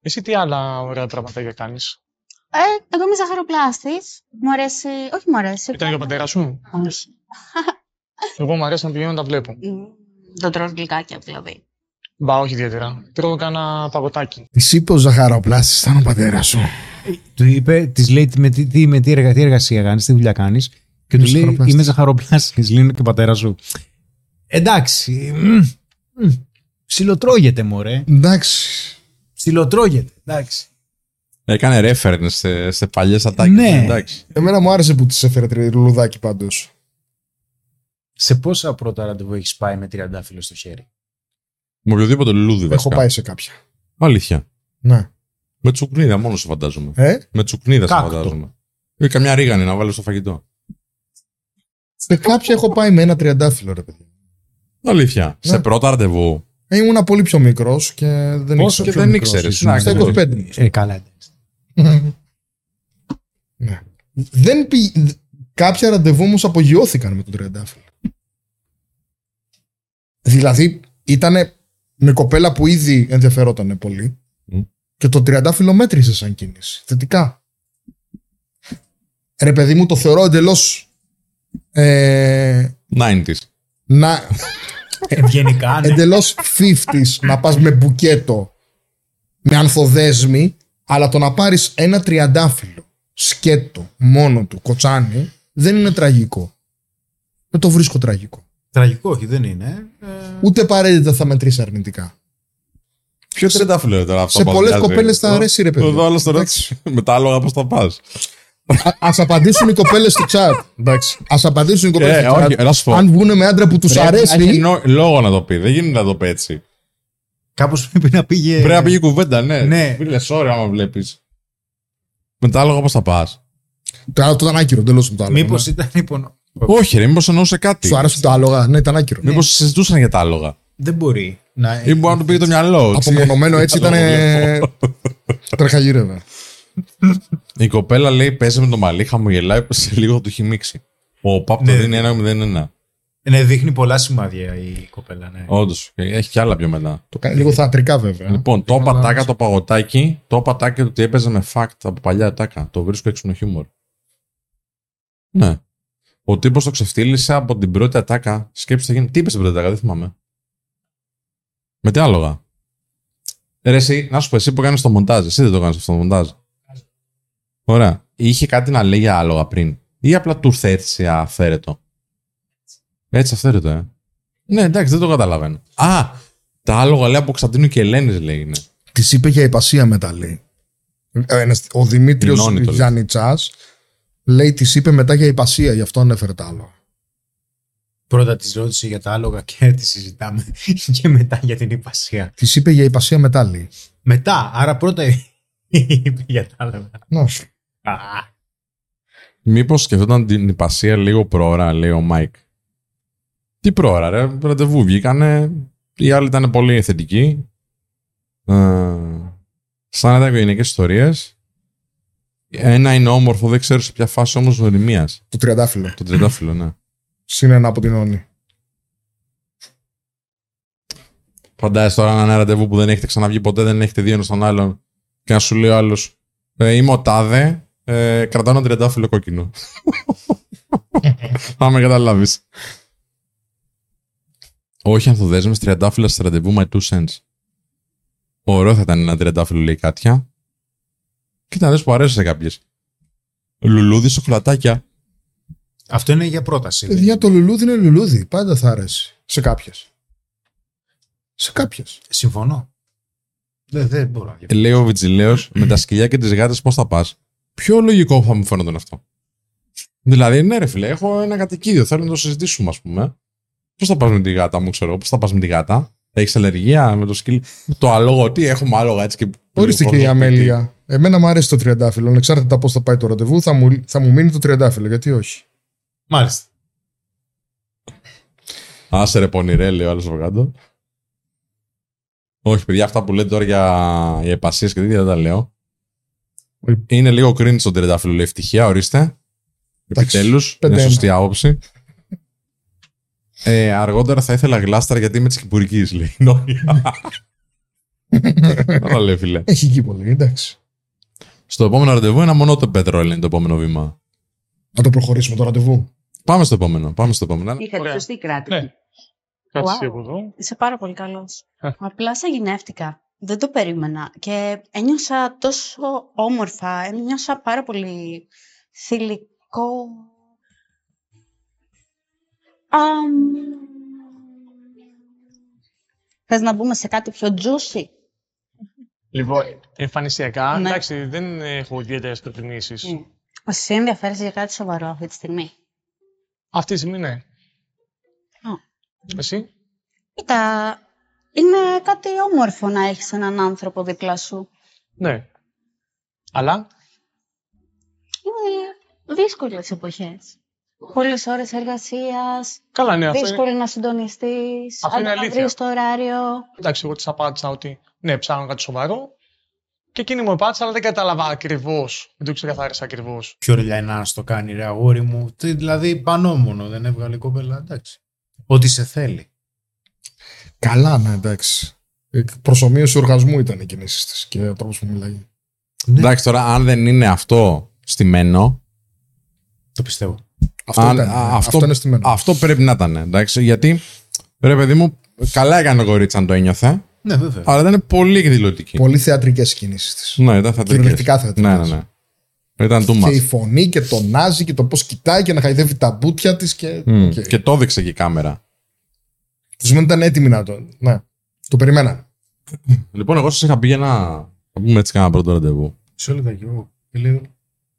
Speaker 10: Εσύ τι άλλα ωραία τραυματάκια κάνεις;
Speaker 4: Ε, εγώ είμαι ζαχαροπλάστης. Μου αρέσει. Όχι, μου αρέσει.
Speaker 10: Ήταν και ο πατέρας σου;
Speaker 4: Όχι.
Speaker 10: Εγώ μου αρέσει να πηγαίνω να τα βλέπω.
Speaker 4: Μμ, Δεν τρως γλυκάκια δηλαδή.
Speaker 10: Μπα, όχι ιδιαίτερα. Τρώω κάνα παγωτάκι.
Speaker 3: Τη είπε ο Ζαχαροπλάστη, ήταν ο πατέρας σου;
Speaker 2: Του είπε, της λέει με τι, τι, με τι, εργα, τι εργασία κάνεις, τι δουλειά κάνεις. Και
Speaker 3: Είμαι
Speaker 2: του λέει,
Speaker 3: ζαχαροπλάστης.
Speaker 2: Είμαι ζαχαροπλάστη. Λέει, είναι και ο πατέρας σου. Εντάξει. μ, μ, Ψιλοτρώγεται, μωρέ.
Speaker 3: Εντάξει.
Speaker 2: Ψιλοτρώγεται. Εντάξει.
Speaker 1: Έκανε reference σε, σε παλιές ατάκες.
Speaker 2: Ναι.
Speaker 1: Εντάξει.
Speaker 3: Εμένα μου άρεσε που της έφερε τρι- λουλουδάκι πάντως.
Speaker 2: Σε πόσα πρώτα ραντεβού έχεις πάει με τριαντάφυλλο στο χέρι;
Speaker 1: Με οποιοδήποτε λουλούδι
Speaker 3: Έχω
Speaker 1: βασικά.
Speaker 3: πάει σε κάποια.
Speaker 1: Αλήθεια.
Speaker 3: Ναι.
Speaker 1: Με τσουκνίδα μόνο σε φαντάζομαι.
Speaker 3: Ε,
Speaker 1: Με τσουκνίδα σε
Speaker 2: Κάκτο.
Speaker 1: φαντάζομαι. Ή καμιά ρίγανη να βάλω στο φαγητό.
Speaker 3: σε κάποια έχω πάει με ένα τριαντάφυλλο, ρε παιδί.
Speaker 1: Αλήθεια.
Speaker 3: Ναι.
Speaker 1: Σε πρώτα ραντεβού.
Speaker 3: Ε, ήμουνα πολύ πιο μικρός και δεν
Speaker 2: Πόσο
Speaker 3: ήξερα.
Speaker 1: και δεν ήξερες. Να,
Speaker 3: Στα
Speaker 1: ξέρω.
Speaker 3: 25.
Speaker 2: Ε, καλά.
Speaker 3: ναι. Δεν πη... Κάποια ραντεβού όμως απογειώθηκαν με τον τριαντάφυλλο. Δηλαδή ήταν με κοπέλα που ήδη ενδιαφερόταν πολύ
Speaker 1: Μμ.
Speaker 3: και το τριαντάφυλλο μέτρησε σαν κίνηση. Θετικά. Ρε παιδί μου, το θεωρώ εντελώς. Ε,
Speaker 1: 90s.
Speaker 3: να,
Speaker 2: Ευγενικά, ναι.
Speaker 3: εντελώς 50s να πας με μπουκέτο με ανθοδέσμη, αλλά το να πάρεις ένα τριαντάφυλλο σκέτο μόνο του, κοτσάνι, δεν είναι τραγικό. Δεν το βρίσκω τραγικό.
Speaker 2: Τραγικό, όχι, δεν είναι. Ε,
Speaker 3: Ούτε απαραίτητα θα μετρήσει αρνητικά.
Speaker 1: Ποιο τριαντάφυλλο είναι τώρα αυτό.
Speaker 3: Σε
Speaker 1: που
Speaker 3: πολλές
Speaker 1: αδειάζει.
Speaker 3: κοπέλες θα
Speaker 1: Εδώ-
Speaker 3: αρέσει, ρε παιδί.
Speaker 1: Εδώ άλλο το ρώτησε. Με τα άλογα πώς θα πας.
Speaker 3: Α απαντήσουν οι κοπέλες στο chat. Εντάξει. Α απαντήσουν οι κοπέλες
Speaker 1: Ε,
Speaker 3: στο
Speaker 1: όχι,
Speaker 3: chat.
Speaker 1: να σου πω.
Speaker 3: Αν βγουν με άντρα που τους αρέσει.
Speaker 1: Έχει νο- λόγο να το πει. Δεν γίνεται να το πει έτσι.
Speaker 2: Κάπως πρέπει να πήγε.
Speaker 1: Πρέπει να πήγε κουβέντα, ναι.
Speaker 2: Ναι.
Speaker 1: Μην λες, ωραία, άμα βλέπεις. Με τα άλογα πώς θα πας.
Speaker 3: Το άλλο το ήταν άκυρο, εντελώς το άλλο.
Speaker 2: Μήπως
Speaker 3: ναι.
Speaker 2: ήταν λοιπόν.
Speaker 1: Όχι, ρε, μήπως εννοούσε κάτι.
Speaker 3: Σου άρεσε το άλογα; Ναι, ήταν άκυρο.
Speaker 1: Μήπως συζητούσαν για τα άλογα.
Speaker 2: Δεν μπορεί να.
Speaker 1: Ή μπορεί να του πήγε το μυαλό. έτσι.
Speaker 3: Απομονωμένο έτσι ήταν. Τρεχαγύρευε.
Speaker 1: Η κοπέλα λέει παίζει με το μαλλί, χαμογελάει, σε λίγο θα του έχει μίξει. Ο Παπ το
Speaker 2: Ναι.
Speaker 1: δίνει 1-0-1.
Speaker 2: Ναι, δείχνει πολλά σημάδια η κοπέλα, ναι.
Speaker 1: Όντως. Έχει κι άλλα πιο μετά.
Speaker 3: Το κάνει λίγο θεατρικά βέβαια.
Speaker 1: Λοιπόν, το
Speaker 3: Αλλά-
Speaker 1: πατάκα το παγωτάκι, το πατάκι του ότι έπαιζε με fact από παλιά τάκα. Το βρίσκω έξυπνο χιούμορ. Ναι. Ο τύπος το ξεφτύλισε από την πρώτη ατάκα. Σκέψτε γίνει. Τι είπες στην πρώτη ατάκα, δεν θυμάμαι. Με τι άλογα. Ε, Ρε, εσύ, να σου πω, εσύ που κάνεις το μοντάζ, εσύ δεν το κάνεις αυτό το μοντάζ. Ωραία. Είχε κάτι να λέει για άλογα πριν. Ή απλά του ήρθε έτσι αφαίρετο; Έτσι αφαίρετο, ε. Ναι, εντάξει, δεν το καταλαβαίνω. Α, τα άλογα λέει από Κωνσταντίνου και Ελένης λέει είναι.
Speaker 3: Της είπε για υπασία μετά, λέει. Ε, ένας- ο Δημήτριος
Speaker 1: Η Νόνη το λέει.
Speaker 3: Γιαννιτσά λέει της είπε μετά για ιππασία, γι' αυτό ανέφερε τα άλλα.
Speaker 2: Πρώτα της ρώτησε για τα άλογα και τη συζητάμε. και μετά για την ιππασία.
Speaker 3: Της είπε για ιππασία μετά, λέει.
Speaker 2: Μετά, άρα πρώτα είπε για τα άλογα.
Speaker 3: Να,
Speaker 2: Α,
Speaker 1: Μήπως σκεφτόταν την ιππασία λίγο προχώρα, λέει ο Μάικ. Τι προχώρα, ρε. Ραντεβού βγήκανε. Οι άλλοι ήταν πολύ θετικοί. Ε, σαν να ήταν οικογενειακές ιστορίες. Ένα είναι όμορφο, δεν ξέρω σε ποια φάση όμως γνωριμία.
Speaker 3: το τριαντάφυλλο.
Speaker 1: Το τριαντάφυλλο, ναι.
Speaker 3: Συν ένα από την Όνη.
Speaker 1: Φαντάζεσαι τώρα να είναι ένα ραντεβού που δεν έχετε ξαναβγεί ποτέ, δεν έχετε δει ένας τον άλλον και να σου λέει ο άλλος ε, Είμαι ο Τάδε, ε, κρατάω ένα τριαντάφυλλο κόκκινο. Θα με καταλάβεις. Όχι ανθοδέσμε τριαντάφυλλα σε ραντεβού my two cents. Ωραίο θα ήταν ένα τριαντάφυλλο, λέει η Κάτια. Κοίτα, δες που αρέσει σε κάποιες. Λουλούδι, σοκολατάκια.
Speaker 2: Αυτό είναι για πρόταση.
Speaker 3: Παιδιά, το λουλούδι είναι λουλούδι. Πάντα θα αρέσει. Σε κάποιες. Σε κάποιες.
Speaker 2: Συμφωνώ. Δεν, δεν μπορώ να
Speaker 1: Ε,
Speaker 2: διαφωνήσω.
Speaker 1: Λέει ο Βιτζιλέος, με τα σκυλιά και τις γάτες πώς θα πας. Πιο λογικό θα μου φαίνονταν αυτό. Δηλαδή, ναι, ρε φίλε, έχω ένα κατοικίδιο. Θέλω να το συζητήσουμε, ας πούμε. Πώς θα πας με τη γάτα μου, ξέρω, πώς θα πας με τη γάτα. Έχεις αλλεργία με το σκύλι. Το αλόγο, τι έχουμε άλογα έτσι και.
Speaker 3: Ορίστε κυρία Αμέλεια. Εμένα μου αρέσει το τριαντάφυλλο. Ανεξάρτητα πώς θα πάει το ραντεβού, θα μου, θα μου μείνει το τριαντάφυλλο. Γιατί όχι.
Speaker 2: Μάλιστα.
Speaker 1: Άσε ρε πονηρέ, λέει ο άλλος από κάτω. Όχι, παιδιά, αυτά που λέτε τώρα για, για επασίε και τέτοια δεν τα λέω. Είναι λίγο cringe το τριαντάφυλλο, λέει ευτυχία, ορίστε.
Speaker 3: Εντάξει,
Speaker 1: Επιτέλους, είναι
Speaker 3: πέντε-ένα.
Speaker 1: σωστή άποψη. Ε, αργότερα θα ήθελα γλάστρα γιατί είμαι της Κυπουρικής, λέει. η Νόρια. Καλά λέει, φίλε.
Speaker 3: Έχει εκεί πολύ, εντάξει.
Speaker 1: Στο επόμενο ραντεβού ένα μόνο το πετρόλαιο είναι το επόμενο βήμα.
Speaker 3: Να το προχωρήσουμε το ραντεβού.
Speaker 1: Πάμε στο επόμενο. Πάμε στο επόμενο.
Speaker 4: Είχατε σωστή κράτηση.
Speaker 10: Ναι. Κάτσε
Speaker 11: Wow.
Speaker 10: από εδώ.
Speaker 11: Είσαι πάρα πολύ καλός.
Speaker 10: Α.
Speaker 11: Απλά σαγηνεύτηκα. Δεν το περίμενα και ένιωσα τόσο όμορφα, ένιωσα πάρα πολύ θηλυκό. Αμ. Θες να μπούμε σε κάτι πιο juicy?
Speaker 10: Λοιπόν, εμφανισιακά,
Speaker 11: Ναι.
Speaker 10: εντάξει, δεν έχω ιδιαίτερες προτιμήσεις.
Speaker 11: Εσύ ενδιαφέρεσαι για κάτι σοβαρό αυτή τη στιγμή.
Speaker 10: Αυτή τη στιγμή ναι. Εσύ;
Speaker 11: Κοίτα, είναι κάτι όμορφο να έχεις έναν άνθρωπο δίπλα σου.
Speaker 10: Ναι. Αλλά;
Speaker 11: Είναι δύσκολες εποχές. Πολλές ώρες εργασίας.
Speaker 10: Καλά, ναι, αυτό
Speaker 11: Δύσκολο
Speaker 10: είναι-
Speaker 11: να συντονιστείς.
Speaker 10: Αυτό είναι
Speaker 11: αλλά να
Speaker 10: αλήθεια.
Speaker 11: βρεις το ωράριο.
Speaker 10: Εντάξει, εγώ της απάντησα ότι ναι, ψάχνω κάτι σοβαρό. Και εκείνη μου απάντησε, αλλά δεν κατάλαβα ακριβώς. Δεν το ξεκαθάρισα ακριβώς.
Speaker 2: Ποιο ρελιά είναι να το κάνει, ρε αγόρι μου. Τι, δηλαδή πανόμονο, δεν έβγαλε η κοπέλα. Εντάξει. Ό,τι σε θέλει.
Speaker 3: Καλά, ναι, εντάξει. Ε, Προσομοίωση οργασμού ήταν οι κινήσεις της και ο τρόπος που μιλάει.
Speaker 1: Εντάξει, τώρα αν δεν είναι αυτό στημένο.
Speaker 2: Το πιστεύω.
Speaker 3: Αυτό
Speaker 1: αν-
Speaker 3: ήταν,
Speaker 1: α,
Speaker 3: ναι.
Speaker 1: αυτό,
Speaker 3: Αυτό είναι στημένο.
Speaker 1: αυτό πρέπει να ήταν. Εντάξει, γιατί ρε παιδί μου, καλά έκανε το κορίτσι αν το ένιωθε.
Speaker 2: Ναι, βέβαια.
Speaker 1: Αλλά ήταν πολύ εκδηλωτική.
Speaker 3: Πολύ θεατρικές κινήσεις της.
Speaker 1: Ναι, ήταν θεατρικές.
Speaker 3: Κυριολεκτικά θεατρικές.
Speaker 1: Ναι, ναι, ναι. Ήταν too
Speaker 3: Και η
Speaker 1: much.
Speaker 3: φωνή και το νάζι και το πώς κοιτάει και να χαϊδεύει τα μπούτια της. Και,
Speaker 1: Μμ,
Speaker 3: Οκ.
Speaker 1: Και το έδειξε και η κάμερα.
Speaker 3: Τους σημαίνει ήταν έτοιμοι να το. Ναι. Το περιμέναν.
Speaker 1: Λοιπόν, εγώ σας είχα πει για να. Να πούμε έτσι κάνα πρώτο ραντεβού.
Speaker 2: Σε όλα τα γιο. Και λέει,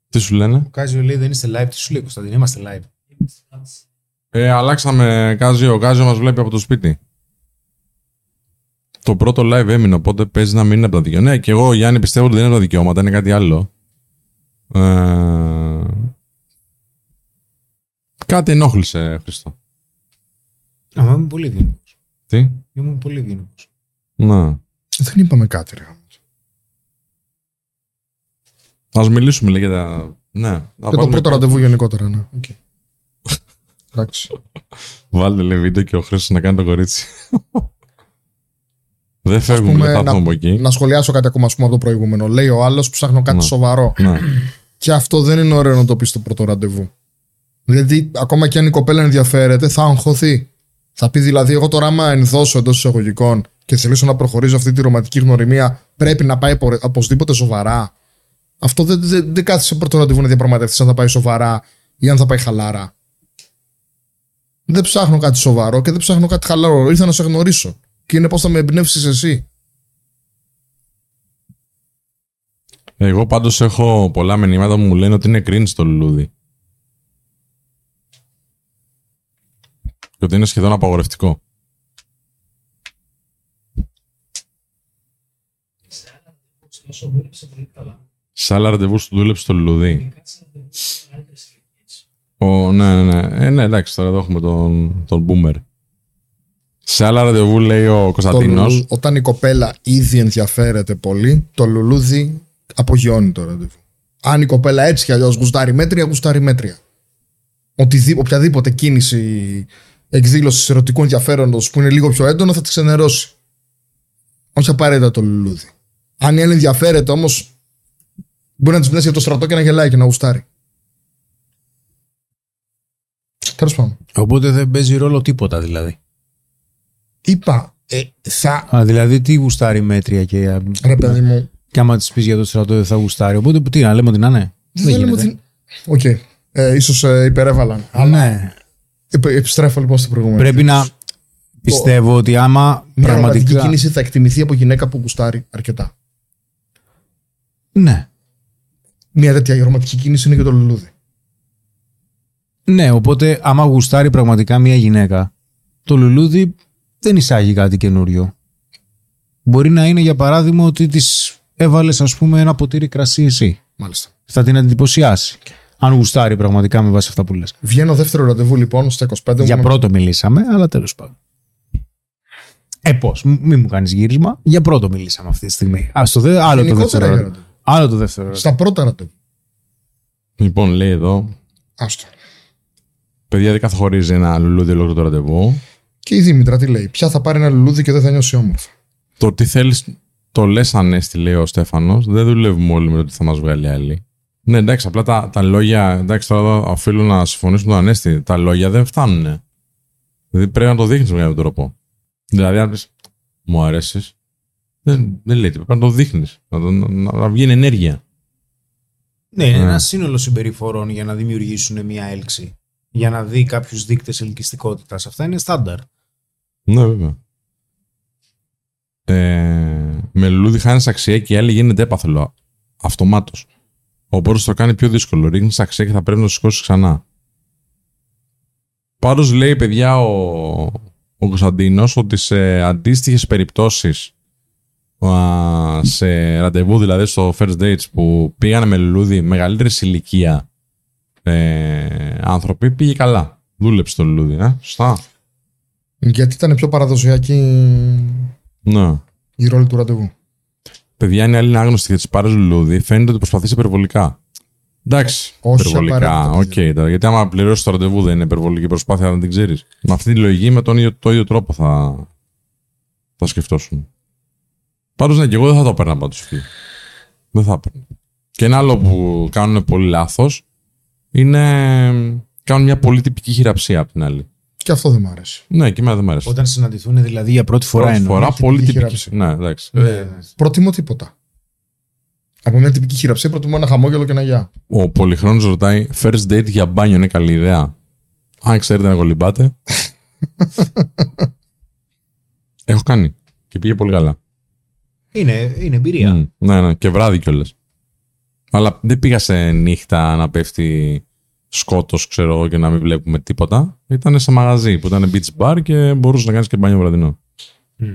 Speaker 1: Τι σου λένε;
Speaker 2: ο Κάζιο λέει δεν είστε live. Τι σου λέει Κωνσταντίν, είμαστε live.
Speaker 1: Ε, αλλάξαμε Κάζιο. Ο Κάζιο μας βλέπει από το σπίτι. Το πρώτο live έμεινε, οπότε παίζει να μην είναι από τα δικαιώματα. Ναι, και εγώ Γιάννη πιστεύω ότι δεν είναι από τα δικαιώματα, είναι κάτι άλλο. Ε, κάτι ενόχλησε, Χριστό.
Speaker 2: Α, μα είμαι πολύ ευγενικό.
Speaker 1: Τι;
Speaker 2: Ήμουν πολύ ευγενικό.
Speaker 1: Να.
Speaker 3: Δεν είπαμε κάτι, ρε.
Speaker 1: Α μιλήσουμε λίγο για τα. Ναι. Να
Speaker 3: Και το
Speaker 1: βάλουμε-
Speaker 3: πρώτο ραντεβού γενικότερα, ναι. Οκ. Εντάξει.
Speaker 1: Βάλτε λέει βίντεο και ο Χρήστος να κάνει το κορίτσι. Δεν φεύγουμε,
Speaker 3: πούμε,
Speaker 1: δεν θα
Speaker 3: να-
Speaker 1: έρθουμε από εκεί.
Speaker 3: Να σχολιάσω κάτι ακόμα ας πούμε, από το προηγούμενο. Λέει ο άλλος ψάχνω κάτι
Speaker 1: Ναι.
Speaker 3: σοβαρό.
Speaker 1: Ναι.
Speaker 3: Και αυτό δεν είναι ωραίο να το πεις στο πρώτο ραντεβού. Δηλαδή, ακόμα και αν η κοπέλα ενδιαφέρεται, θα αγχωθεί. Θα πει δηλαδή, εγώ τώρα, άμα ενδώσω εντός εισαγωγικών και θελήσω να προχωρήσω αυτή τη ρομαντική γνωριμία, πρέπει να πάει οπο- οπωσδήποτε σοβαρά. Αυτό δεν, δεν, δεν κάθεσαι πρώτο ραντεβού να διαπραγματευτείς αν θα πάει σοβαρά ή αν θα πάει χαλάρα. Δεν ψάχνω κάτι σοβαρό και δεν ψάχνω κάτι χαλαρό. Ήρθα να σε γνωρίσω. Και είναι πώς θα με εμπνεύσεις εσύ.
Speaker 1: Εγώ πάντως έχω πολλά μηνύματα που μου λένε ότι είναι cringe το λουλούδι. Και ότι είναι σχεδόν απαγορευτικό. Σε άλλα ραντεβού σου δούλεψε το λουλούδι. Ο, ναι, ναι, ναι. Ε, ναι, εντάξει, τώρα εδώ έχουμε τον, τον boomer. Σε άλλα ραντεβού λέει ο
Speaker 3: Το
Speaker 1: Κωνσταντίνος.
Speaker 3: λουλού- όταν η κοπέλα ήδη ενδιαφέρεται πολύ, το λουλούδι απογειώνει το ραντεβού. Αν η κοπέλα έτσι κι αλλιώς γουστάρει μέτρια, γουστάρει μέτρια. Οτιδή, οποιαδήποτε κίνηση εκδήλωση ερωτικού ενδιαφέροντος που είναι λίγο πιο έντονο θα τη ξενερώσει. Όχι απαραίτητα το λουλούδι. Αν η άλλη ενδιαφέρεται όμως, μπορεί να της πνέσει για το στρατό και να γελάει και να γουστάρει. Τέλος πάντων.
Speaker 2: Οπότε δεν παίζει ρόλο τίποτα δηλαδή.
Speaker 3: Είπα, ε, θα.
Speaker 2: Α, δηλαδή τι γουστάρει μέτρια και.
Speaker 3: Ρε παιδί μου.
Speaker 2: Και άμα της πεις για το στρατό δεν θα γουστάρει. Οπότε τι να λέμε ότι να είναι.
Speaker 3: Δεν λέμε ότι. Οκ. Ε, ίσως ε, υπερέβαλαν.
Speaker 2: Ναι.
Speaker 3: Επ- επιστρέφω λοιπόν στην προηγούμενη.
Speaker 2: Πρέπει να πιστεύω ότι άμα
Speaker 3: Μια ρομαντική
Speaker 2: πραγματικά.
Speaker 3: κίνηση θα εκτιμηθεί από γυναίκα που γουστάρει αρκετά.
Speaker 2: Ναι.
Speaker 3: Μια τέτοια ρομαντική κίνηση είναι και το λουλούδι.
Speaker 2: Ναι, οπότε άμα γουστάρει πραγματικά μια γυναίκα, το λουλούδι δεν εισάγει κάτι καινούριο. Μπορεί να είναι για παράδειγμα ότι της έβαλες, ας πούμε, ένα ποτήρι κρασί εσύ.
Speaker 3: Μάλιστα.
Speaker 2: Θα την εντυπωσιάσει. Αν γουστάρει πραγματικά με βάση αυτά που λες.
Speaker 3: Βγαίνω δεύτερο ραντεβού λοιπόν στα 25
Speaker 2: Για
Speaker 3: μου.
Speaker 2: πρώτο μιλήσαμε, αλλά τέλος πάντων. Ε, πώς, μην μου κάνεις γύρισμα. Για πρώτο μιλήσαμε αυτή τη στιγμή. Α, το δε, άλλο το
Speaker 3: Γενικότερα
Speaker 2: δεύτερο.
Speaker 3: για
Speaker 2: ραντεβού.
Speaker 3: ραντεβού.
Speaker 2: Άλλο το δεύτερο. ραντεβού.
Speaker 3: Στα πρώτα ραντεβού.
Speaker 1: Λοιπόν, λέει εδώ.
Speaker 3: Άστο.
Speaker 1: Παιδιά δεν καθορίζει ένα λουλούδι ολόκληρο το ραντεβού.
Speaker 3: Και η Δήμητρα τι λέει. Ποια θα πάρει ένα λουλούδι και δεν θα νιώσει όμορφα.
Speaker 1: Το τι θέλεις, το λες ανέστη, λέει ο Στέφανος. Δεν δουλεύουμε όλοι με το τι θα μας βγάλει άλλη. Ναι, εντάξει, απλά τα, τα λόγια. Εντάξει, τώρα εδώ οφείλω να συμφωνήσουμε με τον Ανέστη. Τα λόγια δεν φτάνουν. Δηλαδή πρέπει να το δείχνεις με κάποιο τρόπο. Δηλαδή, αν πεις, μου αρέσεις. Δεν, δεν λέει τίποτα. Πρέπει να το δείχνεις. Να, το- να, να βγαίνει ενέργεια.
Speaker 2: Ναι, είναι
Speaker 1: Ναι.
Speaker 2: ένα σύνολο συμπεριφορών για να δημιουργήσουν μια έλξη. Για να δει κάποιους δείκτες ελκυστικότητας. Αυτά είναι στάνταρ.
Speaker 1: Ναι, βέβαια. Ε, Με λουλούδι χάνεις αξία και η άλλη γίνεται έπαθλο. Αυτομάτως. Οπότε το κάνει πιο δύσκολο. Ρίχνεις αξία και θα πρέπει να το σηκώσεις ξανά. Πάντως λέει, παιδιά, ο, ο Κωνσταντίνος ότι σε αντίστοιχες περιπτώσεις σε ραντεβού, δηλαδή στο first dates που πήγανε με λουλούδι μεγαλύτερης ηλικίας ε, άνθρωποι, πήγε καλά. Δούλεψε το λουλούδι, ε, σωστά.
Speaker 3: Γιατί ήταν πιο παραδοσιακή
Speaker 1: Ναι.
Speaker 3: οι ρόλοι του ραντεβού.
Speaker 1: Παιδιά είναι άλλη άγνωστη γιατί πάρει λουλούδι, φαίνεται ότι προσπαθείς υπερβολικά. Εντάξει,
Speaker 3: όχι
Speaker 1: υπερβολικά. Οκ,
Speaker 3: απαραίτητα,
Speaker 1: τώρα, γιατί άμα πληρώσεις το ραντεβού δεν είναι υπερβολική προσπάθεια να την ξέρεις. Με αυτή τη λογική, με τον ίδιο, το ίδιο τρόπο θα, θα σκεφτόσουν. Πάντως ναι, και εγώ δεν θα το έπαιρνα πάντως. Δεν θα έπαιρνα. Και ένα άλλο που κάνουν πολύ λάθος είναι. Κάνουν μια πολύ τυπική χειραψία απ' την άλλη.
Speaker 3: Και αυτό δεν μ' αρέσει.
Speaker 1: Ναι, και εμένα δεν μου αρέσει.
Speaker 2: Όταν συναντηθούν δηλαδή για πρώτη φορά
Speaker 1: Πρώτη
Speaker 2: εννοώ.
Speaker 1: φορά
Speaker 3: τυπική
Speaker 1: πολύ τυπική.
Speaker 3: χειραψία.
Speaker 1: Ναι, εντάξει.
Speaker 3: Ε, Προτιμώ τίποτα. Από μια τυπική χειραψία προτιμώ ένα χαμόγελο και ένα γεια.
Speaker 1: Ο Πολυχρόνος ρωτάει, first date για μπάνιο είναι καλή ιδέα; Αν ξέρετε να κολυμπάτε. Έχω κάνει. Και πήγε πολύ καλά.
Speaker 2: Είναι, είναι εμπειρία.
Speaker 1: Μμ, ναι, ναι, και βράδυ κιόλας. Αλλά δεν πήγα σε νύχτα να πέφτει σκότος, ξέρω εγώ, και να μην βλέπουμε τίποτα. Ήταν σε μαγαζί που ήταν beach bar και μπορούσες να κάνεις και μπάνιο βραδινό.
Speaker 2: Μμ.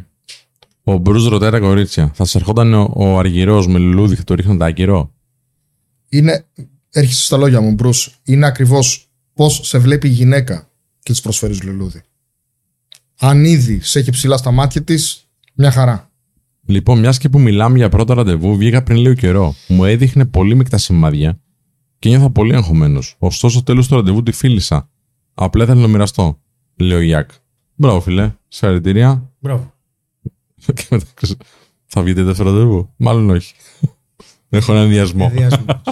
Speaker 1: Ο Μπρουζ ρωτάει τα κορίτσια. Θα σε ερχόταν ο, ο αργυρός με λουλούδι και το ρίχνοντα άκυρο.
Speaker 3: Είναι, έρχεσαι στα λόγια μου, Μπρούς, είναι ακριβώς πώς σε βλέπει η γυναίκα και της προσφέρεις λουλούδι. Αν ήδη σε έχει ψηλά στα μάτια της, μια χαρά.
Speaker 1: Λοιπόν, μιας και που μιλάμε για πρώτο ραντεβού, βγήκα πριν λίγο καιρό. Μου έδειχνε πολύ μικρά σημάδια και νιώθα πολύ αγχωμένος. Ωστόσο, στο τέλος του ραντεβού τη φίλησα. Απλά ήθελα να το μοιραστώ, λέει ο Γιάκ. Μπράβο, φιλέ. Συγχαρητήρια.
Speaker 2: Μπράβο.
Speaker 1: Και μετά, ξέρεις, θα βγείτε δεύτερο ραντεβού; Μάλλον όχι. Έχω έναν ενδιασμό.
Speaker 2: Ενδιασμός,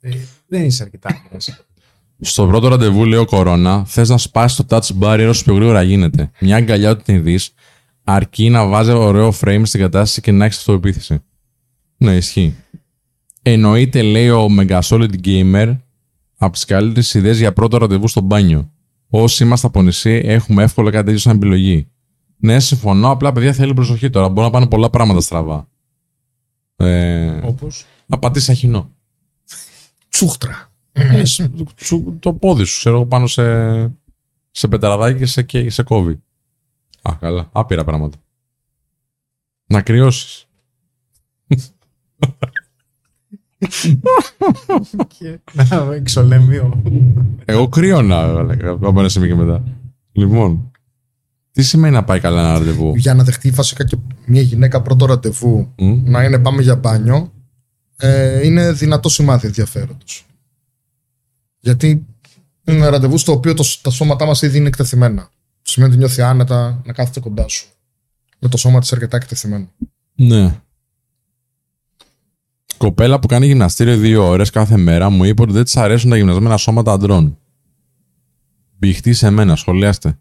Speaker 2: ναι. Ε, Δεν είσαι αρκετά. άμεσο.
Speaker 1: Στο πρώτο ραντεβού, λέει ο Κορώνα, θες να σπάσεις το touch barrier όσο πιο γρήγορα γίνεται. Μια αγκαλιά ότι την δεις, αρκεί να βάζεις ωραίο frame στην κατάσταση και να έχεις αυτοεπίθεση. Ναι, ισχύει. Εννοείται, λέει ο Mega Solid Gamer, από τις καλύτερες ιδέες για πρώτο ραντεβού στο μπάνιο. Όσοι είμαστε από νησί, έχουμε εύκολα κάτι τέτοιο σαν επιλογή. Ναι, συμφωνώ. Απλά παιδιά θέλει προσοχή τώρα. Μπορεί να πάνε πολλά πράγματα στραβά. Ε,
Speaker 2: Όπως;
Speaker 1: να πατήσει αχινό.
Speaker 3: Τσούχτρα.
Speaker 1: Ε, σου- σου- το πόδι σου, ξέρω εγώ, πάνω σε, σε πετραδάκι και σε, και σε κόβει. Α, καλά. Άπειρα πράγματα. Να κρυώσεις.
Speaker 2: Να εξολέμιο.
Speaker 1: Εγώ κρύωνα, από ένα σημείο και μετά. Λοιπόν, τι σημαίνει να πάει καλά ένα ραντεβού;
Speaker 3: Για να δεχτεί βασικά και μια γυναίκα πρώτο ραντεβού
Speaker 1: Μμ.
Speaker 3: να είναι πάμε για μπάνιο, ε, είναι δυνατό σημάδι ενδιαφέροντος. Γιατί είναι ένα ραντεβού στο οποίο το, τα σώματά μας ήδη είναι εκτεθειμένα. Σημαίνει ότι νιώθει άνετα να κάθεται κοντά σου. Με το σώμα της αρκετά εκτεθειμένο.
Speaker 1: Ναι. Κοπέλα που κάνει γυμναστήριο δύο ώρες κάθε μέρα μου είπε ότι δεν της αρέσουν τα γυμνασμένα σώματα αντρών. Μπηχτή σε μένα, σχολιάστε.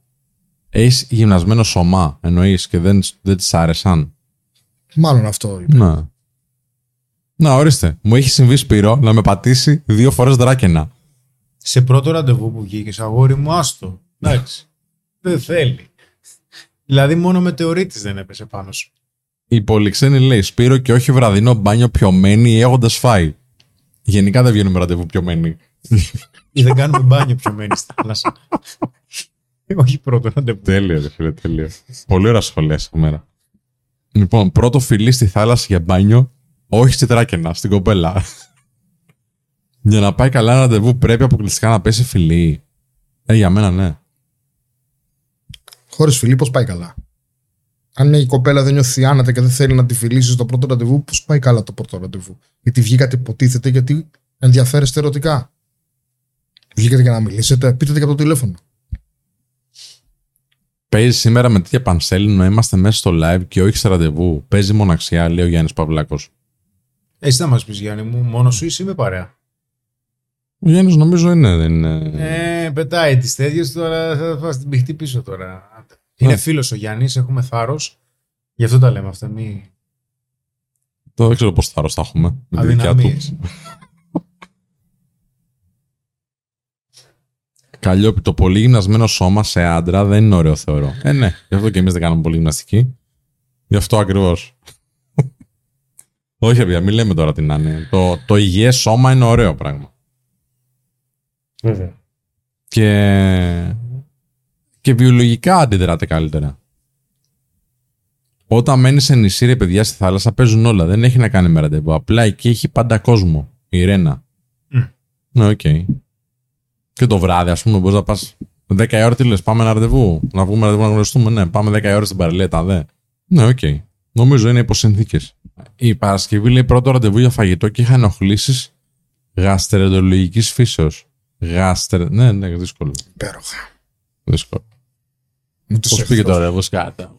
Speaker 1: Έχεις γυμνασμένο σώμα, εννοείς και δεν, δεν της άρεσαν;
Speaker 3: Μάλλον αυτό είπε.
Speaker 1: Ναι. Να, ορίστε. Μου έχει συμβεί Σπύρο να με πατήσει δύο φορές δράκαινα.
Speaker 2: Σε πρώτο ραντεβού που βγήκες, αγόρι μου, άστο. Εντάξει. Δεν θέλει. Δηλαδή, μόνο μετεωρίτη δεν έπεσε πάνω σου.
Speaker 1: Η πολυξένη λέει Σπύρο και όχι βραδινό μπάνιο πιωμένη ή έχοντας φάει. Γενικά δεν βγαίνουμε ραντεβού πιωμένοι.
Speaker 2: Ή δεν κάνουμε μπάνιο πιο μένει στη θάλασσα. όχι πρώτο ραντεβού.
Speaker 1: Τέλειο, ρε φίλε, τέλειο. Πολύ ωραία σχολεία σήμερα. Λοιπόν, πρώτο φιλί στη θάλασσα για μπάνιο, όχι στη τράκαινα, στην κοπέλα. για να πάει καλά ένα ραντεβού πρέπει αποκλειστικά να πέσει φιλί. Ε, για μένα ναι.
Speaker 3: Χωρίς φιλί, πώς πάει καλά; Αν μια κοπέλα δεν νιώθει άνετα και δεν θέλει να τη φιλήσει στο πρώτο ραντεβού, πώς πάει καλά το πρώτο ραντεβού; Γιατί βγήκατε, υποτίθεται, γιατί ενδιαφέρεστε ερωτικά. Βγήκατε για να μιλήσετε, πείτε και από το τηλέφωνο.
Speaker 1: Παίζει σήμερα με τέτοια πανσέλινο να είμαστε μέσα στο live και όχι σε ραντεβού. Παίζει μοναξιά, λέει ο Γιάννης Παυλάκος.
Speaker 2: Εσύ θα μας πεις, Γιάννη μου, μόνος σου είσαι ή με παρέα;
Speaker 1: Ο Γιάννης νομίζω είναι, δεν είναι.
Speaker 2: Ε, πετάει τις τέτοιες τώρα, θα φας την πηχτή πίσω τώρα. Είναι
Speaker 1: Ναι.
Speaker 2: φίλος ο Γιάννης, έχουμε θάρρος. Γι' αυτό τα λέμε αυτά. Μη...
Speaker 1: Το δεν ξέρω πώ θάρρος θα έχουμε. Με τη δικιά του.
Speaker 2: Αδυναμίες.
Speaker 1: Καλλιόπη, το πολύ γυμνασμένο σώμα σε άντρα δεν είναι ωραίο, θεωρώ. Ε, ναι, γι' αυτό και εμείς δεν κάνουμε πολύ γυμναστική. Γι' αυτό ακριβώς. Όχι, παιδιά, μην λέμε τώρα τι να είναι. Το, το υγιές σώμα είναι ωραίο πράγμα.
Speaker 12: Βέβαια.
Speaker 1: Και, και βιολογικά αντιδράτε καλύτερα. Όταν μένεις σε νησί, ρε παιδιά, στη θάλασσα παίζουν όλα. Δεν έχει να κάνει με ραντεβού. Απλά εκεί έχει πάντα κόσμο. Η Ρένα.
Speaker 12: Μμ.
Speaker 1: Ναι, οκ. Και το βράδυ, ας πούμε, μπορείς να πας 10 η ώρα, τι λες, πάμε ένα ραντεβού. Να βγούμε ραντεβού να γνωριστούμε. Ναι, πάμε 10 η ώρα στην παραλία, δε. Ναι, οκ. Νομίζω είναι υπό συνθήκες. Η Παρασκευή λέει πρώτο ραντεβού για φαγητό και είχα ενοχλήσεις γαστερεντολογική φύσεως. Γάστερ. Ναι, ναι, δύσκολο.
Speaker 3: Υπέροχα.
Speaker 1: Δύσκολο.
Speaker 3: Μου τους
Speaker 1: Πώς πήγε
Speaker 3: εχθρούς.
Speaker 1: το ρεύμα σκάτα.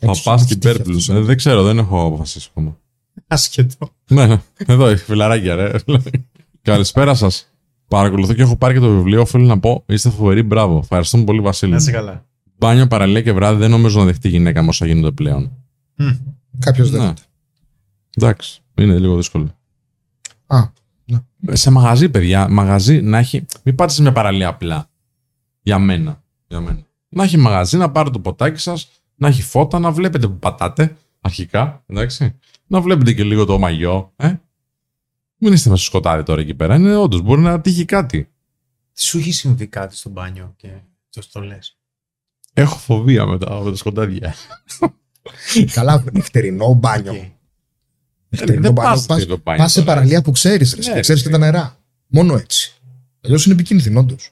Speaker 1: Παπά και υπέρπλου. Ε, δεν ξέρω, δεν έχω αποφασίσει ακόμα.
Speaker 12: Άσχετο.
Speaker 1: Ναι, ναι. εδώ, φιλαράκια, ρε. Καλησπέρα σας. Παρακολουθώ και έχω πάρει και το βιβλίο. Οφείλω να πω, είστε φοβεροί. Μπράβο. Ευχαριστούμε πολύ, Βασίλη.
Speaker 12: Να είσαι καλά.
Speaker 1: Μπάνιο παραλία και βράδυ δεν νομίζω να δεχτεί γυναίκα με όσα γίνονται πλέον.
Speaker 3: Κάποιος δεν.
Speaker 1: Ναι. Εντάξει, είναι λίγο δύσκολο.
Speaker 3: Α,
Speaker 1: Σε μαγαζί, παιδιά, μαγαζί να έχει. Μην πάτε σε μια παραλία απλά. Για μένα. Για μένα. Να έχει μαγαζί, να πάρετε το ποτάκι σας, να έχει φώτα, να βλέπετε που πατάτε αρχικά. Εντάξει. Να βλέπετε και λίγο το μαγιό. Ε; Μην είστε μέσα στο σκοτάδι τώρα εκεί πέρα. Είναι όντως, μπορεί να τύχει κάτι.
Speaker 12: Σου έχει συμβεί κάτι στο μπάνιο και το το λες;
Speaker 1: Έχω φοβία με τα, με τα σκοτάδια.
Speaker 3: Καλά, νυχτερινό μπάνιο. Νυχτερινό
Speaker 1: δεν
Speaker 3: μπάνιο.
Speaker 1: πας
Speaker 3: Πας-
Speaker 1: στο μπάνιο
Speaker 3: Πας σε
Speaker 1: τώρα.
Speaker 3: παραλία που ξέρεις,
Speaker 1: Ναι,
Speaker 3: και ξέρεις και τα νερά. Μόνο έτσι. Αλλιώς είναι επικίνδυνο, όντως.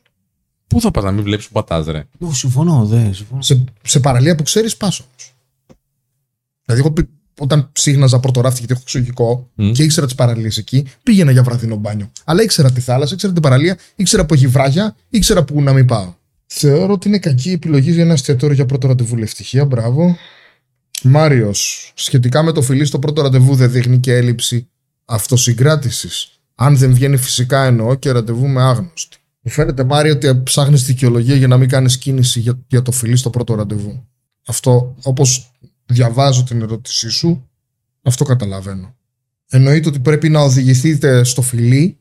Speaker 1: Πού θα πας να μην βλέπεις που πατάς, ρε;
Speaker 12: Ω, συμφωνώ, δε, συμφωνώ.
Speaker 3: Σε, σε παραλία που ξέρεις, πας όμως. Δηλαδή, εγώ πη- όταν ψύχναζα πρώτο ράφτη γιατί έχω εξωγικό
Speaker 1: Μμ.
Speaker 3: και ήξερα τις παραλίες εκεί, πήγαινα για βραδινό μπάνιο. Αλλά ήξερα τη θάλασσα, ήξερα την παραλία, ήξερα που έχει βράγια, ήξερα που να μην πάω. Θεωρώ ότι είναι κακή επιλογή για ένα εστιατόριο για πρώτο ραντεβού. Ευτυχία, μπράβο. Μάριος, σχετικά με το φιλί στο πρώτο ραντεβού δεν δείχνει και έλλειψη αυτοσυγκράτησης. Αν δεν βγαίνει φυσικά εννοώ και ραντεβού με άγνωστη. Μου φαίνεται, Μάριο, ότι ψάχνεις δικαιολογία για να μην κάνεις κίνηση για, για το φιλί στο πρώτο ραντεβού. Αυτό, όπως διαβάζω την ερώτησή σου, αυτό καταλαβαίνω. Εννοείται ότι πρέπει να οδηγηθείτε στο φιλί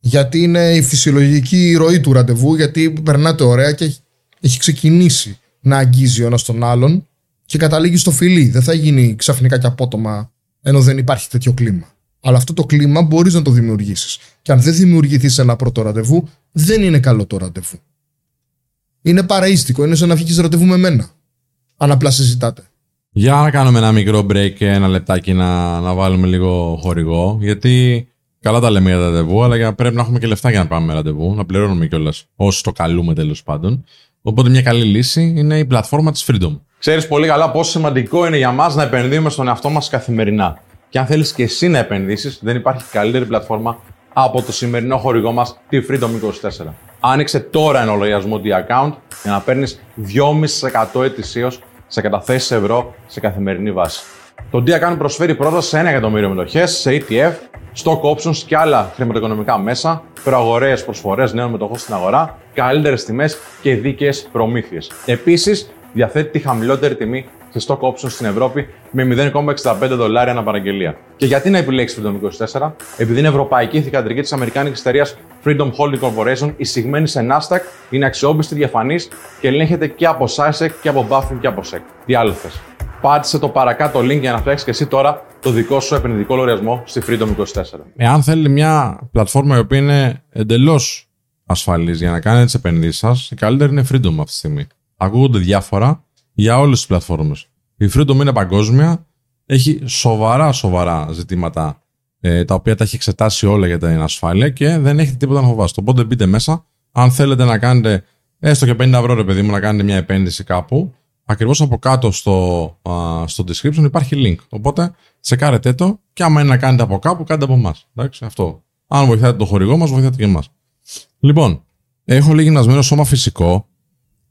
Speaker 3: γιατί είναι η φυσιολογική ροή του ραντεβού, γιατί περνάτε ωραία και έχει- έχει ξεκινήσει να αγγίζει ο ένας τον άλλον και καταλήγει στο φιλί. Δεν θα γίνει ξαφνικά και απότομα ενώ δεν υπάρχει τέτοιο κλίμα. Αλλά αυτό το κλίμα μπορείς να το δημιουργήσεις. Και αν δεν δημιουργηθείς ένα πρώτο ραντεβού, δεν είναι καλό το ραντεβού. Είναι παραίστικο, είναι σαν να βγει ραντεβού με μένα. Αν απλά συζητάτε.
Speaker 1: Για να κάνουμε ένα μικρό break και ένα λεπτάκι να, να βάλουμε λίγο χορηγό. Γιατί καλά τα λέμε για τα ραντεβού, αλλά για- πρέπει να έχουμε και λεφτά για να πάμε με ραντεβού, να πληρώνουμε κιόλας όσοι το καλούμε τέλος πάντων. Οπότε μια καλή λύση είναι η πλατφόρμα της Freedom. Ξέρεις πολύ καλά πόσο σημαντικό είναι για μας να επενδύουμε στον εαυτό μας καθημερινά. Και αν θέλεις και εσύ να επενδύσεις, δεν υπάρχει καλύτερη πλατφόρμα από το σημερινό χορηγό μας, τη Freedom 24. Άνοιξε τώρα ένα λογαριασμό D-Account για να παίρνεις 2,5% ετησίως σε καταθέσεις ευρώ σε καθημερινή βάση. Το D-Account προσφέρει πρόσβαση σε 1 εκατομμύριο μετοχές, σε ETF, stock options και άλλα χρηματοοικονομικά μέσα, προαγοραίε προσφορές νέων μετοχών στην αγορά, καλύτερες τιμές και δίκαιες προμήθειες. Επίσης, διαθέτει τη χαμηλότερη τιμή σε stock options στην Ευρώπη με 0,65 δολάρια ανά παραγγελία. Και γιατί να επιλέξεις Freedom 24, επειδή είναι ευρωπαϊκή θηγατρική της Αμερικάνικης εταιρείας Freedom Holding Corporation, εισηγμένη σε Nasdaq, είναι αξιόπιστη, διαφανής και ελέγχεται και από SASEC και από Buffin και από SEC. Τι άλλο θες; Πάτησε το παρακάτω link για να φτιάξεις και εσύ τώρα το δικό σου επενδυτικό λογαριασμό στη Freedom 24. Εάν θέλει μια πλατφόρμα η οποία είναι εντελώς ασφαλής για να κάνετε τις επενδύσεις σας, η καλύτερη είναι Freedom αυτή τη στιγμή. Ακούγονται διάφορα για όλες τις πλατφόρμες. Η Freedom είναι παγκόσμια, έχει σοβαρά σοβαρά ζητήματα ε, τα οποία τα έχει εξετάσει όλα για την ασφάλεια και δεν έχετε τίποτα να φοβάστε. Οπότε μπείτε μέσα. Αν θέλετε να κάνετε έστω και 50 ευρώ, ρε παιδί μου, να κάνετε μια επένδυση κάπου, ακριβώς από κάτω στο, α, στο description υπάρχει link. Οπότε τσεκάρετε το και άμα είναι να κάνετε από κάπου, κάντε από εμάς. Αυτό. Αν βοηθάτε το χορηγό μας, βοηθάτε και εμάς. Λοιπόν, έχω λίγη γυμνασμένο σώμα φυσικό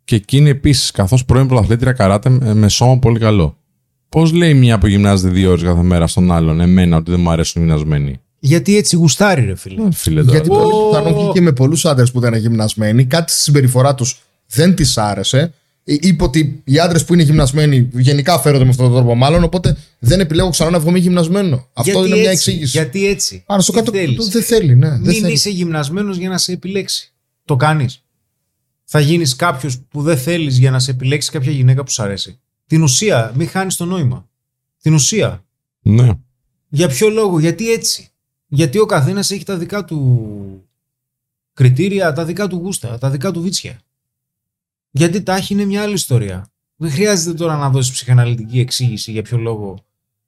Speaker 1: και εκείνη επίσης, καθώς πρώην πρωταθλήτρια καράτε με- με σώμα πολύ καλό. Πώς λέει μια που γυμνάζεται δύο ώρες κάθε μέρα στον άλλον, εμένα, ότι δεν μου αρέσουν οι γυμνασμένοι;
Speaker 12: Γιατί έτσι γουστάρει, ρε φίλε.
Speaker 1: Ε, Φίλε, τώρα.
Speaker 3: Γιατί πολύ πιθανόν και με πολλούς άντρες που δεν είναι γυμνασμένοι, κάτι στη συμπεριφορά τους δεν της άρεσε. Ε, Είπε ότι οι άντρες που είναι γυμνασμένοι γενικά φέρονται με αυτόν τον τρόπο, μάλλον. Οπότε δεν επιλέγω ξανά να βγω μη γυμνασμένο. Αυτό
Speaker 12: Γιατί
Speaker 3: είναι μια
Speaker 12: έτσι,
Speaker 3: εξήγηση.
Speaker 12: Γιατί έτσι.
Speaker 3: Άρα στο
Speaker 12: Τι
Speaker 3: κάτω
Speaker 12: θέλεις.
Speaker 3: δεν θέλει, ναι. Δεν
Speaker 12: Μην
Speaker 3: θέλει.
Speaker 12: είσαι γυμνασμένος για να σε επιλέξει. Το κάνεις. Θα γίνεις κάποιος που δεν θέλεις για να σε επιλέξει κάποια γυναίκα που σου αρέσει. Την ουσία, μην χάνεις το νόημα. Την ουσία.
Speaker 1: Ναι.
Speaker 12: Για ποιο λόγο, γιατί έτσι. Γιατί ο καθένας έχει τα δικά του κριτήρια, τα δικά του γούστα, τα δικά του βίτσια. Γιατί τάχει είναι μια άλλη ιστορία. Δεν χρειάζεται τώρα να δώσεις ψυχαναλυτική εξήγηση για ποιο λόγο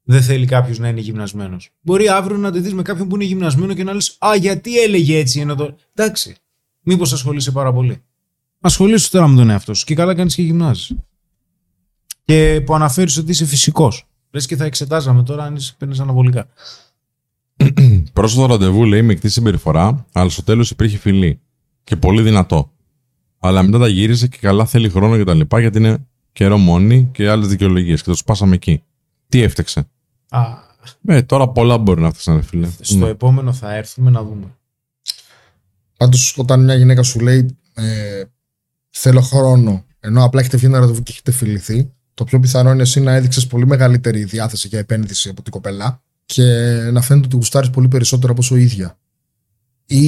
Speaker 12: δεν θέλει κάποιος να είναι γυμνασμένος. Μπορεί αύριο να τη δεις με κάποιον που είναι γυμνασμένο και να λες Α, γιατί έλεγε έτσι ενώ το. Εντάξει. Μήπως ασχολείσαι πάρα πολύ. Ασχολήσου τώρα με τον εαυτό σου και καλά κάνεις και γυμνάζεις. Και που αναφέρεις ότι είσαι φυσικός. Λες και θα εξετάζαμε τώρα αν είσαι παίρνεις αναβολικά.
Speaker 1: Πρόσφατο ραντεβού λέει μεικτή συμπεριφορά, αλλά στο τέλος υπήρχε φιλή. Και πολύ δυνατό. Αλλά μετά τα γύρισε και καλά θέλει χρόνο και τα λοιπά γιατί είναι καιρό μόνη και άλλες δικαιολογίες και το σπάσαμε εκεί. Τι έφταξε.
Speaker 12: Α,
Speaker 1: Ε, τώρα πολλά μπορεί να φτιάξουν, φίλε.
Speaker 12: στο
Speaker 1: Ναι.
Speaker 12: επόμενο θα έρθουμε να δούμε.
Speaker 3: Πάντως, όταν μια γυναίκα σου λέει ε, Θέλω χρόνο, ενώ απλά έχετε βγει ένα ραντεβού και έχετε φιληθεί, το πιο πιθανό είναι εσύ να έδειξες πολύ μεγαλύτερη διάθεση για επένδυση από την κοπέλα και να φαίνεται ότι γουστάρεις πολύ περισσότερο από όσο η ίδια. Ή,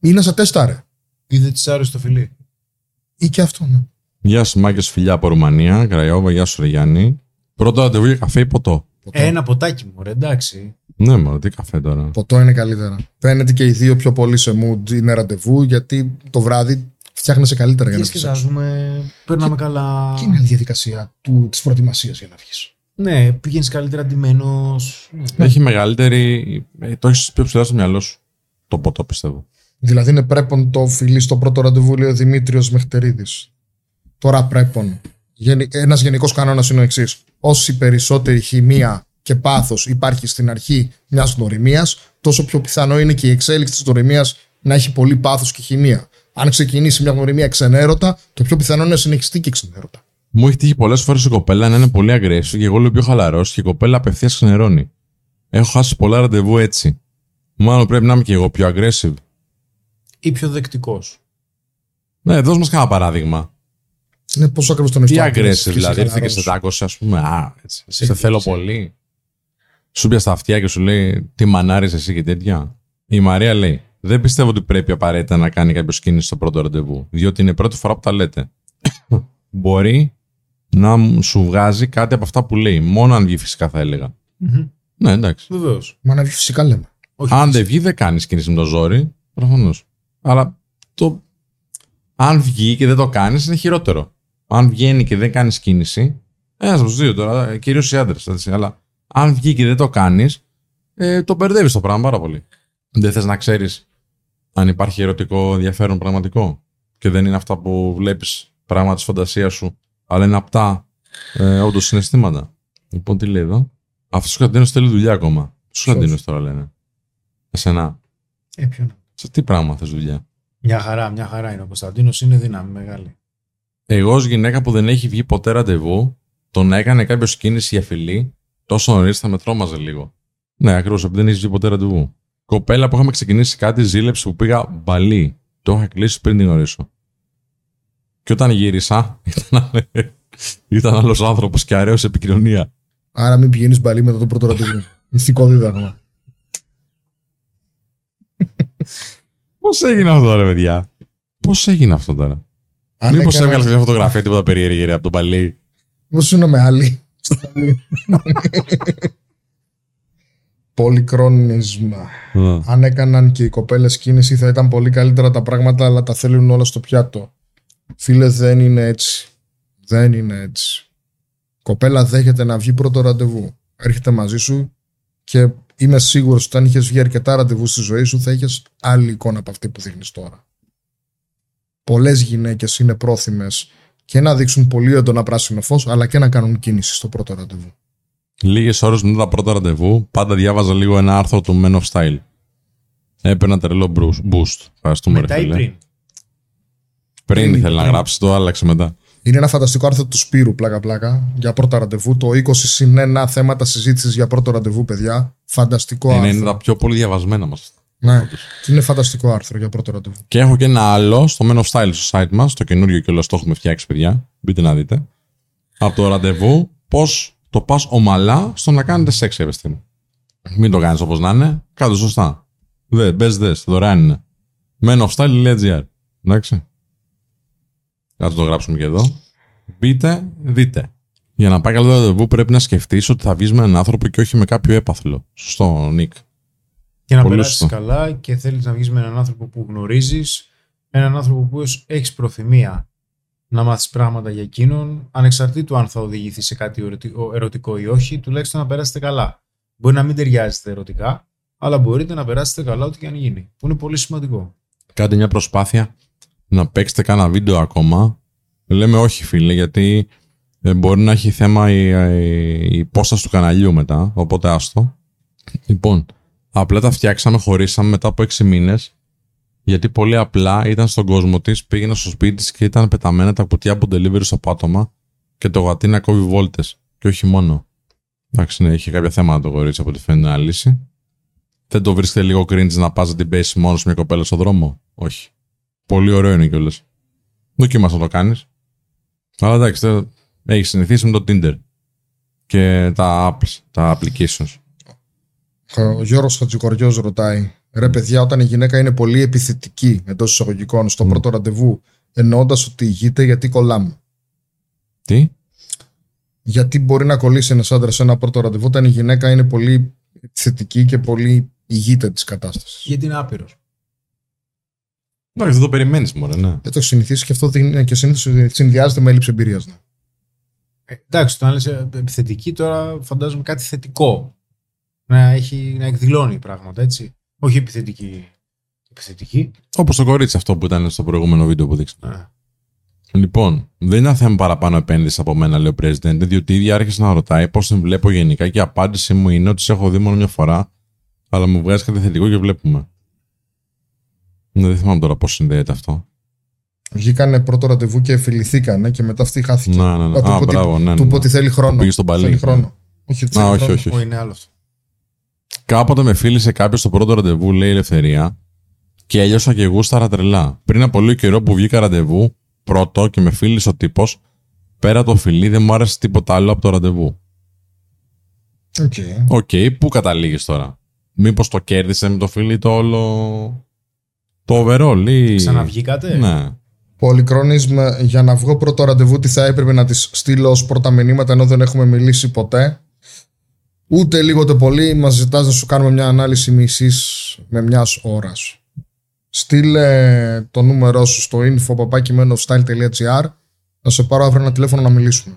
Speaker 3: ή να σε τέσταρε.
Speaker 12: Ή δεν της άρεσε το φιλί.
Speaker 3: Ή και αυτό, ναι.
Speaker 1: Γεια σου, Μάκε φιλιά από Ρουμανία. Κραϊόβα, γεια σου, ρε Γιάννη. Πρώτο ραντεβού για καφέ ή ποτό;
Speaker 12: Ένα ποτάκι μου, ρε, εντάξει.
Speaker 1: Ναι, μωρέ, τι καφέ τώρα.
Speaker 3: Ποτό είναι καλύτερα. Φαίνεται και οι δύο πιο πολύ σε mood είναι ραντεβού, γιατί το βράδυ φτιάχνεσαι καλύτερα για
Speaker 12: Και
Speaker 3: να βγεις.
Speaker 12: σκεδάζουμε, περνάμε καλά.
Speaker 3: Και είναι η διαδικασία της προετοιμασίας για να βγεις.
Speaker 12: Ναι, πηγαίνεις καλύτερα ντυμένο.
Speaker 1: Έχει μεγαλύτερη. ε, Το έχεις πιο ψηλά στο μυαλό σου. Το ποτό, πιστεύω.
Speaker 3: Δηλαδή είναι πρέπον το φιλί στο πρώτο ραντεβού, λέει ο Δημήτριος Μεχτερίδης. Τώρα πρέπον. Ένας γενικός κανόνας είναι ο εξής. Όση περισσότερη χημεία και πάθος υπάρχει στην αρχή μιας γνωριμίας, τόσο πιο πιθανό είναι και η εξέλιξη της γνωριμίας να έχει πολύ πάθος και χημεία. Αν ξεκινήσει μια γνωριμία ξενέρωτα, το πιο πιθανό είναι να συνεχιστεί και ξενέρωτα.
Speaker 1: Μου έχει τύχει πολλές φορές η κοπέλα να είναι πολύ aggressive και εγώ λέω πιο χαλαρός και η κοπέλα απευθείας ξενερώνει. Έχω χάσει πολλά ραντεβού έτσι. Μάλλον πρέπει να είμαι και εγώ πιο aggressive.
Speaker 12: Ή πιο δεκτικός.
Speaker 1: Ναι, δώσ' μας κανένα παράδειγμα.
Speaker 3: Είναι πόσο ακριβώς τον
Speaker 1: Τι
Speaker 3: εαυτό.
Speaker 1: aggressive, δηλαδή. Ήρθε και σε τάκωσε, ας πούμε. Α, έτσι. Σε θέλω πολύ. Σου πια στα αυτιά και σου λέει τι μανάρεις εσύ και τέτοια. Η Μαρία λέει: Δεν πιστεύω ότι πρέπει απαραίτητα να κάνει κάποιος κίνηση στο πρώτο ραντεβού, διότι είναι η πρώτη φορά που τα λέτε. Μπορεί να μου- σου βγάζει κάτι από αυτά που λέει. Μόνο αν βγει φυσικά θα έλεγα. Ναι, εντάξει.
Speaker 12: Βεβαίως.
Speaker 3: Μα να βγει φυσικά λέμε.
Speaker 1: αν δεν βγει, δεν κάνεις κίνηση με το ζόρι. Προφανώς. Αλλά το. Αν βγει και δεν το κάνεις, είναι χειρότερο. Αν βγαίνει και δεν κάνεις κίνηση. Ένας από τους δύο τώρα, κυρίως οι άντρες. Αλλά αν βγει και δεν το κάνεις, ε, το μπερδεύεις το πράγμα πάρα πολύ. Δεν θες να ξέρεις αν υπάρχει ερωτικό ενδιαφέρον πραγματικό. Και δεν είναι αυτά που βλέπεις πράγματα της φαντασίας σου, αλλά είναι απτά ε, όντω συναισθήματα. Λοιπόν, τι λέει εδώ; Αυτό ο Καντίνο θέλει δουλειά ακόμα. Του Καντίνο τώρα λένε. Εσένα.
Speaker 12: Ε, ποιον;
Speaker 1: Σε τι πράγμα θες δουλειά;
Speaker 12: Μια χαρά, μια χαρά είναι. Ο Κωνσταντίνος είναι δύναμη μεγάλη.
Speaker 1: Εγώ, ως γυναίκα που δεν έχει βγει ποτέ ραντεβού, το να έκανε κάποιος κίνηση για φιλή, τόσο νωρίς θα με τρόμαζε λίγο. Ναι, ακριβώς, επειδή δεν έχεις βγει ποτέ ραντεβού. Κοπέλα που είχαμε ξεκινήσει κάτι, ζήλεψε που πήγα μπαλί. Το είχα κλείσει πριν την γνωρίσω. Και όταν γύρισα, ήταν, ήταν άλλος άνθρωπος και αραίο σε επικοινωνία.
Speaker 3: Άρα μην πηγαίνεις μπαλί μετά το πρώτο ραντεβού. Μυστικό δίδαγμα.
Speaker 1: Πώς έγινε αυτό τώρα, παιδιά; Πώς έγινε αυτό τώρα;
Speaker 3: Αν
Speaker 1: Μήπως
Speaker 3: έκανα-
Speaker 1: έβγαλες μια φωτογραφία τίποτα περίεργη ρε, από τον παλί.
Speaker 3: Μήπως είναι με άλλη. Πολυκρόνισμα.
Speaker 1: Α.
Speaker 3: Αν έκαναν και οι κοπέλες κίνηση θα ήταν πολύ καλύτερα τα πράγματα, αλλά τα θέλουν όλα στο πιάτο. Φίλε, δεν είναι έτσι. Δεν είναι έτσι. Κοπέλα δέχεται να βγει πρώτο ραντεβού. Έρχεται μαζί σου και είμαι σίγουρος ότι αν είχες βγει αρκετά ραντεβού στη ζωή σου θα είχες άλλη εικόνα από αυτή που δείχνεις τώρα. Πολλές γυναίκες είναι πρόθυμες και να δείξουν πολύ έντονα πράσινο φως, αλλά και να κάνουν κίνηση στο πρώτο ραντεβού.
Speaker 1: Λίγες ώρες μετά τα πρώτα ραντεβού, πάντα διάβαζα λίγο ένα άρθρο του Men of Style. Έπαιρνα τρελό brus- boost. Ευχαριστούμε,
Speaker 12: Μετά
Speaker 1: ρε
Speaker 12: ή
Speaker 1: φίλε.
Speaker 12: πριν;
Speaker 1: Πριν
Speaker 3: Πριν,
Speaker 1: ήθελε να
Speaker 3: πριν.
Speaker 1: γράψει, το άλλαξε μετά.
Speaker 3: Είναι ένα φανταστικό άρθρο του Σπύρου, πλάκα-πλάκα, για πρώτα ραντεβού. Το 20 συν 1 θέματα συζήτησης για πρώτο ραντεβού, παιδιά. Φανταστικό
Speaker 1: Είναι,
Speaker 3: άρθρο.
Speaker 1: είναι τα πιο πολύ διαβασμένα μας.
Speaker 3: Ναι, είναι φανταστικό άρθρο για πρώτο ραντεβού.
Speaker 1: Και έχω και ένα άλλο στο Men of Style στο site μας, το καινούριο και το έχουμε φτιάξει, παιδιά. Μπείτε να δείτε. Από το ραντεβού, πώς το πας ομαλά στο να κάνετε σεξ, έβεστη μου. Μην το κάνεις όπως να είναι, κάτω σωστά. Δε, μπες δες, δωρεάν είναι. menofstyle.gr. Εντάξει. Θα το γράψουμε και εδώ. Μπείτε, δείτε. Για να πάει καλό το ραντεβού πρέπει να σκεφτείς ότι θα βγεις με έναν άνθρωπο και όχι με κάποιο έπαθλο. Σωστό, Νίκ.
Speaker 12: Και να
Speaker 1: Πολύ
Speaker 12: περάσεις
Speaker 1: σωστό.
Speaker 12: καλά και θέλεις να βγεις με έναν άνθρωπο που γνωρίζεις, έναν άνθρωπο που έχεις προθυμία να μάθεις πράγματα για εκείνον, ανεξαρτήτου αν θα οδηγηθεί σε κάτι ερωτικό- ερωτικό ή όχι, τουλάχιστον να περάσετε καλά. Μπορεί να μην ταιριάζετε ερωτικά, αλλά μπορείτε να περάσετε καλά ό,τι και αν γίνει. Που είναι πολύ σημαντικό.
Speaker 1: Κάντε μια προσπάθεια να παίξετε κάνα βίντεο ακόμα. Λέμε όχι, φίλε, γιατί ε, μπορεί να έχει θέμα η, η, η υπόσταση του καναλιού μετά. Οπότε άστο. Λοιπόν, απλά τα φτιάξαμε, χωρίσαμε μετά από 6 μήνες. Γιατί πολύ απλά ήταν στον κόσμο της, πήγαινε στο σπίτι της και ήταν πεταμένα τα κουτιά από delivery στο πάτωμα και το γατί να κόβει βόλτες. Και όχι μόνο. Εντάξει, ναι, είχε κάποια θέματα το κορίτσι από ό,τι φαίνεται να λύσει. Δεν το βρίσκεται λίγο cringe να πας να την πέσει μόνος σε μια κοπέλα στον δρόμο; Όχι. Πολύ ωραίο είναι κιόλας. Δοκίμασα να το κάνεις. Αλλά εντάξει, έχεις συνηθίσει με το Tinder και τα apps, τα applications.
Speaker 3: Ο Γιώργο Χατζικοριός ρωτάει: Ρε παιδιά, όταν η γυναίκα είναι πολύ επιθετική εντός εισαγωγικών στο πρώτο ραντεβού, εννοώντας ότι ηγείται γιατί κολλάμε.
Speaker 1: Τι;
Speaker 3: Γιατί μπορεί να κολλήσει ένας άντρας σε ένα πρώτο ραντεβού όταν η γυναίκα είναι πολύ επιθετική και πολύ ηγείται της κατάστασης.
Speaker 12: Γιατί είναι άπειρος.
Speaker 1: Εντάξει, δεν το περιμένεις μόνο, ναι.
Speaker 3: Δεν το έχει συνηθίσει και αυτό δεν είναι και συνήθως συνδυάζεται με έλλειψη εμπειρίας. Ναι.
Speaker 12: Ε, εντάξει, το αν λες ε, επιθετική τώρα φαντάζομαι κάτι θετικό. Να, έχει, να εκδηλώνει πράγματα, έτσι. Όχι επιθετική. Επιθετική.
Speaker 1: Όπως το κορίτσι αυτό που ήταν στο προηγούμενο βίντεο που δείξαμε. Λοιπόν, δεν ήταν θέμα παραπάνω επένδυση από μένα, λέει ο President, διότι η ίδια άρχισε να ρωτάει πώς την βλέπω γενικά και η απάντησή μου είναι ότι σε έχω δει μόνο μια φορά, αλλά μου βγάζει κάτι θετικό και βλέπουμε. Ναι, δεν θυμάμαι τώρα πώς συνδέεται αυτό.
Speaker 3: Βγήκανε πρώτο ραντεβού και φιληθήκανε και μετά αυτή χάθηκε.
Speaker 1: Να, ναι, ναι.
Speaker 3: Α, του
Speaker 1: Α,
Speaker 3: πω ότι-
Speaker 1: μπράβο, ναι, ναι,
Speaker 3: Του
Speaker 1: ναι.
Speaker 3: πω ότι θέλει χρόνο.
Speaker 1: Το πήγε στον παλί.
Speaker 3: Θέλει χρόνο. Όχι,
Speaker 1: Α,
Speaker 3: θέλει
Speaker 1: όχι,
Speaker 3: χρόνο.
Speaker 1: όχι, όχι.
Speaker 12: Ω, είναι άλλο αυτό.
Speaker 1: Κάποτε με φίλησε κάποιος στο πρώτο ραντεβού, λέει η Ελευθερία, και έλειωσα και γούσταρα τρελά. Πριν από λίγο καιρό που βγήκα ραντεβού, πρώτο και με φίλησε ο τύπος, πέρα το φιλί δεν μου άρεσε τίποτα άλλο από το ραντεβού.
Speaker 3: Ok.
Speaker 1: Ok, πού καταλήγεις τώρα; Μήπως το κέρδισε με το φίλι το όλο. Το overall ή.
Speaker 12: Ξαναβγήκατε;
Speaker 1: Ναι.
Speaker 3: Πολυκρόνισμα για να βγω πρώτο ραντεβού, τι θα έπρεπε να της στείλω ως πρώτα μηνύματα ενώ δεν έχουμε μιλήσει ποτέ. Ούτε λίγο ούτε πολύ μας ζητάς να σου κάνουμε μια ανάλυση μισής με μιας ώρας. Στείλε το νούμερό σου στο info.style.gr να σε πάρω αύριο ένα τηλέφωνο να μιλήσουμε.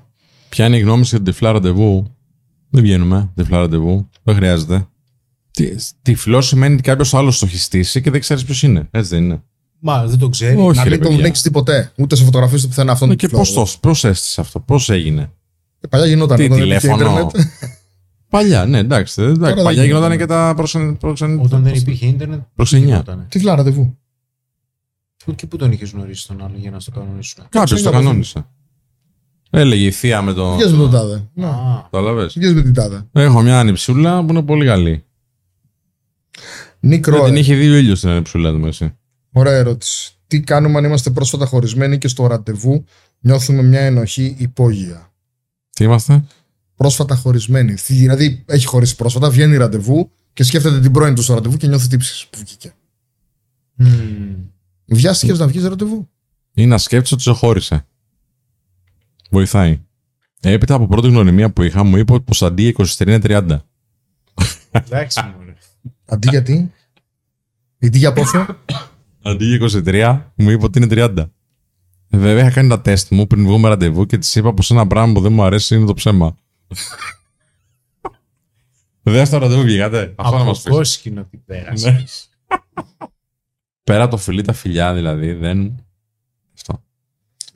Speaker 1: Ποια είναι η γνώμη σου για την τυφλά ραντεβού. Δεν βγαίνουμε. Τυφλά ραντεβού. Δεν χρειάζεται. Τι- Τυφλό σημαίνει ότι κάποιος άλλος το έχει στήσει και δεν ξέρεις ποιος είναι. Έτσι δεν είναι.
Speaker 12: Μα δεν το ξέρει.
Speaker 1: Όχι,
Speaker 3: να
Speaker 1: ρε
Speaker 3: μην τον
Speaker 1: παιδιά.
Speaker 3: πνίξει τι ποτέ. Ούτε σε φωτογραφίες του πουθενά αυτόν
Speaker 1: Ναι,
Speaker 3: τον
Speaker 1: και
Speaker 3: τυφλό.
Speaker 1: πώς το πώς έστησε αυτό, πώς έγινε;
Speaker 3: Ε, Παλιά γινόταν.
Speaker 1: Τι
Speaker 3: όταν δεν υπήρχε
Speaker 1: τηλέφωνο.
Speaker 3: Ίντερνετ.
Speaker 1: Παλιά, ναι, εντάξει. εντάξει.
Speaker 3: δεν
Speaker 1: Παλιά
Speaker 3: γίνεται.
Speaker 1: γινόταν και τα προξεν... προξεν...
Speaker 12: Όταν δεν υπήρχε ίντερνετ.
Speaker 1: Προξενιά.
Speaker 12: γινότανε.
Speaker 3: Τυφλά ραντεβού.
Speaker 12: Πού- Και πού τον είχες γνωρίσει τον άλλο για να στο κανονίσουν;
Speaker 1: Κάποιος το
Speaker 3: Προξενιά,
Speaker 1: κανόνισε. Έλεγε η θεία με το.
Speaker 3: Βγες με τον τάδε. Να.
Speaker 1: Κατάλαβε.
Speaker 3: Βγες με την τάδε.
Speaker 1: Έχω μια ανιψούλα που είναι πολύ καλή.
Speaker 3: Νίκ
Speaker 1: Δεν
Speaker 3: Ρόε.
Speaker 1: την είχε δει ο ήλιος την ανιψούλα του εσύ.
Speaker 3: Ωραία ερώτηση. Τι κάνουμε αν είμαστε πρόσφατα χωρισμένοι και στο ραντεβού νιώθουμε μια ενοχή υπόγεια;
Speaker 1: Τι είμαστε;
Speaker 3: Πρόσφατα χωρισμένοι. Δηλαδή έχει χωρίσει πρόσφατα, βγαίνει ραντεβού και σκέφτεται την πρώην του στο ραντεβού και νιώθει τύψει που βγήκε. Βιάστηκε να βγεις ραντεβού.
Speaker 1: Ή να σκέφτεσαι ότι σε χώρισε. Βοηθάει. Έπειτα από πρώτη γνωριμία που είχα, μου είπε πως αντί 23 είναι 30.
Speaker 12: Εντάξει, μωρέ.
Speaker 3: Αντί για τι. Αντί για πόσο;
Speaker 1: Αντί για 23, μου είπε ότι είναι 30. Βέβαια, είχα κάνει τα τεστ μου πριν βγούμε ραντεβού και της είπα πως ένα πράγμα που δεν μου αρέσει είναι το ψέμα. Δεν στο ραντεβού βγήκατε. Αυτό να μας πεις.
Speaker 12: Αποφόσκηνο τι πέρασες.
Speaker 1: Ναι. Πέρα το φιλί, τα φιλιά δηλαδή, δεν. Αυτό.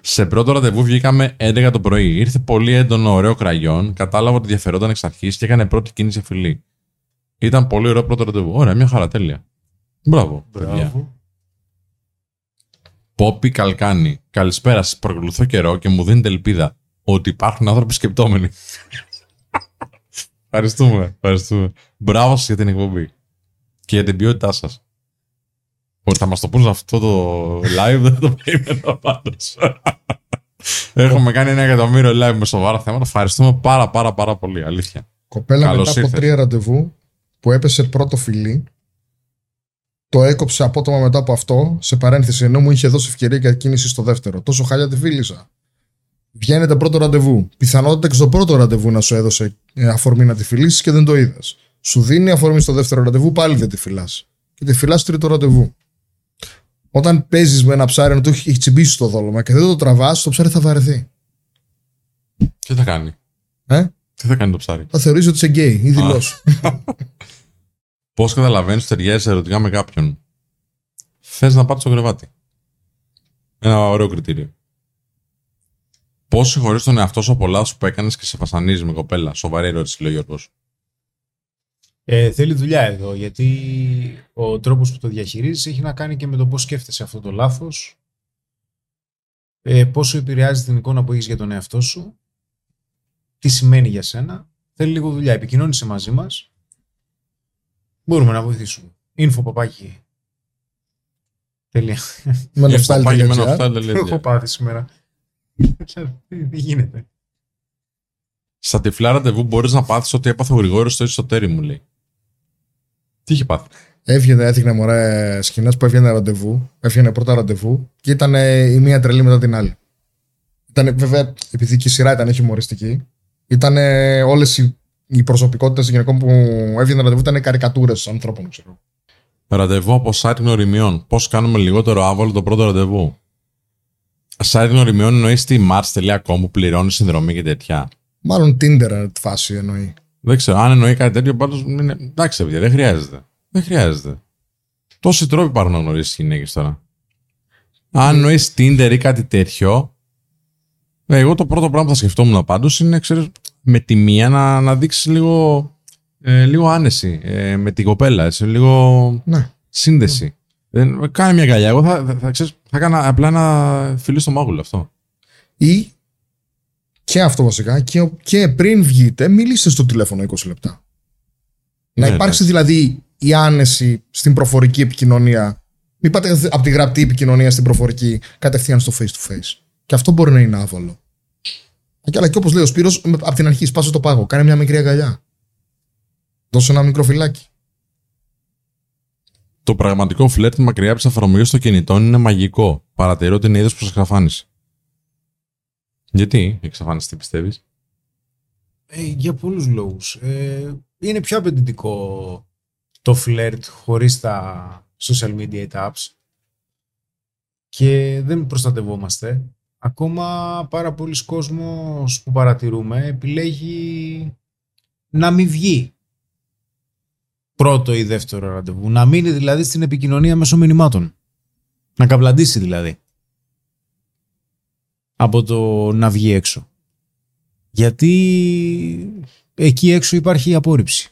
Speaker 1: Σε πρώτο ραντεβού βγήκαμε 11 το πρωί. Ήρθε πολύ έντονο, ωραίο κραγιόν. Κατάλαβα ότι ενδιαφερόταν εξ αρχής και έκανε πρώτη κίνηση σε φιλί. Ήταν πολύ ωραίο πρώτο ραντεβού. Ωραία, μια χαρά, τέλεια. Μπράβο. παιδιά.
Speaker 12: Μπράβο.
Speaker 1: Πόπι Καλκάνη. Καλησπέρα σας. Παρακολουθώ καιρό και μου δίνετε ελπίδα ότι υπάρχουν άνθρωποι σκεπτόμενοι. ευχαριστούμε, ευχαριστούμε. Μπράβο σας για την εκπομπή. Και για την ποιότητά σας. Ότι θα μας το πούν σε αυτό το live δεν το περίμενα πάντως. Έχουμε κάνει ένα εκατομμύριο live με σοβαρά θέματα. Ευχαριστούμε πάρα πάρα πάρα πολύ. Αλήθεια.
Speaker 3: Κοπέλα
Speaker 1: Καλώς
Speaker 3: μετά από
Speaker 1: ήρθες.
Speaker 3: τρία ραντεβού που έπεσε πρώτο φιλί. Το έκοψε απότομα μετά από αυτό, σε παρένθεση, ενώ μου είχε δώσει ευκαιρία για κίνηση στο δεύτερο. Τόσο χάλια τη φίλησα. Βγαίνετε πρώτο ραντεβού. Πιθανότητα και στο πρώτο ραντεβού να σου έδωσε ε, αφορμή να τη φιλήσεις και δεν το είδες. Σου δίνει αφορμή στο δεύτερο ραντεβού, πάλι δεν τη φυλάς. Και τη φιλάς στο τρίτο ραντεβού. Όταν παίζεις με ένα ψάρι να του έχει έχει τσιμπήσει το δόλωμα και δεν το τραβάς, το ψάρι θα βαρεθεί.
Speaker 1: Τι θα κάνει;
Speaker 3: Ε;
Speaker 1: Τι θα κάνει το ψάρι;
Speaker 3: Θα θεωρήσει ότι είσαι γκέι ή δειλός.
Speaker 1: Πώς καταλαβαίνεις ότι ταιριάζει ερωτικά με κάποιον; Θες να πάρεις στο κρεβάτι. Ένα ωραίο κριτήριο. Πώς συγχωρείς τον εαυτό σου από λάθος που έκανες και σε βασανίζεις με κοπέλα; Σοβαρή ερώτηση, λέει ο Γιώργος.
Speaker 2: Ε, θέλει δουλειά εδώ, γιατί ο τρόπος που το διαχειρίζεις έχει να κάνει και με το πώς σκέφτεσαι αυτό το λάθος, ε, πόσο επηρεάζει την εικόνα που έχεις για τον εαυτό σου, τι σημαίνει για σένα. Θέλει λίγο δουλειά. Επικοινώνησε μαζί μας. Μπορούμε να βοηθήσουμε. Info παπάκι. Τέλεια.
Speaker 3: Με
Speaker 1: Info
Speaker 3: νοφστάλ
Speaker 1: παπάκι με
Speaker 3: τελεία τζι άρ.
Speaker 1: νοφστάλ τελεία τζι άρ.
Speaker 2: Έχω πάθει σήμερα. Τι, τι γίνεται.
Speaker 1: Στα τυφλά ραντεβού μπορείς να πάθεις ότι έπαθε ο Γρηγόρης στο εσωτέρι μου, λέει. Τι είχε πάθει;
Speaker 3: Έβγαινε, έδειχνε μωρέ σκηνές που έβγαινε ραντεβού. Έβγαινε πρώτα ραντεβού και ήταν ε, η μία τρελή μετά την άλλη. Ήταν, βέβαια, επειδή και η σειρά ήταν χιουμοριστική, ήταν όλες οι, οι προσωπικότητες γυναικών που έβγαινε ραντεβού ήταν καρικατούρες ανθρώπων, ξέρω.
Speaker 1: Ραντεβού από site γνωριμιών. Πώς κάνουμε λιγότερο άβολο το πρώτο ραντεβού; Site γνωριμιών εννοείς στη mars.com που πληρώνεις συνδρομή και τέτοια;
Speaker 3: Μάλλον Tinder τη φάση εννοεί.
Speaker 1: Δεν ξέρω. Αν εννοεί κάτι τέτοιο, πάντως. Είναι... Εντάξει, παιδιά, δεν χρειάζεται. Δεν χρειάζεται. Τόσοι τρόποι υπάρχουν να γνωρίσεις γυναίκες τώρα. Αν εννοείς Tinder ή κάτι τέτοιο. ε, Εγώ το πρώτο πράγμα που θα σκεφτόμουν πάντως είναι, ξέρεις, με τη μία να, να δείξεις λίγο, ε, λίγο άνεση ε, με την κοπέλα. Έτσι, λίγο
Speaker 3: Ναι.
Speaker 1: σύνδεση. Δεν, κάνε μια αγκαλιά. Εγώ θα, θα, θα, ξέρεις, θα έκανα απλά ένα φιλί στο μάγουλο αυτό.
Speaker 3: Ή και αυτό βασικά, και, και πριν βγείτε, μιλήστε στο τηλέφωνο 20 λεπτά. Να
Speaker 1: Ναι,
Speaker 3: υπάρξει
Speaker 1: εντάξει.
Speaker 3: δηλαδή η άνεση στην προφορική επικοινωνία. Μην πάτε από τη γραπτή επικοινωνία στην προφορική κατευθείαν στο face to face. Και αυτό μπορεί να είναι άβολο. Και αλλά και όπως λέει ο Σπύρος, με- από την αρχή σπάσε το πάγο. Κάνε μια μικρή αγκαλιά. Δώσε ένα μικρό φυλάκι.
Speaker 1: Το πραγματικό φλερτ μακριά από τις εφαρμογέ των κινητών είναι μαγικό. Παρατηρώ την είδο προ εξαφάνιση. Γιατί εξαφάνιση, τι πιστεύεις;
Speaker 2: Ε, για πολλούς λόγους. Ε, είναι πιο απαιτητικό το φλερτ χωρίς τα social media apps και δεν προστατευόμαστε. Ακόμα πάρα πολλοί κόσμος που παρατηρούμε επιλέγει να μην βγει πρώτο ή δεύτερο ραντεβού. Να μείνει δηλαδή στην επικοινωνία μέσω μηνυμάτων. Να καβλαντήσει δηλαδή. Από το να βγει έξω. Γιατί εκεί έξω υπάρχει η απόρριψη.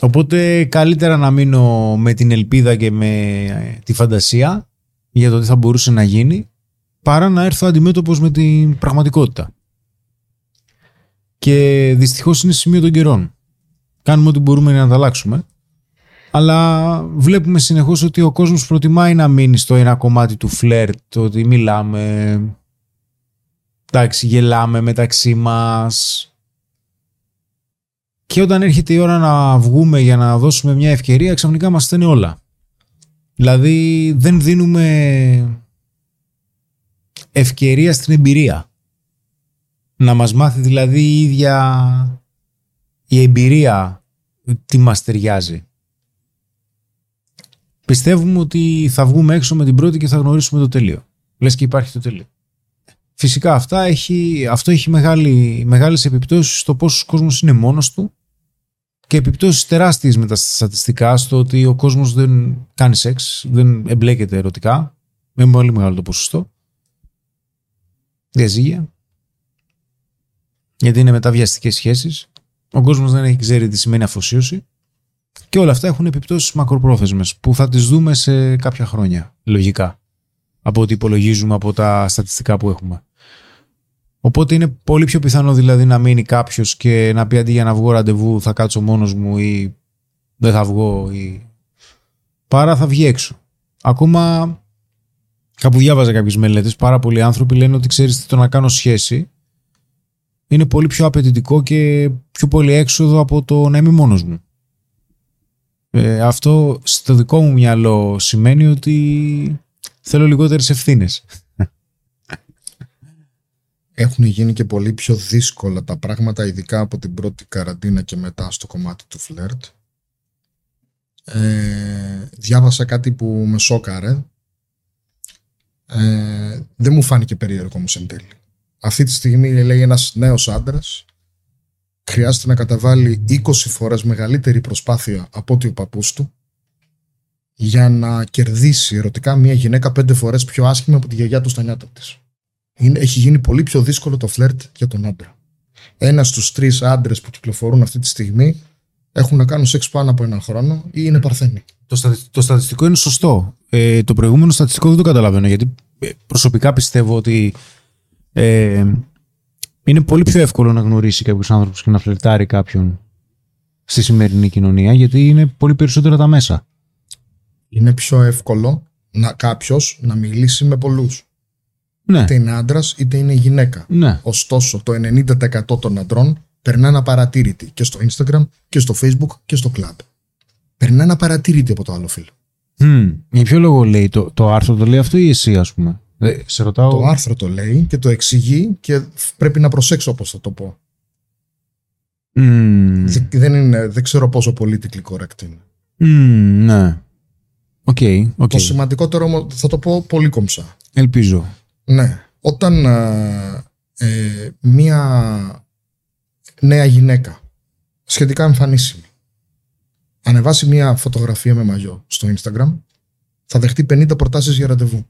Speaker 2: Οπότε καλύτερα να μείνω με την ελπίδα και με ε, τη φαντασία για το τι θα μπορούσε να γίνει παρά να έρθω αντιμέτωπος με την πραγματικότητα. Και δυστυχώς είναι σημείο των καιρών. Κάνουμε ό,τι μπορούμε να τα αλλάξουμε. Αλλά βλέπουμε συνεχώς ότι ο κόσμος προτιμάει να μείνει στο ένα κομμάτι του φλερτ, το ότι μιλάμε, εντάξει, γελάμε μεταξύ μας. Και όταν έρχεται η ώρα να βγούμε για να δώσουμε μια ευκαιρία, ξαφνικά μας στέλνει όλα. Δηλαδή δεν δίνουμε ευκαιρία στην εμπειρία. Να μας μάθει δηλαδή η ίδια η εμπειρία τι μας ταιριάζει. Πιστεύουμε ότι θα βγούμε έξω με την πρώτη και θα γνωρίσουμε το τελείο. Λες και υπάρχει το τελείο. Φυσικά αυτά έχει, αυτό έχει μεγάλη, μεγάλες επιπτώσεις στο πόσο κόσμος είναι μόνος του και επιπτώσεις τεράστιες με τα στατιστικά στο ότι ο κόσμος δεν κάνει σεξ, δεν εμπλέκεται ερωτικά, με πολύ μεγάλο το ποσοστό. Διαζύγια. Γιατί είναι μεταβιαστικές σχέσεις. Ο κόσμος δεν έχει ξέρει τι σημαίνει αφοσίωση. Και όλα αυτά έχουν επιπτώσεις μακροπρόθεσμες που θα τις δούμε σε κάποια χρόνια, λογικά, από ό,τι υπολογίζουμε από τα στατιστικά που έχουμε. Οπότε είναι πολύ πιο πιθανό δηλαδή να μείνει κάποιος και να πει αντί για να βγω ραντεβού θα κάτσω μόνος μου ή δεν θα βγω ή παρά θα βγει έξω. Ακόμα κάπου διάβαζα κάποιες μελέτες, πάρα πολλοί άνθρωποι λένε ότι ξέρεις τι το να κάνω σχέση είναι πολύ πιο απαιτητικό και πιο πολύ έξοδο από το να είμαι μόνος μου. Ε, αυτό στο δικό μου μυαλό σημαίνει ότι θέλω λιγότερες ευθύνες.
Speaker 3: έχουν γίνει και πολύ πιο δύσκολα τα πράγματα, ειδικά από την πρώτη καραντίνα και μετά στο κομμάτι του φλερτ. Ε, διάβασα κάτι που με σόκαρε. Ε, δεν μου φάνηκε περίεργο όμως εν τέλει. Αυτή τη στιγμή λέει ένας νέος άντρας χρειάζεται να καταβάλει 20 φορές μεγαλύτερη προσπάθεια από ότι ο παππούς του για να κερδίσει ερωτικά μια γυναίκα πέντε φορές πιο άσχημη από τη γιαγιά του στα νιάτα της. Είναι, έχει γίνει πολύ πιο δύσκολο το φλερτ για τον άντρα. Ένας στους τρεις άντρες που κυκλοφορούν αυτή τη στιγμή έχουν να κάνουν σεξ πάνω από έναν χρόνο ή είναι παρθένοι.
Speaker 2: Το, στατι- το στατιστικό είναι σωστό. Ε, το προηγούμενο στατιστικό δεν το καταλαβαίνω γιατί ε, προσωπικά πιστεύω ότι ε, είναι πολύ πιο εύκολο να γνωρίσει κάποιους άνθρωπου και να φλερτάρει κάποιον στη σημερινή κοινωνία γιατί είναι πολύ περισσότερα τα μέσα.
Speaker 3: Είναι πιο εύκολο να κάποιος να μιλήσει με πολλούς.
Speaker 2: Ναι.
Speaker 3: Είτε είναι άντρας είτε είναι γυναίκα.
Speaker 2: Ναι.
Speaker 3: Ωστόσο, το 90% των αντρών περνάνε απαρατήρητοι και στο Instagram και στο Facebook και στο club. Περνάνε απαρατήρητοι από το άλλο φύλο.
Speaker 2: Μμμ. Για ποιο λόγο λέει το, το άρθρο, το λέει αυτό ή εσύ, ας πούμε; Ε, σε ρωτάω.
Speaker 3: Το άρθρο το λέει και το εξηγεί και πρέπει να προσέξω πώς θα το πω.
Speaker 2: Μμμ.
Speaker 3: Δε- Δεν, είναι, δεν ξέρω πόσο politically correct είναι.
Speaker 2: Μμμ, ναι. Ok, ok.
Speaker 3: Το σημαντικότερο όμως θα το πω πολύ κομψά.
Speaker 2: Ελπίζω.
Speaker 3: Ναι. Όταν ε, ε, μία νέα γυναίκα σχετικά εμφανίσιμη ανεβάσει μία φωτογραφία με μαγιό στο Instagram θα δεχτεί 50 προτάσεις για ραντεβού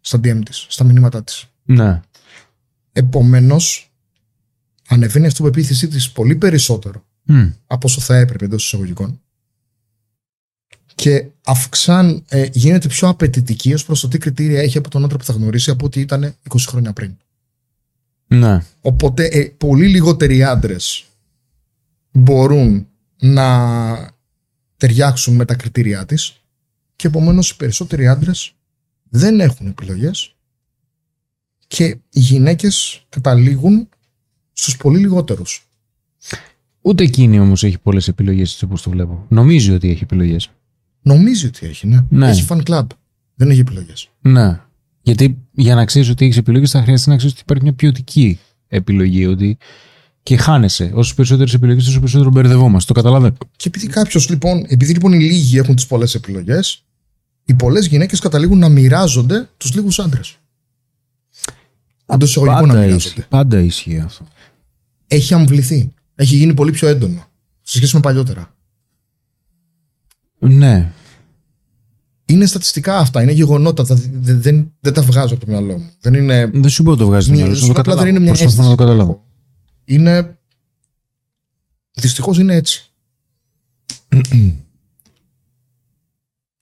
Speaker 3: στα DM της, στα μηνύματά της.
Speaker 2: Ναι.
Speaker 3: Επομένως ανεβαίνει η αυτοπεποίθησή της πολύ περισσότερο
Speaker 2: Μμ.
Speaker 3: από όσο θα έπρεπε εντός εισαγωγικών και αυξάν, ε, γίνεται πιο απαιτητική ως προς το τι κριτήρια έχει από τον άντρα που θα γνωρίσει από ό,τι ήταν 20 χρόνια πριν.
Speaker 2: Ναι.
Speaker 3: Οπότε ε, πολύ λιγότεροι άντρες μπορούν να ταιριάξουν με τα κριτήριά της και επομένως οι περισσότεροι άντρες δεν έχουν επιλογές και οι γυναίκες καταλήγουν στους πολύ λιγότερους.
Speaker 2: Ούτε εκείνη όμως έχει πολλές επιλογές, έτσι όπως το βλέπω. Νομίζει ότι έχει επιλογές.
Speaker 3: Νομίζει ότι έχει, ναι.
Speaker 2: Ναι.
Speaker 3: Έχει fan club. Δεν έχει επιλογές.
Speaker 2: Ναι. Γιατί για να ξέρεις ότι έχεις επιλογές, θα χρειαστεί να ξέρεις ότι υπάρχει μια ποιοτική επιλογή. Ότι και χάνεσαι. Όσο περισσότερες επιλογές, τόσο περισσότερο μπερδευόμαστε. Το καταλαβαίνω.
Speaker 3: Και επειδή κάποιος λοιπόν, επειδή λοιπόν οι λίγοι έχουν τις πολλές επιλογές, οι πολλές γυναίκες καταλήγουν να μοιράζονται τους λίγους άντρες. Εντός εισαγωγικών να
Speaker 2: Πάντα,
Speaker 3: μοιράζονται.
Speaker 2: ισχύει, πάντα ισχύει αυτό.
Speaker 3: Έχει αμβληθεί. Έχει γίνει πολύ πιο έντονο σε σχέση με παλιότερα.
Speaker 2: Ναι.
Speaker 3: Είναι στατιστικά αυτά, είναι γεγονότα. τα- Δεν, δεν, δεν τα βγάζω από το μυαλό μου. Δεν είναι.
Speaker 2: Δεν σου πω το βγάζεις το
Speaker 3: Μια-
Speaker 2: μυαλό σου.
Speaker 3: σου
Speaker 2: να το
Speaker 3: απλά δεν
Speaker 2: καταλάβω.
Speaker 3: είναι μια
Speaker 2: Προσπαθώ να το
Speaker 3: αίσθηση.
Speaker 2: καταλάβω.
Speaker 3: Είναι. Δυστυχώς είναι έτσι.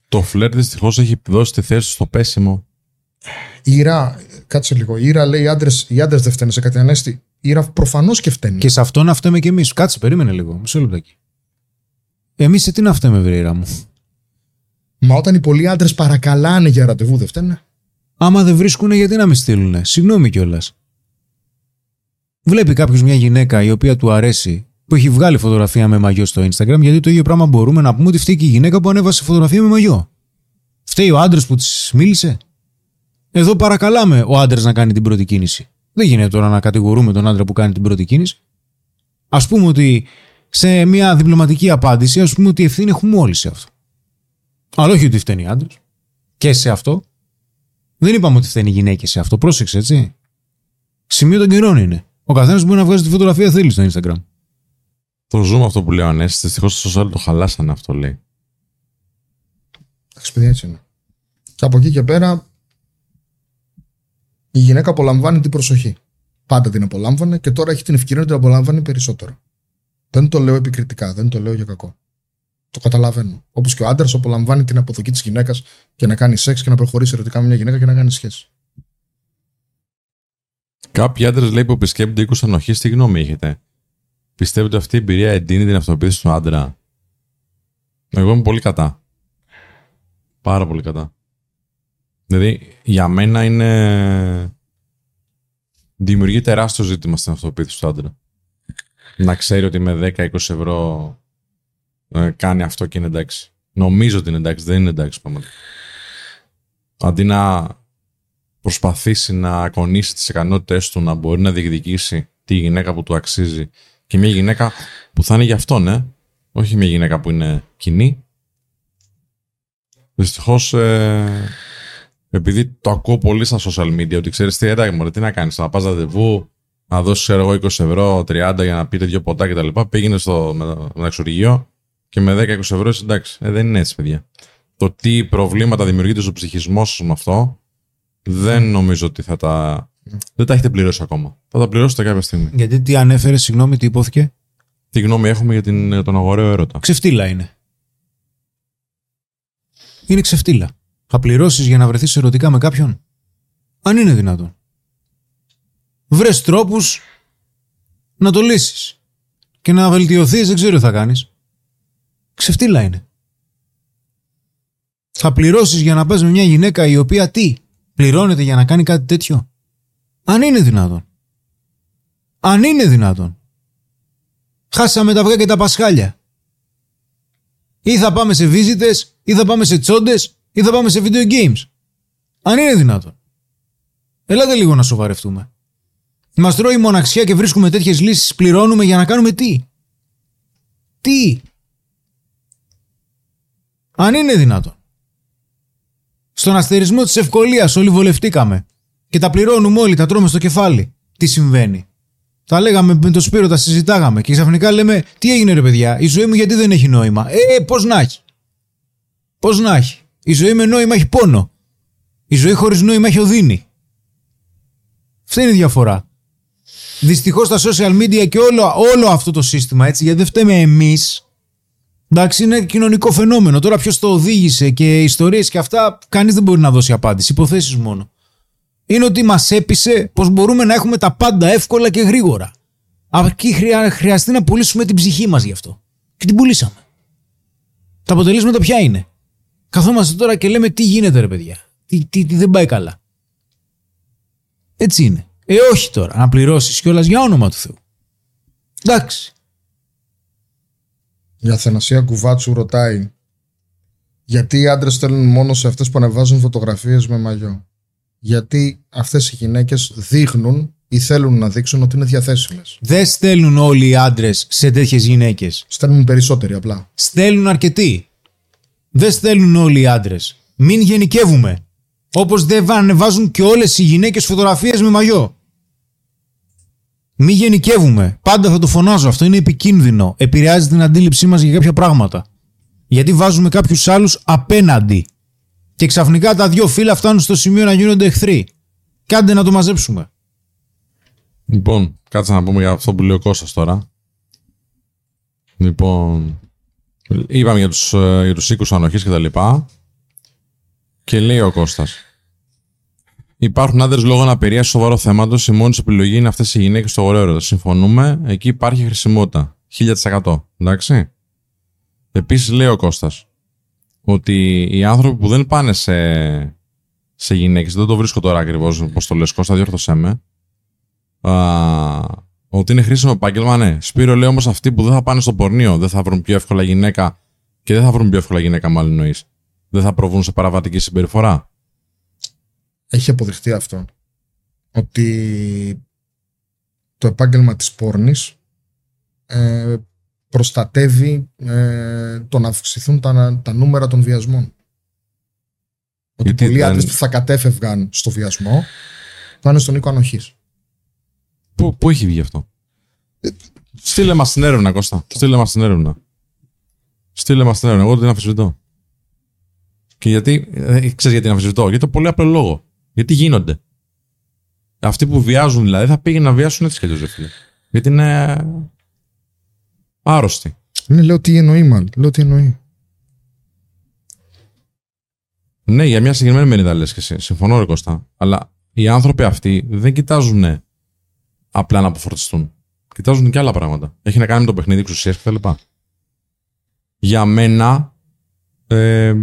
Speaker 1: Το φλερ δυστυχώς έχει δώσει τη θέση στο πέσιμο.
Speaker 3: Η Ήρα, κάτσε λίγο. Η Ήρα λέει οι άντρε οι άντρες δεν φταίνε σε κάτι ανέστη. Η Ήρα προφανώς και φταίνει.
Speaker 2: Και σε αυτό να φταίμε κι εμείς. Κάτσε, περίμενε λίγο. Μισό λεπτάκι. Εμείς σε τι να φταίμε, βρήρα μου;
Speaker 3: Μα όταν οι πολλοί άντρες παρακαλάνε για ραντεβού, δεν φταίνε.
Speaker 2: Άμα δεν βρίσκουν, γιατί να με στείλουν. Συγγνώμη κιόλας. Βλέπει κάποιος μια γυναίκα η οποία του αρέσει, που έχει βγάλει φωτογραφία με μαγιό στο Instagram, γιατί το ίδιο πράγμα μπορούμε να πούμε ότι φταίει και η γυναίκα που ανέβασε φωτογραφία με μαγιό. Φταίει ο άντρας που της μίλησε. Εδώ παρακαλάμε ο άντρας να κάνει την πρώτη κίνηση. Δεν γίνεται τώρα να κατηγορούμε τον άντρα που κάνει την πρώτη κίνηση. Α πούμε ότι σε μια διπλωματική απάντηση, ας πούμε ότι ευθύνη έχουμε όλοι σε αυτό. Αλλά όχι ότι φταίνει άντρας. Και σε αυτό. Δεν είπαμε ότι φταίνει οι γυναίκε σε αυτό. Πρόσεξε, έτσι. Σημείο των καιρών είναι. Ο καθένας μπορεί να βγάζει τη φωτογραφία θέλει στο Instagram.
Speaker 1: Το ζούμε αυτό που λέει ο Ανέστη. Δυστυχώς στο social το χαλάσανε αυτό λέει.
Speaker 3: Εντάξει, παιδιά, έτσι είναι. Και από εκεί και πέρα η γυναίκα απολαμβάνει την προσοχή. Πάντα την απολάμβανε και τώρα έχει την ευκαιρία να την απολαμβάνει περισσότερο. Δεν το λέω επικριτικά, δεν το λέω για κακό. Το καταλαβαίνω. Όπως και ο άντρας απολαμβάνει την αποδοχή της γυναίκας και να κάνει σεξ και να προχωρήσει ερωτικά με μια γυναίκα και να κάνει σχέση.
Speaker 1: Κάποιοι άντρες λέει που επισκέπτονται οίκους ανοχής, τι γνώμη έχετε; Πιστεύετε ότι αυτή η εμπειρία εντείνει την αυτοποίθηση του άντρα; Εγώ είμαι πολύ κατά. Πάρα πολύ κατά. Δηλαδή, για μένα είναι. Δημιουργεί τεράστιο ζήτημα στην αυτοποίθηση του άντρα. Να ξέρει ότι με 10-20 ευρώ ε, κάνει αυτό και είναι εντάξει. Νομίζω ότι είναι εντάξει, δεν είναι εντάξει πραγματικά. Αντί να προσπαθήσει να κονίσει τις ικανότητες του να μπορεί να διεκδικήσει τη γυναίκα που του αξίζει και μια γυναίκα που θα είναι για αυτόν, ε. όχι μια γυναίκα που είναι κοινή. Δυστυχώς, ε, επειδή το ακούω πολύ στα social media, ότι ξέρεις τι, εντάξει, μωρέ, τι να κάνεις, να πας ραντεβού, να δώσεις ξέρω εγώ 20 ευρώ, 30 για να πείτε δύο ποτά κτλ. Πήγαινε στο μεταξουργείο και με 10-20 ευρώ είσαι εντάξει. Ε, δεν είναι έτσι, παιδιά. Το τι προβλήματα δημιουργείται στο ψυχισμό σα με αυτό, δεν νομίζω ότι θα τα. Δεν τα έχετε πληρώσει ακόμα. Θα τα πληρώσετε κάποια στιγμή.
Speaker 2: Γιατί τι ανέφερες, συγγνώμη, τι υπόθηκε;
Speaker 1: Τι γνώμη έχουμε για την, τον αγοραίο έρωτα;
Speaker 2: Ξεφτύλα είναι. Είναι ξεφτύλα. Θα πληρώσεις για να βρεθείς ερωτικά με κάποιον; Αν είναι δυνατόν. Βρες τρόπους να το λύσεις. Και να βελτιωθείς, δεν ξέρω τι θα κάνεις. Ξεφτύλα είναι. Θα πληρώσεις για να πας με μια γυναίκα η οποία τι, πληρώνεται για να κάνει κάτι τέτοιο; Αν είναι δυνατόν. Αν είναι δυνατόν. Χάσαμε τα αυγά και τα πασχάλια. Ή θα πάμε σε βίζιτες, ή θα πάμε σε τσόντες, ή θα πάμε σε video games. Αν είναι δυνατόν. Ελάτε λίγο να σοβαρευτούμε. Μας τρώει μοναξιά και βρίσκουμε τέτοιες λύσεις, πληρώνουμε για να κάνουμε τι; Τι; Αν είναι δυνατόν. Στον αστερισμό της ευκολίας όλοι βολευτήκαμε. Και τα πληρώνουμε όλοι, τα τρώμε στο κεφάλι. Τι συμβαίνει; Τα λέγαμε με το Σπύρο, τα συζητάγαμε και ξαφνικά λέμε τι έγινε ρε παιδιά, η ζωή μου γιατί δεν έχει νόημα; Ε, πώς να έχει; Πώς να έχει; Η ζωή με νόημα έχει πόνο. Η ζωή χωρίς νόημα έχει οδύνη. Αυτή είναι η διαφορά. Δυστυχώς στα social media και όλο, όλο αυτό το σύστημα έτσι, γιατί δεν φταίμε εμείς. Εντάξει, είναι κοινωνικό φαινόμενο. Τώρα ποιος το οδήγησε και ιστορίες και αυτά, κανείς δεν μπορεί να δώσει απάντηση. Υποθέσεις μόνο. Είναι ότι μας έπεισε πως μπορούμε να έχουμε τα πάντα εύκολα και γρήγορα. Αρκεί χρειά, χρειαστεί να πουλήσουμε την ψυχή μας γι' αυτό. Και την πουλήσαμε. Τα αποτελέσματα ποια είναι; Καθόμαστε τώρα και λέμε τι γίνεται ρε παιδιά; Τι, τι, τι δεν πάει καλά. Έτσι είναι. Ε, όχι τώρα. Να πληρώσεις κιόλας για όνομα του Θεού. Εντάξει.
Speaker 3: Η Αθανασία Κουβάτσου ρωτάει γιατί οι άντρες στέλνουν μόνο σε αυτές που ανεβάζουν φωτογραφίες με μαγιό; Γιατί αυτές οι γυναίκες δείχνουν ή θέλουν να δείξουν ότι είναι διαθέσιμες.
Speaker 2: Δεν στέλνουν όλοι οι άντρες σε τέτοιες γυναίκες.
Speaker 3: Στέλνουν περισσότεροι απλά.
Speaker 2: Στέλνουν αρκετοί. Δεν στέλνουν όλοι οι άντρες. Μην γενικεύουμε. Όπως δεν ανεβάζουν και όλες οι γυναίκες φωτογραφίες με μαγιό. Μην γενικεύουμε. Πάντα θα το φωνάζω. Αυτό είναι επικίνδυνο. Επηρεάζει την αντίληψή μας για κάποια πράγματα. Γιατί βάζουμε κάποιους άλλους απέναντι. Και ξαφνικά τα δύο φύλλα φτάνουν στο σημείο να γίνονται εχθροί. Κάντε να το μαζέψουμε.
Speaker 1: Λοιπόν, κάτσε να πούμε για αυτό που λέει ο Κώστας τώρα. Λοιπόν, είπαμε για τους, ε, για τους οίκους ανοχής και τα λοιπά. Και λέει ο Κώστας. Υπάρχουν άντρες λόγω αναπηρίας σοβαρό θέματο. Η μόνη επιλογή είναι αυτές οι γυναίκες στο ωραίο έρωτα. Συμφωνούμε. Εκεί υπάρχει χρησιμότητα. 1000%. Εντάξει. Επίσης λέει ο Κώστας ότι οι άνθρωποι που δεν πάνε σε, σε γυναίκες, δεν το βρίσκω τώρα ακριβώς πώ το λες, Κώστα, διόρθωσέ με. Α, ότι είναι χρήσιμο επάγγελμα, ναι. Σπύρο λέει όμως αυτοί που δεν θα πάνε στο πορνείο δεν θα βρουν πιο εύκολα γυναίκα και δεν θα βρουν πιο εύκολα γυναίκα, μάλλον εννοείς. Δεν θα προβούν σε παραβατική συμπεριφορά.
Speaker 3: Έχει αποδειχτεί αυτό. Ότι το επάγγελμα της πόρνης ε, προστατεύει ε, το να αυξηθούν τα, τα νούμερα των βιασμών. Ότι
Speaker 1: Γιατί
Speaker 3: πολλοί
Speaker 1: δεν-
Speaker 3: άντρες που θα κατέφευγαν στο βιασμό θα είναι στον οίκο ανοχής.
Speaker 1: Πού, πού έχει βγει αυτό; Στείλε μας την έρευνα, Κώστα. Στείλε μας την έρευνα. Στείλε μας την έρευνα. Εγώ την αμφισβητώ. Και γιατί, ε, ξέρεις γιατί την αμφισβητώ. Γιατί το πολύ απλό λόγο. Γιατί γίνονται. Αυτοί που βιάζουν δηλαδή θα πήγαιναν να βιάσουν έτσι κι αλλιώς, ρε φίλε. Γιατί είναι άρρωστοι.
Speaker 3: Ναι, λέω τι εννοεί, μάλλον. Λέω τι εννοεί.
Speaker 1: Ναι, για μια συγκεκριμένη μερίδα λες και εσύ. Συμφωνώ, ρε Κώστα. Αλλά οι άνθρωποι αυτοί δεν κοιτάζουν απλά να αποφορτιστούν. Κοιτάζουν και άλλα πράγματα. Έχει να κάνει με το παιχνίδι εξουσίας κτλ. Για μένα, ε,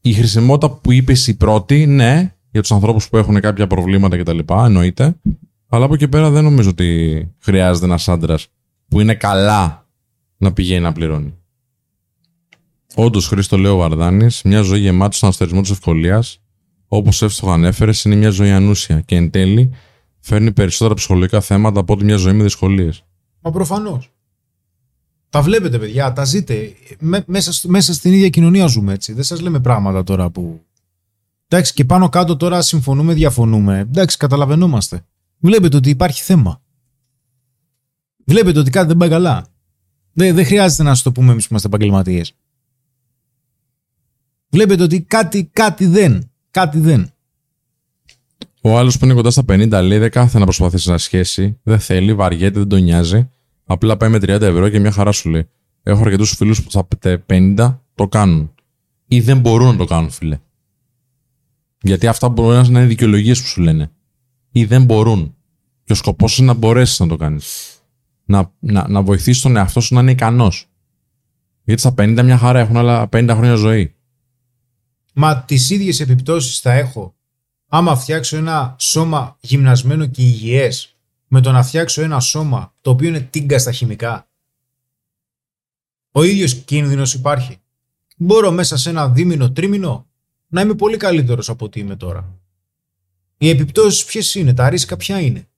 Speaker 1: η χρησιμότητα που είπες η πρώτη, ναι, για τους ανθρώπους που έχουν κάποια προβλήματα κτλ. Εννοείται. Αλλά από εκεί πέρα δεν νομίζω ότι χρειάζεται ένας άντρας που είναι καλά να πηγαίνει να πληρώνει. Όντως, Χρήστο, λέει ο Βαρδάνης, μια ζωή γεμάτη στον αστερισμό της ευκολίας, όπως εύστοχα ανέφερες, είναι μια ζωή ανούσια και εν τέλει φέρνει περισσότερα ψυχολογικά θέματα από ότι μια ζωή με δυσκολίες.
Speaker 2: Μα προφανώς. Τα βλέπετε, παιδιά, τα ζείτε. Με- μέσα, στο- μέσα στην ίδια κοινωνία ζούμε έτσι. Δεν σας λέμε πράγματα τώρα που. Εντάξει, και πάνω κάτω τώρα συμφωνούμε, διαφωνούμε. Εντάξει, καταλαβαίνόμαστε. Βλέπετε ότι υπάρχει θέμα. Βλέπετε ότι κάτι δεν πάει καλά. Δεν, δεν χρειάζεται να σα το πούμε εμείς που είμαστε επαγγελματίες. Βλέπετε ότι κάτι, κάτι δεν. Κάτι δεν.
Speaker 1: Ο άλλος που είναι κοντά στα 50 λέει δεν κάθεται να προσπαθήσει να σχέσει, δεν θέλει, βαριέται, δεν τον νοιάζει. Απλά πάει με 30 ευρώ και μια χαρά σου λέει. Έχω αρκετούς φίλους που στα 50 το κάνουν. Ή δεν μπορούν να το κάνουν, φίλε. Γιατί αυτά μπορεί να είναι δικαιολογίες που σου λένε. Ή δεν μπορούν. Και ο σκοπός είναι να μπορέσεις να το κάνεις. Να, να, να βοηθήσει τον εαυτό σου να είναι ικανός. Γιατί στα 50 μια χαρά έχουν άλλα 50 χρόνια ζωή.
Speaker 2: Μα τις ίδιες επιπτώσεις θα έχω άμα φτιάξω ένα σώμα γυμνασμένο και υγιές με το να φτιάξω ένα σώμα το οποίο είναι τίγκα στα χημικά. Ο ίδιος κίνδυνος υπάρχει. Μπορώ μέσα σε ένα δίμηνο, τρίμηνο να είμαι πολύ καλύτερος από ό,τι είμαι τώρα. Οι επιπτώσεις ποιες είναι, τα ρίσκα ποια είναι.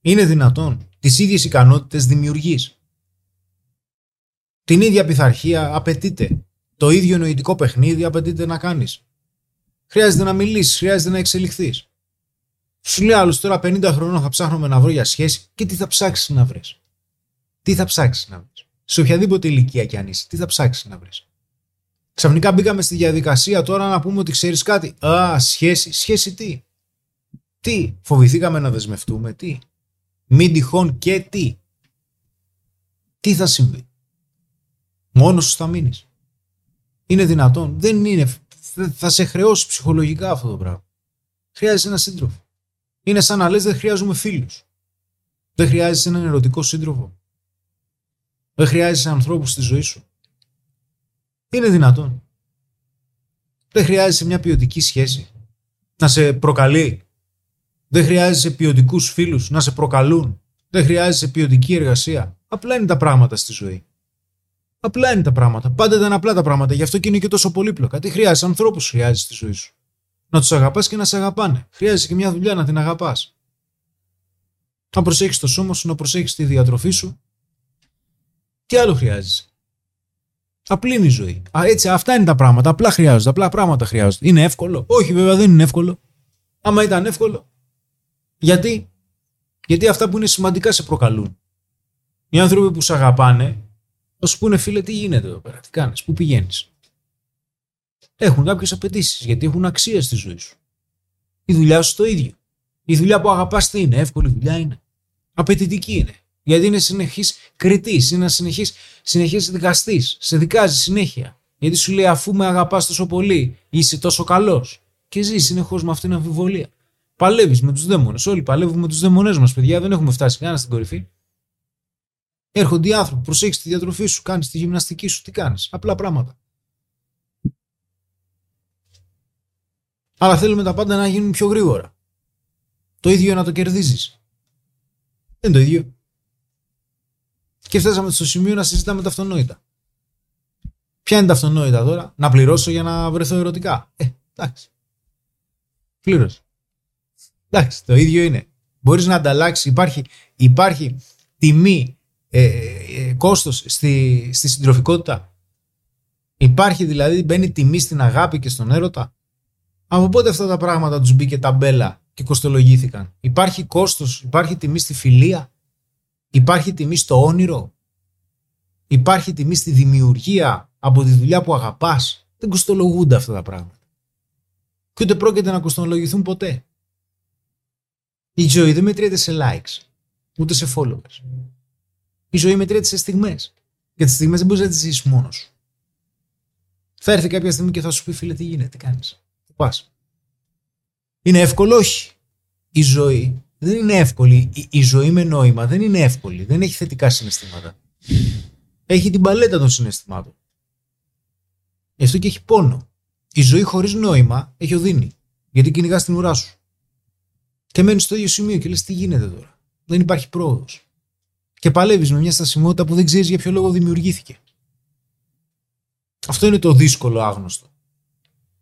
Speaker 2: Είναι δυνατόν τις ίδιες ικανότητες δημιουργείς. Την ίδια πειθαρχία απαιτείται. Το ίδιο νοητικό παιχνίδι απαιτείται να κάνεις. Χρειάζεται να μιλήσεις, χρειάζεται να εξελιχθείς. Σου λέει άλλος τώρα 50 χρονών θα ψάχνουμε να βρω για σχέση και τι θα ψάξεις να βρεις. Τι θα ψάξεις να βρεις. Σε οποιαδήποτε ηλικία κι αν είσαι, τι θα ψάξεις να βρεις. Ξαφνικά μπήκαμε στη διαδικασία τώρα να πούμε ότι ξέρεις κάτι. Α, σχέση, σχέση τι; Τι, φοβηθήκαμε να δεσμευτούμε, τι; Μην τυχόν και τι. Τι θα συμβεί. Μόνος σου θα μείνεις. Είναι δυνατόν. Δεν είναι. Θα σε χρεώσει ψυχολογικά αυτό το πράγμα. Χρειάζεσαι ένα σύντροφο. Είναι σαν να λες δεν χρειάζομαι φίλους. Δεν χρειάζεσαι έναν ερωτικό σύντροφο. Δεν χρειάζεσαι ανθρώπους στη ζωή σου. Είναι δυνατόν. Δεν χρειάζεσαι μια ποιοτική σχέση. Να σε προκαλεί. Δεν χρειάζεσαι ποιοτικούς φίλους να σε προκαλούν. Δεν χρειάζεσαι ποιοτική εργασία. Απλά είναι τα πράγματα στη ζωή. Απλά είναι τα πράγματα. Πάντα ήταν απλά τα πράγματα. Γι' αυτό και είναι και τόσο πολύπλοκα. Τι χρειάζεσαι, ανθρώπους χρειάζεσαι στη ζωή σου. Να τους αγαπάς και να σε αγαπάνε. Χρειάζεσαι και μια δουλειά να την αγαπάς. Να προσέχεις το σώμα σου, να προσέχεις τη διατροφή σου. Τι άλλο χρειάζεσαι. Απλή είναι η ζωή. Α, έτσι, αυτά είναι τα πράγματα. Απλά χρειάζονται. Απλά πράγματα χρειάζονται. Είναι εύκολο. Όχι, βέβαια δεν είναι εύκολο. Άμα ήταν εύκολο. Γιατί; Γιατί αυτά που είναι σημαντικά σε προκαλούν. Οι άνθρωποι που σε αγαπάνε θα σου πούνε φίλε τι γίνεται εδώ πέρα, τι κάνεις, πού πηγαίνεις; Έχουν κάποιες απαιτήσεις γιατί έχουν αξία στη ζωή σου. Η δουλειά σου το ίδιο. Η δουλειά που αγαπάς τι είναι, εύκολη δουλειά είναι. Απαιτητική είναι. Γιατί είναι συνεχής κριτής, είναι συνεχής, συνεχής δικαστής, σε δικάζει συνέχεια. Γιατί σου λέει αφού με αγαπάς τόσο πολύ, είσαι τόσο καλός. Και ζει συνεχώς με αυτήν την αμφιβολία. Παλεύεις με τους δαίμονες. Όλοι παλεύουμε με τους δαίμονές μας, παιδιά. Δεν έχουμε φτάσει κανένα στην κορυφή. Έρχονται οι άνθρωποι, προσέχεις τη διατροφή σου, κάνεις τη γυμναστική σου, τι κάνεις. Απλά πράγματα. Αλλά θέλουμε τα πάντα να γίνουν πιο γρήγορα. Το ίδιο να το κερδίζεις. Δεν είναι το ίδιο. Και φτάσαμε στο σημείο να συζητάμε τα αυτονόητα. Ποια είναι τα αυτονόητα τώρα, να πληρώσω για να βρεθώ ερωτικά. Ε, εντάξει. Πλήρωσε. Εντάξει, το ίδιο είναι. Μπορείς να ανταλλάξεις, υπάρχει, υπάρχει τιμή, ε, ε, κόστος στη, στη συντροφικότητα; Υπάρχει δηλαδή, μπαίνει τιμή στην αγάπη και στον έρωτα; Από πότε αυτά τα πράγματα τους μπήκε ταμπέλα και κοστολογήθηκαν; Υπάρχει κόστος, υπάρχει τιμή στη φιλία; Υπάρχει τιμή στο όνειρο; Υπάρχει τιμή στη δημιουργία από τη δουλειά που αγαπάς; Δεν κοστολογούνται αυτά τα πράγματα. Και ούτε πρόκειται να κοστολογηθούν ποτέ. Η ζωή δεν μετριέται σε likes, ούτε σε followers. Η ζωή μετριέται σε στιγμές. Και τις στιγμές δεν μπορείς να τις ζήσεις μόνος σου. Θα έρθει κάποια στιγμή και θα σου πει φίλε τι γίνεται, τι κάνεις. Πού πας. Είναι εύκολο, όχι. Η ζωή δεν είναι εύκολη. Η, η ζωή με νόημα δεν είναι εύκολη. Δεν έχει θετικά συναισθήματα. Έχει την παλέτα των συναισθημάτων. Γι' αυτό και έχει πόνο. Η ζωή χωρίς νόημα έχει οδύνη. Γιατί κυνηγάς την ουρά σου. Και μένεις στο ίδιο σημείο και λες τι γίνεται τώρα; Δεν υπάρχει πρόοδος. Και παλεύεις με μια στασιμότητα που δεν ξέρεις για ποιο λόγο δημιουργήθηκε. Αυτό είναι το δύσκολο άγνωστο.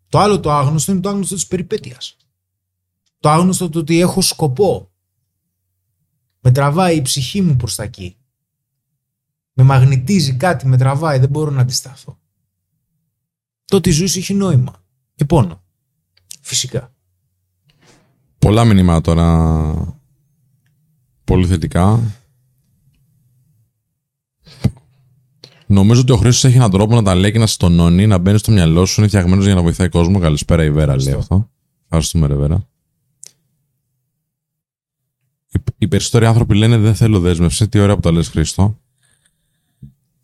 Speaker 2: Το άλλο το άγνωστο είναι το άγνωστο της περιπέτειας. Το άγνωστο το ότι έχω σκοπό. Με τραβάει η ψυχή μου προς τα εκεί. Με μαγνητίζει κάτι, με τραβάει, δεν μπορώ να αντισταθώ. Το ότι η ζωή σου έχει νόημα και πόνο. Φυσικά.
Speaker 1: Πολλά μηνύματα τώρα. Πολύ θετικά. Νομίζω ότι ο Χρήστος έχει έναν τρόπο να τα λέει και να στονώνει, να μπαίνει στο μυαλό σου. Είναι φτιαγμένος για να βοηθάει κόσμο. Καλησπέρα, η Βέρα λέει αυτό. Ευχαριστούμε, ρε Βέρα. Οι, οι περισσότεροι άνθρωποι λένε δεν θέλω δέσμευση. Τι ωραία που τα λες, Χρήστο.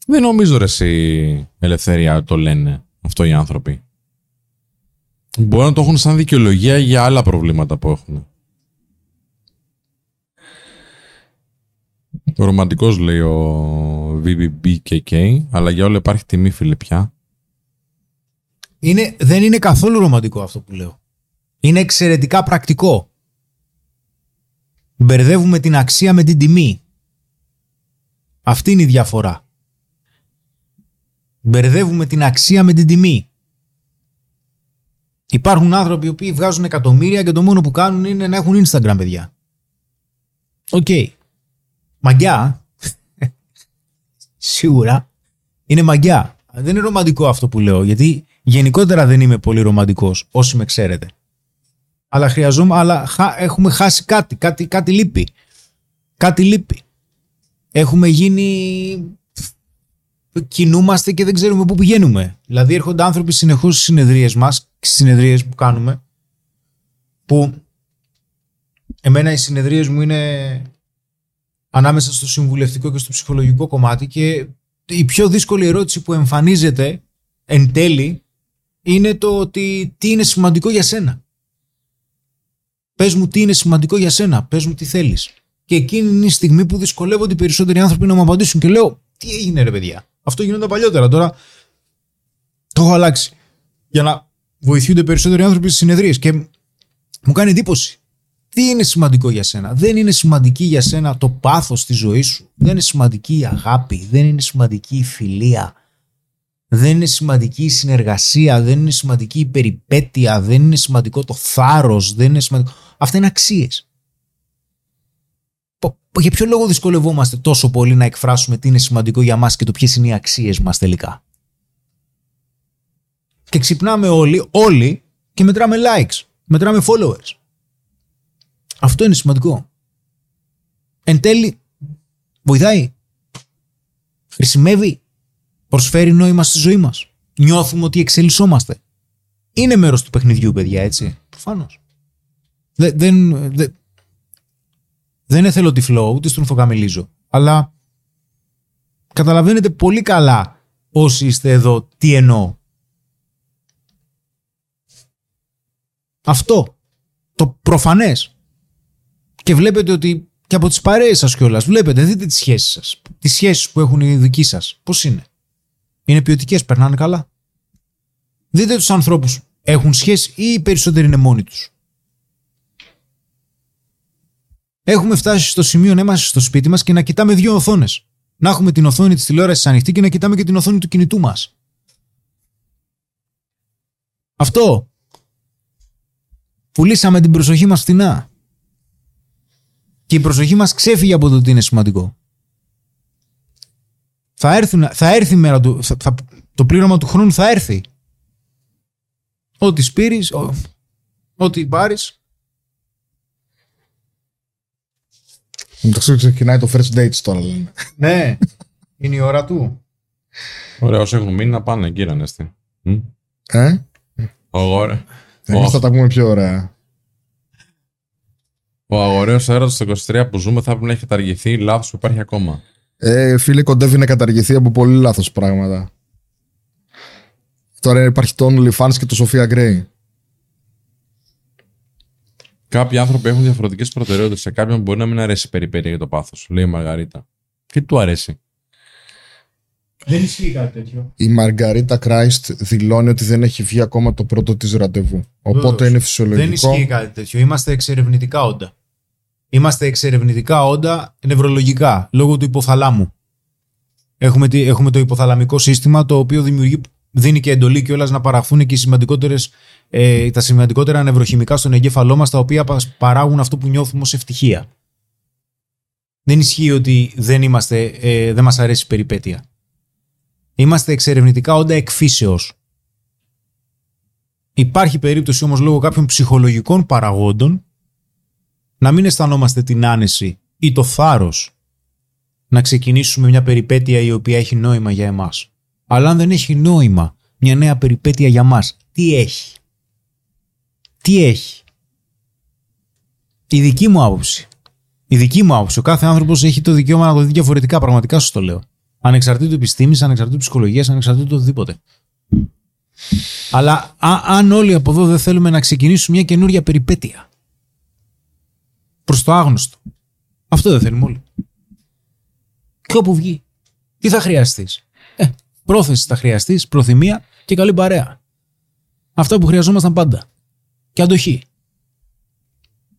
Speaker 1: Δεν νομίζω ρε εσύ ελευθερία το λένε αυτό οι άνθρωποι. Μπορεί να το έχουν σαν δικαιολογία για άλλα προβλήματα που έχουν. Ο ρομαντικός λέει ο VBBKK, αλλά για όλα υπάρχει τιμή φίλε πια.
Speaker 2: Είναι, δεν είναι καθόλου ρομαντικό αυτό που λέω. Είναι εξαιρετικά πρακτικό. Μπερδεύουμε την αξία με την τιμή. Αυτή είναι η διαφορά. Μπερδεύουμε την αξία με την τιμή. Υπάρχουν άνθρωποι οι οποίοι βγάζουν εκατομμύρια και το μόνο που κάνουν είναι να έχουν Instagram, παιδιά. Ok. Okay. Μαγκιά. Σίγουρα. Είναι μαγκιά. Δεν είναι ρομαντικό αυτό που λέω, γιατί γενικότερα δεν είμαι πολύ ρομαντικός, όσοι με ξέρετε. Αλλά χρειαζόμαστε, αλλά έχουμε χάσει κάτι, κάτι, κάτι λείπει. Κάτι λείπει. Έχουμε γίνει κινούμαστε και δεν ξέρουμε πού πηγαίνουμε. Δηλαδή έρχονται άνθρωποι συνεχώς στις συνεδρίες μας, στις συνεδρίες που κάνουμε, που εμένα οι συνεδρίες μου είναι ανάμεσα στο συμβουλευτικό και στο ψυχολογικό κομμάτι και η πιο δύσκολη ερώτηση που εμφανίζεται εν τέλει είναι το ότι τι είναι σημαντικό για σένα. Πες μου τι είναι σημαντικό για σένα, πες μου τι θέλεις. Και εκείνη είναι η στιγμή που δυσκολεύονται οι περισσότεροι άνθρωποι να μου απαντήσουν και λέω τι έγινε ρε παιδιά; Αυτό γινόταν παλιότερα. Τώρα το έχω αλλάξει. Για να βοηθούνται περισσότεροι άνθρωποι στις συνεδρίες. Και μου κάνει εντύπωση. Τι είναι σημαντικό για σένα; Δεν είναι σημαντική για σένα το πάθος της ζωής σου. Δεν είναι σημαντική η αγάπη. Δεν είναι σημαντική η φιλία. Δεν είναι σημαντική η συνεργασία. Δεν είναι σημαντική η περιπέτεια. Δεν είναι σημαντικό το θάρρος. Δεν είναι σημαντικό... Αυτά είναι αξίες για ποιο λόγο δυσκολευόμαστε τόσο πολύ να εκφράσουμε τι είναι σημαντικό για μας και το ποιες είναι οι αξίες μας τελικά; Και ξυπνάμε όλοι, όλοι και μετράμε likes, μετράμε followers. Αυτό είναι σημαντικό. Εν τέλει, βοηθάει, χρησιμεύει, προσφέρει νόημα στη ζωή μας. Νιώθουμε ότι εξελισσόμαστε. Είναι μέρος του παιχνιδιού, παιδιά, έτσι. Προφανώς. Δεν, δεν, δεν θέλω τυφλό, ούτε στροφοκαμιλίζω. Αλλά καταλαβαίνετε πολύ καλά όσοι είστε εδώ τι εννοώ. Αυτό. Το προφανές. Και βλέπετε ότι και από τις παρέες σας κιόλας, βλέπετε, δείτε τις σχέσεις σας. Τις σχέσεις που έχουν οι δικοί σας. Πώς είναι. Είναι ποιοτικές, περνάνε καλά. Δείτε τους ανθρώπους. Έχουν σχέση ή οι περισσότεροι είναι μόνοι τους. Έχουμε φτάσει στο σημείο να είμαστε στο σπίτι μας και να κοιτάμε δύο οθόνες. Να έχουμε την οθόνη της τηλεόρασης ανοιχτή και να κοιτάμε και την οθόνη του κινητού μας. Αυτό. Πουλήσαμε την προσοχή μας φθηνά. Και η προσοχή μας ξέφυγε από το ότι είναι σημαντικό. Θα, έρθουν, θα έρθει η μέρα του, θα, το πλήρωμα του χρόνου θα έρθει. Ό,τι σπείρεις, ό,τι πάρεις,
Speaker 3: Μεταξύ ξεκινάει το first date τώρα, λένε.
Speaker 2: ναι, είναι η ώρα του.
Speaker 1: Ωραία, όσοι έχουν μείνει να πάνε εκεί, Ρανέστη.
Speaker 3: Ε;
Speaker 1: Ωραία.
Speaker 3: Εμείς θα τα πούμε πιο ωραία.
Speaker 1: Ο αγοραίος έρωτας το 23 που ζούμε θα πρέπει να έχει καταργηθεί. Λάθος που υπάρχει ακόμα.
Speaker 3: Ε, φίλε, κοντεύει να καταργηθεί από πολύ λάθος πράγματα. Τώρα υπάρχει το OnlyFans και το Sofia Gray.
Speaker 1: Κάποιοι άνθρωποι έχουν διαφορετικές προτεραιότητες. Σε κάποιον μπορεί να μην αρέσει η περιπέτεια για το πάθος, λέει η Μαργαρίτα. Τι του αρέσει;
Speaker 2: Δεν ισχύει κάτι τέτοιο.
Speaker 3: Η Μαργαρίτα Κράιστ δηλώνει ότι δεν έχει βγει ακόμα το πρώτο της ραντεβού. Οπότε είναι φυσιολογικό.
Speaker 2: Δεν ισχύει κάτι τέτοιο. Είμαστε εξερευνητικά όντα. Είμαστε εξερευνητικά όντα νευρολογικά λόγω του υποθαλάμου. Έχουμε, έχουμε το υποθαλαμικό σύστημα το οποίο δημιουργεί δίνει και εντολή κιόλας να παραχθούν και οι σημαντικότερες, ε, τα σημαντικότερα νευροχημικά στον εγκέφαλό μας, τα οποία πα- παράγουν αυτό που νιώθουμε ως ευτυχία. Δεν ισχύει ότι δεν, είμαστε, ε, δεν μας αρέσει η περιπέτεια. Είμαστε εξερευνητικά όντα εκφύσεως. Υπάρχει περίπτωση όμως λόγω κάποιων ψυχολογικών παραγόντων να μην αισθανόμαστε την άνεση ή το θάρρος να ξεκινήσουμε μια περιπέτεια η οποία έχει νόημα για εμάς. Αλλά αν δεν έχει νόημα μια νέα περιπέτεια για μας, τι έχει; Τι έχει; Η δική μου άποψη. Η δική μου άποψη. Ο κάθε άνθρωπος έχει το δικαίωμα να το δει διαφορετικά. Πραγματικά σου το λέω. Ανεξαρτήτου επιστήμης, ανεξαρτήτου ψυχολογίας, ανεξαρτήτου οτιδήποτε. Αλλά α- αν όλοι από εδώ δεν θέλουμε να ξεκινήσουμε μια καινούρια περιπέτεια προς το άγνωστο. Αυτό δεν θέλουμε όλοι. Και όπου βγει. Τι θα χρειαστείς; Ε, πρόθεση θα χρειαστείς, προθυμία και καλή παρέα. Αυτά που χρειαζόμασταν πάντα. Και αντοχή.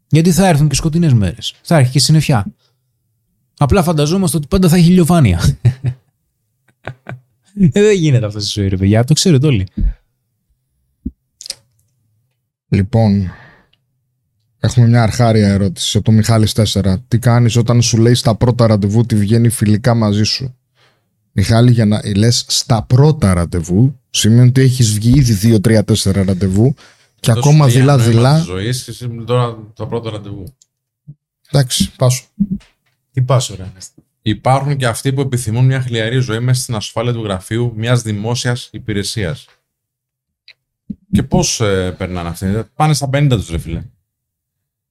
Speaker 2: Γιατί θα έρθουν και σκοτεινές μέρες. Θα έρθει και συννεφιά. Απλά φανταζόμαστε ότι πάντα θα έχει ηλιοφάνεια. ε, δεν γίνεται αυτό στη ζωή, ρε παιδιά. Το ξέρετε όλοι.
Speaker 3: Λοιπόν, έχουμε μια αρχάρια ερώτηση από το Μιχάλης 4. Τι κάνεις όταν σου λέει στα πρώτα ραντεβού τι βγαίνει φιλικά μαζί σου; Μιχάλη, για να λες στα πρώτα ραντεβού, σημαίνει ότι έχεις βγει ήδη 2-3-4 ραντεβού και
Speaker 1: Αυτός
Speaker 3: ακόμα
Speaker 1: σου λέει νόημα
Speaker 3: δειλά-δειλά.
Speaker 1: της ζωής και εσύ τώρα το πρώτο ραντεβού.
Speaker 3: Εντάξει, πάσω.
Speaker 2: Τι πάσω, ρε.
Speaker 1: Υπάρχουν και αυτοί που επιθυμούν μια χλιαρή ζωή μέσα στην ασφάλεια του γραφείου μιας δημόσιας υπηρεσίας. Και πώς ε, περνάνε αυτοί; Πάνε στα 50 τους, ρε φίλε.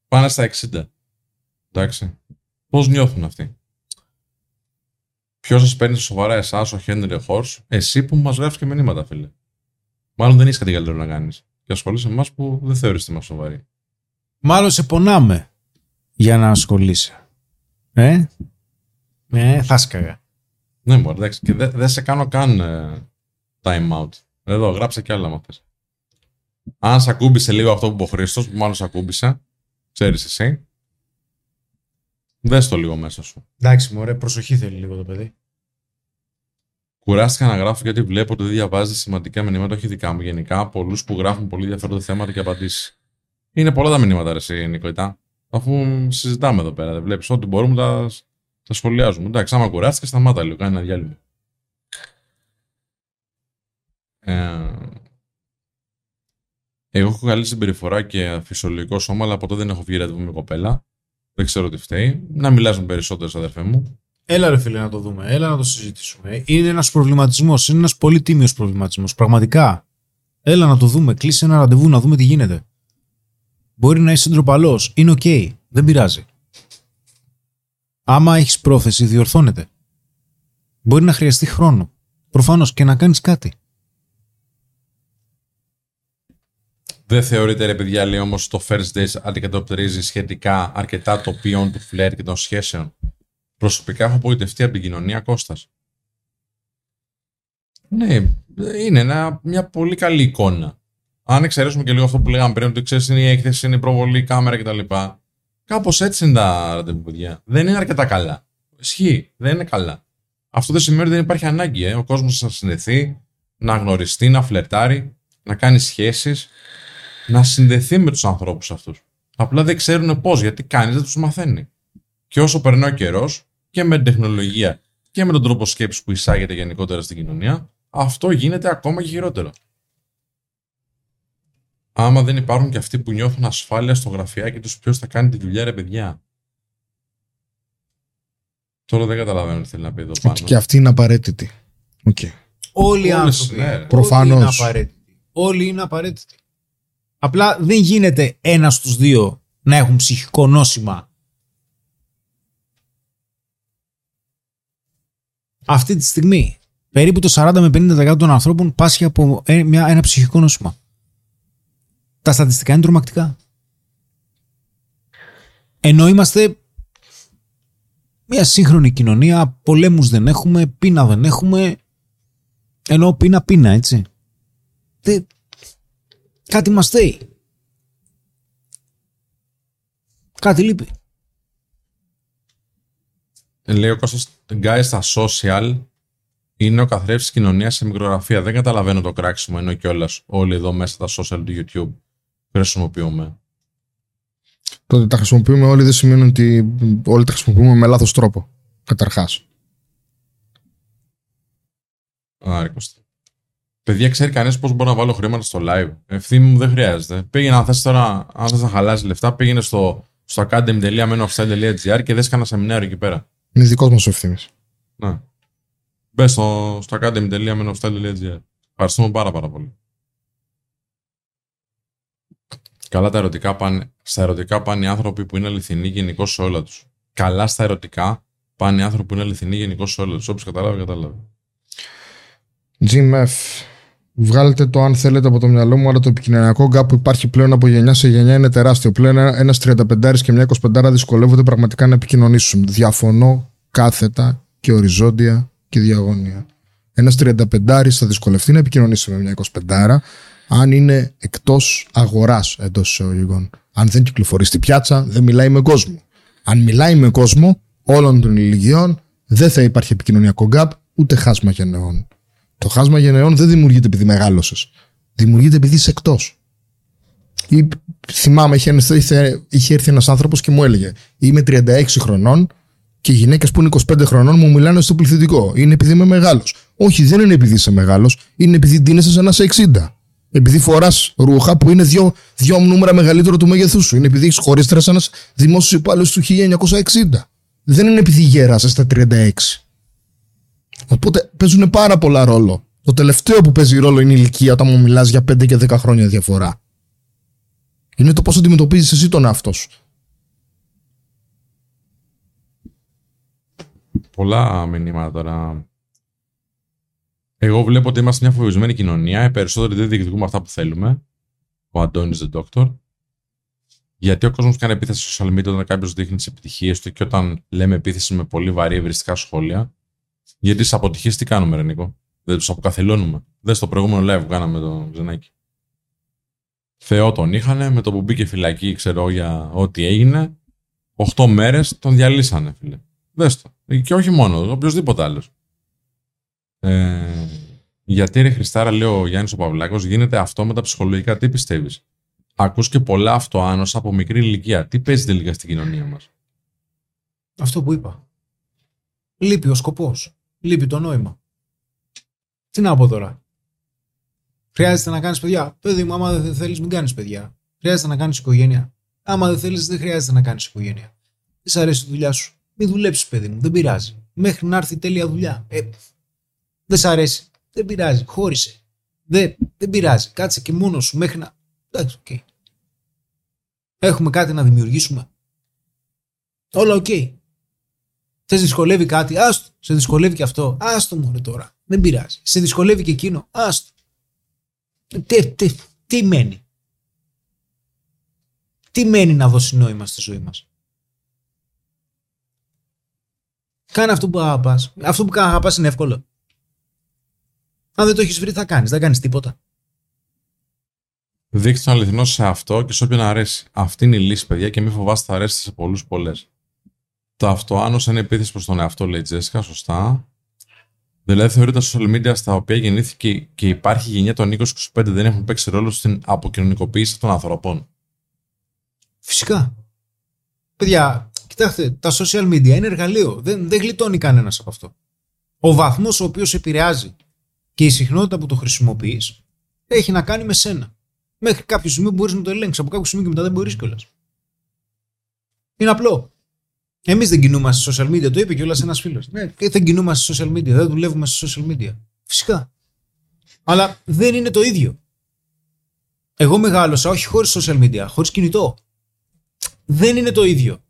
Speaker 1: Πάνε στα 60. Εντάξει. Πώς νιώθουν αυτοί; Ποιος σας παίρνει σοβαρά εσάς, ο Χένρι Χόρ, εσύ που μας γράφεις και μηνύματα, φίλε. Μάλλον δεν έχει κάτι καλύτερο να κάνεις. Και ασχολείσαι με εμάς που δεν θεωρείς μα σοβαροί.
Speaker 2: Μάλλον σε πονάμε για να ασχολείσαι. Ε, ε θα σκαγα.
Speaker 1: Ναι, μου εντάξει. Και δεν δεν σε κάνω καν ε, time out. Εδώ, γράψε κι άλλα μαθες. Αν σε ακούμπησε λίγο αυτό που είπε ο Χρήστος, που μάλλον σε ακούμπησε, ξέρεις εσύ, δες το λίγο μέσα σου.
Speaker 2: Εντάξει, μωρέ, προσοχή θέλει λίγο το παιδί.
Speaker 1: Κουράστηκα να γράφω γιατί βλέπω ότι δεν διαβάζετε σημαντικά μηνύματα, όχι δικά μου γενικά, πολλούς που γράφουν πολύ ενδιαφέροντα θέματα και απαντήσεις. Είναι πολλά τα μηνύματα, ρε, εσύ, Νικοϊτά. Αφού συζητάμε εδώ πέρα, δεν βλέπεις ό,τι μπορούμε τα, τα σχολιάζουμε. Εντάξει, άμα κουράστηκα, σταμάτα λίγο, κάνει ένα διάλειμμα. Ε, εγώ έχω καλή συμπεριφορά και φυσιολογικό σώμα, αλλά ποτέ δεν έχω βγει ραντεβού με κοπέλα. Δεν ξέρω τι φταίει. Να μιλάς με περισσότερες αδερφέ μου.
Speaker 2: Έλα ρε φίλε να το δούμε, έλα να το συζητήσουμε. Είναι ένας προβληματισμός, είναι ένας πολύ τίμιος προβληματισμός, πραγματικά. Έλα να το δούμε, κλείσε ένα ραντεβού να δούμε τι γίνεται. Μπορεί να είσαι ντροπαλός, είναι οκ, δεν πειράζει. Άμα έχεις πρόθεση, διορθώνεται. Μπορεί να χρειαστεί χρόνο. Προφανώς και να κάνεις κάτι.
Speaker 1: Δεν θεωρείτε ρε παιδιά, λέει όμως το first days αντικατοπτρίζει σχετικά αρκετά το ποιόν του φλερ και των σχέσεων. Προσωπικά έχω απογοητευτεί από την κοινωνία Κώστας. Ναι, είναι ένα, μια πολύ καλή εικόνα. Αν εξαιρέσουμε και λίγο αυτό που λέγαμε πριν, ότι ξέρεις είναι η έκθεση, είναι η προβολή, η κάμερα κτλ. Κάπως έτσι είναι τα ραντεβού, παιδιά. Δεν είναι αρκετά καλά. Ισχύει, δεν είναι καλά. Αυτό δεν σημαίνει ότι δεν υπάρχει ανάγκη. Ε. Ο κόσμος να συνδεθεί, να γνωριστεί, να φλερτάρει, να κάνει σχέσεις, να συνδεθεί με τους ανθρώπους αυτούς. Απλά δεν ξέρουν πώς, γιατί κανείς δεν τους μαθαίνει. Και όσο περνάει ο καιρός και με την τεχνολογία και με τον τρόπο σκέψης που εισάγεται γενικότερα στην κοινωνία, αυτό γίνεται ακόμα και χειρότερο. Άμα δεν υπάρχουν και αυτοί που νιώθουν ασφάλεια στο γραφιάκι τους, ποιος θα κάνει τη δουλειά, ρε παιδιά; Τώρα δεν καταλαβαίνω τι θέλει να πει εδώ πάνω.
Speaker 3: Και αυτή είναι απαραίτητη. Οκ.
Speaker 2: Όλοι οι
Speaker 1: Όλες,
Speaker 2: άνθρωποι.
Speaker 1: ναι, ρε.
Speaker 2: όλοι
Speaker 3: Προφανώς.
Speaker 2: είναι απαραίτητοι. Όλοι είναι απαραίτητοι. Απλά δεν γίνεται ένας στους δύο να έχουν ψυχικό νόσημα. Αυτή τη στιγμή περίπου το 40 με 50% των ανθρώπων πάσχει από ε, μια, ένα ψυχικό νόσημα. Τα στατιστικά είναι τρομακτικά. Ενώ είμαστε μια σύγχρονη κοινωνία, πολέμους δεν έχουμε, πείνα δεν έχουμε, ενώ πείνα πείνα, έτσι. Δεν... Κάτι μας θέει. Κάτι λείπει.
Speaker 1: Λέει ο Κώστας, guys στα social Είναι ο καθρέφτης κοινωνίας σε μικρογραφία. Δεν καταλαβαίνω το κράξιμο ενώ κιόλας όλοι εδώ μέσα τα social του YouTube χρησιμοποιούμε.
Speaker 3: Το ότι τα χρησιμοποιούμε όλοι δεν σημαίνει ότι όλοι τα χρησιμοποιούμε με λάθος τρόπο. Καταρχάς.
Speaker 1: Άρα, Κώστα. Παιδιά, ξέρει κανεί πώς μπορώ να βάλω χρήματα στο live. Ευθύνη μου δεν χρειάζεται. Πήγαινε, αν θες τώρα, αν θες να χαλάσει λεφτά, πήγαινε στο, στο academy.menofstyle.gr και δες κανένα σεμινάριο εκεί πέρα.
Speaker 3: Είναι δικός μας ο ευθύνη.
Speaker 1: Ναι. Μπες στο, στο academy.menofstyle.gr. Ευχαριστούμε πάρα, πάρα πολύ. Καλά τα ερωτικά πάνε, στα ερωτικά πάνε οι άνθρωποι που είναι αληθινοί γενικώς σε όλα τους. Καλά στα ερωτικά πάνε οι άνθρωποι που είναι αληθινοί γενικώς σε όλα τους. Όποιο καταλάβει, καταλάβει.
Speaker 3: GMF. Βγάλετε το αν θέλετε από το μυαλό μου, αλλά το επικοινωνιακό γκάπ που υπάρχει πλέον από γενιά σε γενιά είναι τεράστιο. Πλέον ένα 35 και μια 25 δυσκολεύονται πραγματικά να επικοινωνήσουν. Διαφωνώ κάθετα και οριζόντια και διαγώνια. Ένας 35 θα δυσκολευτεί να επικοινωνήσει με μια 25 αν είναι εκτός αγοράς εντός εισαγωγικών. Αν δεν κυκλοφορεί στη πιάτσα, δεν μιλάει με κόσμο. Αν μιλάει με κόσμο όλων των ηλικιών, δεν θα υπάρχει επικοινωνιακό γκάπ ούτε χάσμα γενεών. Το χάσμα γενεών δεν δημιουργείται επειδή μεγάλωσες. Δημιουργείται επειδή είσαι εκτός. Θυμάμαι, είχε, είχε, είχε έρθει ένας άνθρωπος και μου έλεγε: Είμαι 36 χρονών και οι γυναίκες που είναι 25 χρονών μου μιλάνε στο πληθυντικό. Είναι επειδή είμαι μεγάλος. Όχι, δεν είναι επειδή είσαι μεγάλος, είναι επειδή ντύνεσαι σαν να είσαι 60. Επειδή φοράς ρούχα που είναι δύο, δύο νούμερα μεγαλύτερο του μέγεθού σου. Είναι επειδή έχεις χωρίστρα σαν ένας δημόσιος υπάλληλος του 1960. Δεν είναι επειδή γέρασε στα 36. Οπότε παίζουν πάρα πολλά ρόλο. Το τελευταίο που παίζει ρόλο είναι η ηλικία όταν μου μιλάς για 5 και 10 χρόνια διαφορά. Είναι το πώς αντιμετωπίζεις εσύ τον εαυτό σου.
Speaker 1: Πολλά μηνύματα τώρα. Εγώ βλέπω ότι είμαστε μια φοβισμένη κοινωνία. Οι περισσότεροι δεν διεκδικούμε αυτά που θέλουμε. Ο Αντώνης The Doctor. Γιατί ο κόσμος κάνει επίθεση στο social media όταν κάποιος δείχνει τις επιτυχίες του και όταν λέμε επίθεση με πολύ βαρύ ευριστικά σχόλια. Γιατί στι αποτυχίες τι κάνουμε, Ρενικό. Δεν τους αποκαθιλώνουμε. Δεν στο προηγούμενο live που κάναμε το Ξενάκι. Θεό τον είχανε, με το που μπήκε φυλακή, ξέρω για ό,τι έγινε. Οχτώ μέρες τον διαλύσανε, φίλε. Δες το. Και όχι μόνο, οποιοδήποτε άλλος. Ε, γιατί ρε Χριστάρα, λέει ο Γιάννης ο Παυλάκος, γίνεται αυτό με τα ψυχολογικά. Τι πιστεύεις; Ακούς και πολλά αυτοάνωσα από μικρή ηλικία. Τι παίζει τελικά στην κοινωνία μας;
Speaker 2: Αυτό που είπα. Λείπει ο σκοπός. Λείπει το νόημα. Τι να πω τώρα; Χρειάζεται να κάνεις παιδιά. Παιδί μου, άμα δεν θέλεις, μην κάνεις παιδιά. Χρειάζεται να κάνεις οικογένεια. Άμα δεν θέλεις, δεν χρειάζεται να κάνεις οικογένεια. Δεν σ' αρέσει η δουλειά σου. Μην δουλέψεις, παιδί μου. Δεν πειράζει. Μέχρι να έρθει τέλεια δουλειά. Ε, δεν σ' αρέσει. Δεν πειράζει. Χώρισε. Δεν, δεν πειράζει. Κάτσε και μόνος σου μέχρι να. Εντάξει, ok. Okay. Έχουμε κάτι να δημιουργήσουμε. Όλα ok. Okay. Σε δυσκολεύει κάτι, άστο. Σε δυσκολεύει και αυτό, άστο μόνο τώρα. Δεν πειράζει. Σε δυσκολεύει και εκείνο, άστο. Τι, τι, τι μένει; Τι μένει να δώσει νόημα στη ζωή μας; Κάνε αυτό που αγαπάς. Αυτό που αγαπάς είναι εύκολο. Αν δεν το έχεις βρει θα κάνεις. Δεν κάνεις τίποτα.
Speaker 1: Δείξτε τον αληθινό σε αυτό και σε όποιον αρέσει. Αυτή είναι η λύση, παιδιά, και μην φοβάστε θα αρέσει σε πολλούς πολλές. Το αυτοάνωσα είναι επίθεση προς τον εαυτό, λέει η Τζέσικα, σωστά. Δηλαδή θεωρείται τα social media στα οποία γεννήθηκε και υπάρχει γενιά των 20-25 δεν έχουν παίξει ρόλο στην αποκοινωνικοποίηση των ανθρώπων.
Speaker 2: Φυσικά. Παιδιά, κοιτάξτε, τα social media είναι εργαλείο. Δεν, δεν γλιτώνει κανένας από αυτό. Ο βαθμός ο οποίος επηρεάζει και η συχνότητα που το χρησιμοποιείς έχει να κάνει με σένα. Μέχρι κάποιο σημείο μπορείς να το ελέγξεις. Από κάποιο σημείο και μετά δεν μπορείς κιόλας. Είναι απλό. Εμείς δεν κινούμαστε σε social media, το είπε κιόλας ένας φίλος. Ναι, και δεν κινούμαστε σε social media, δεν δουλεύουμε σε social media. Φυσικά. Αλλά δεν είναι το ίδιο. Εγώ μεγάλωσα όχι χωρίς social media, χωρίς κινητό. Δεν είναι το ίδιο.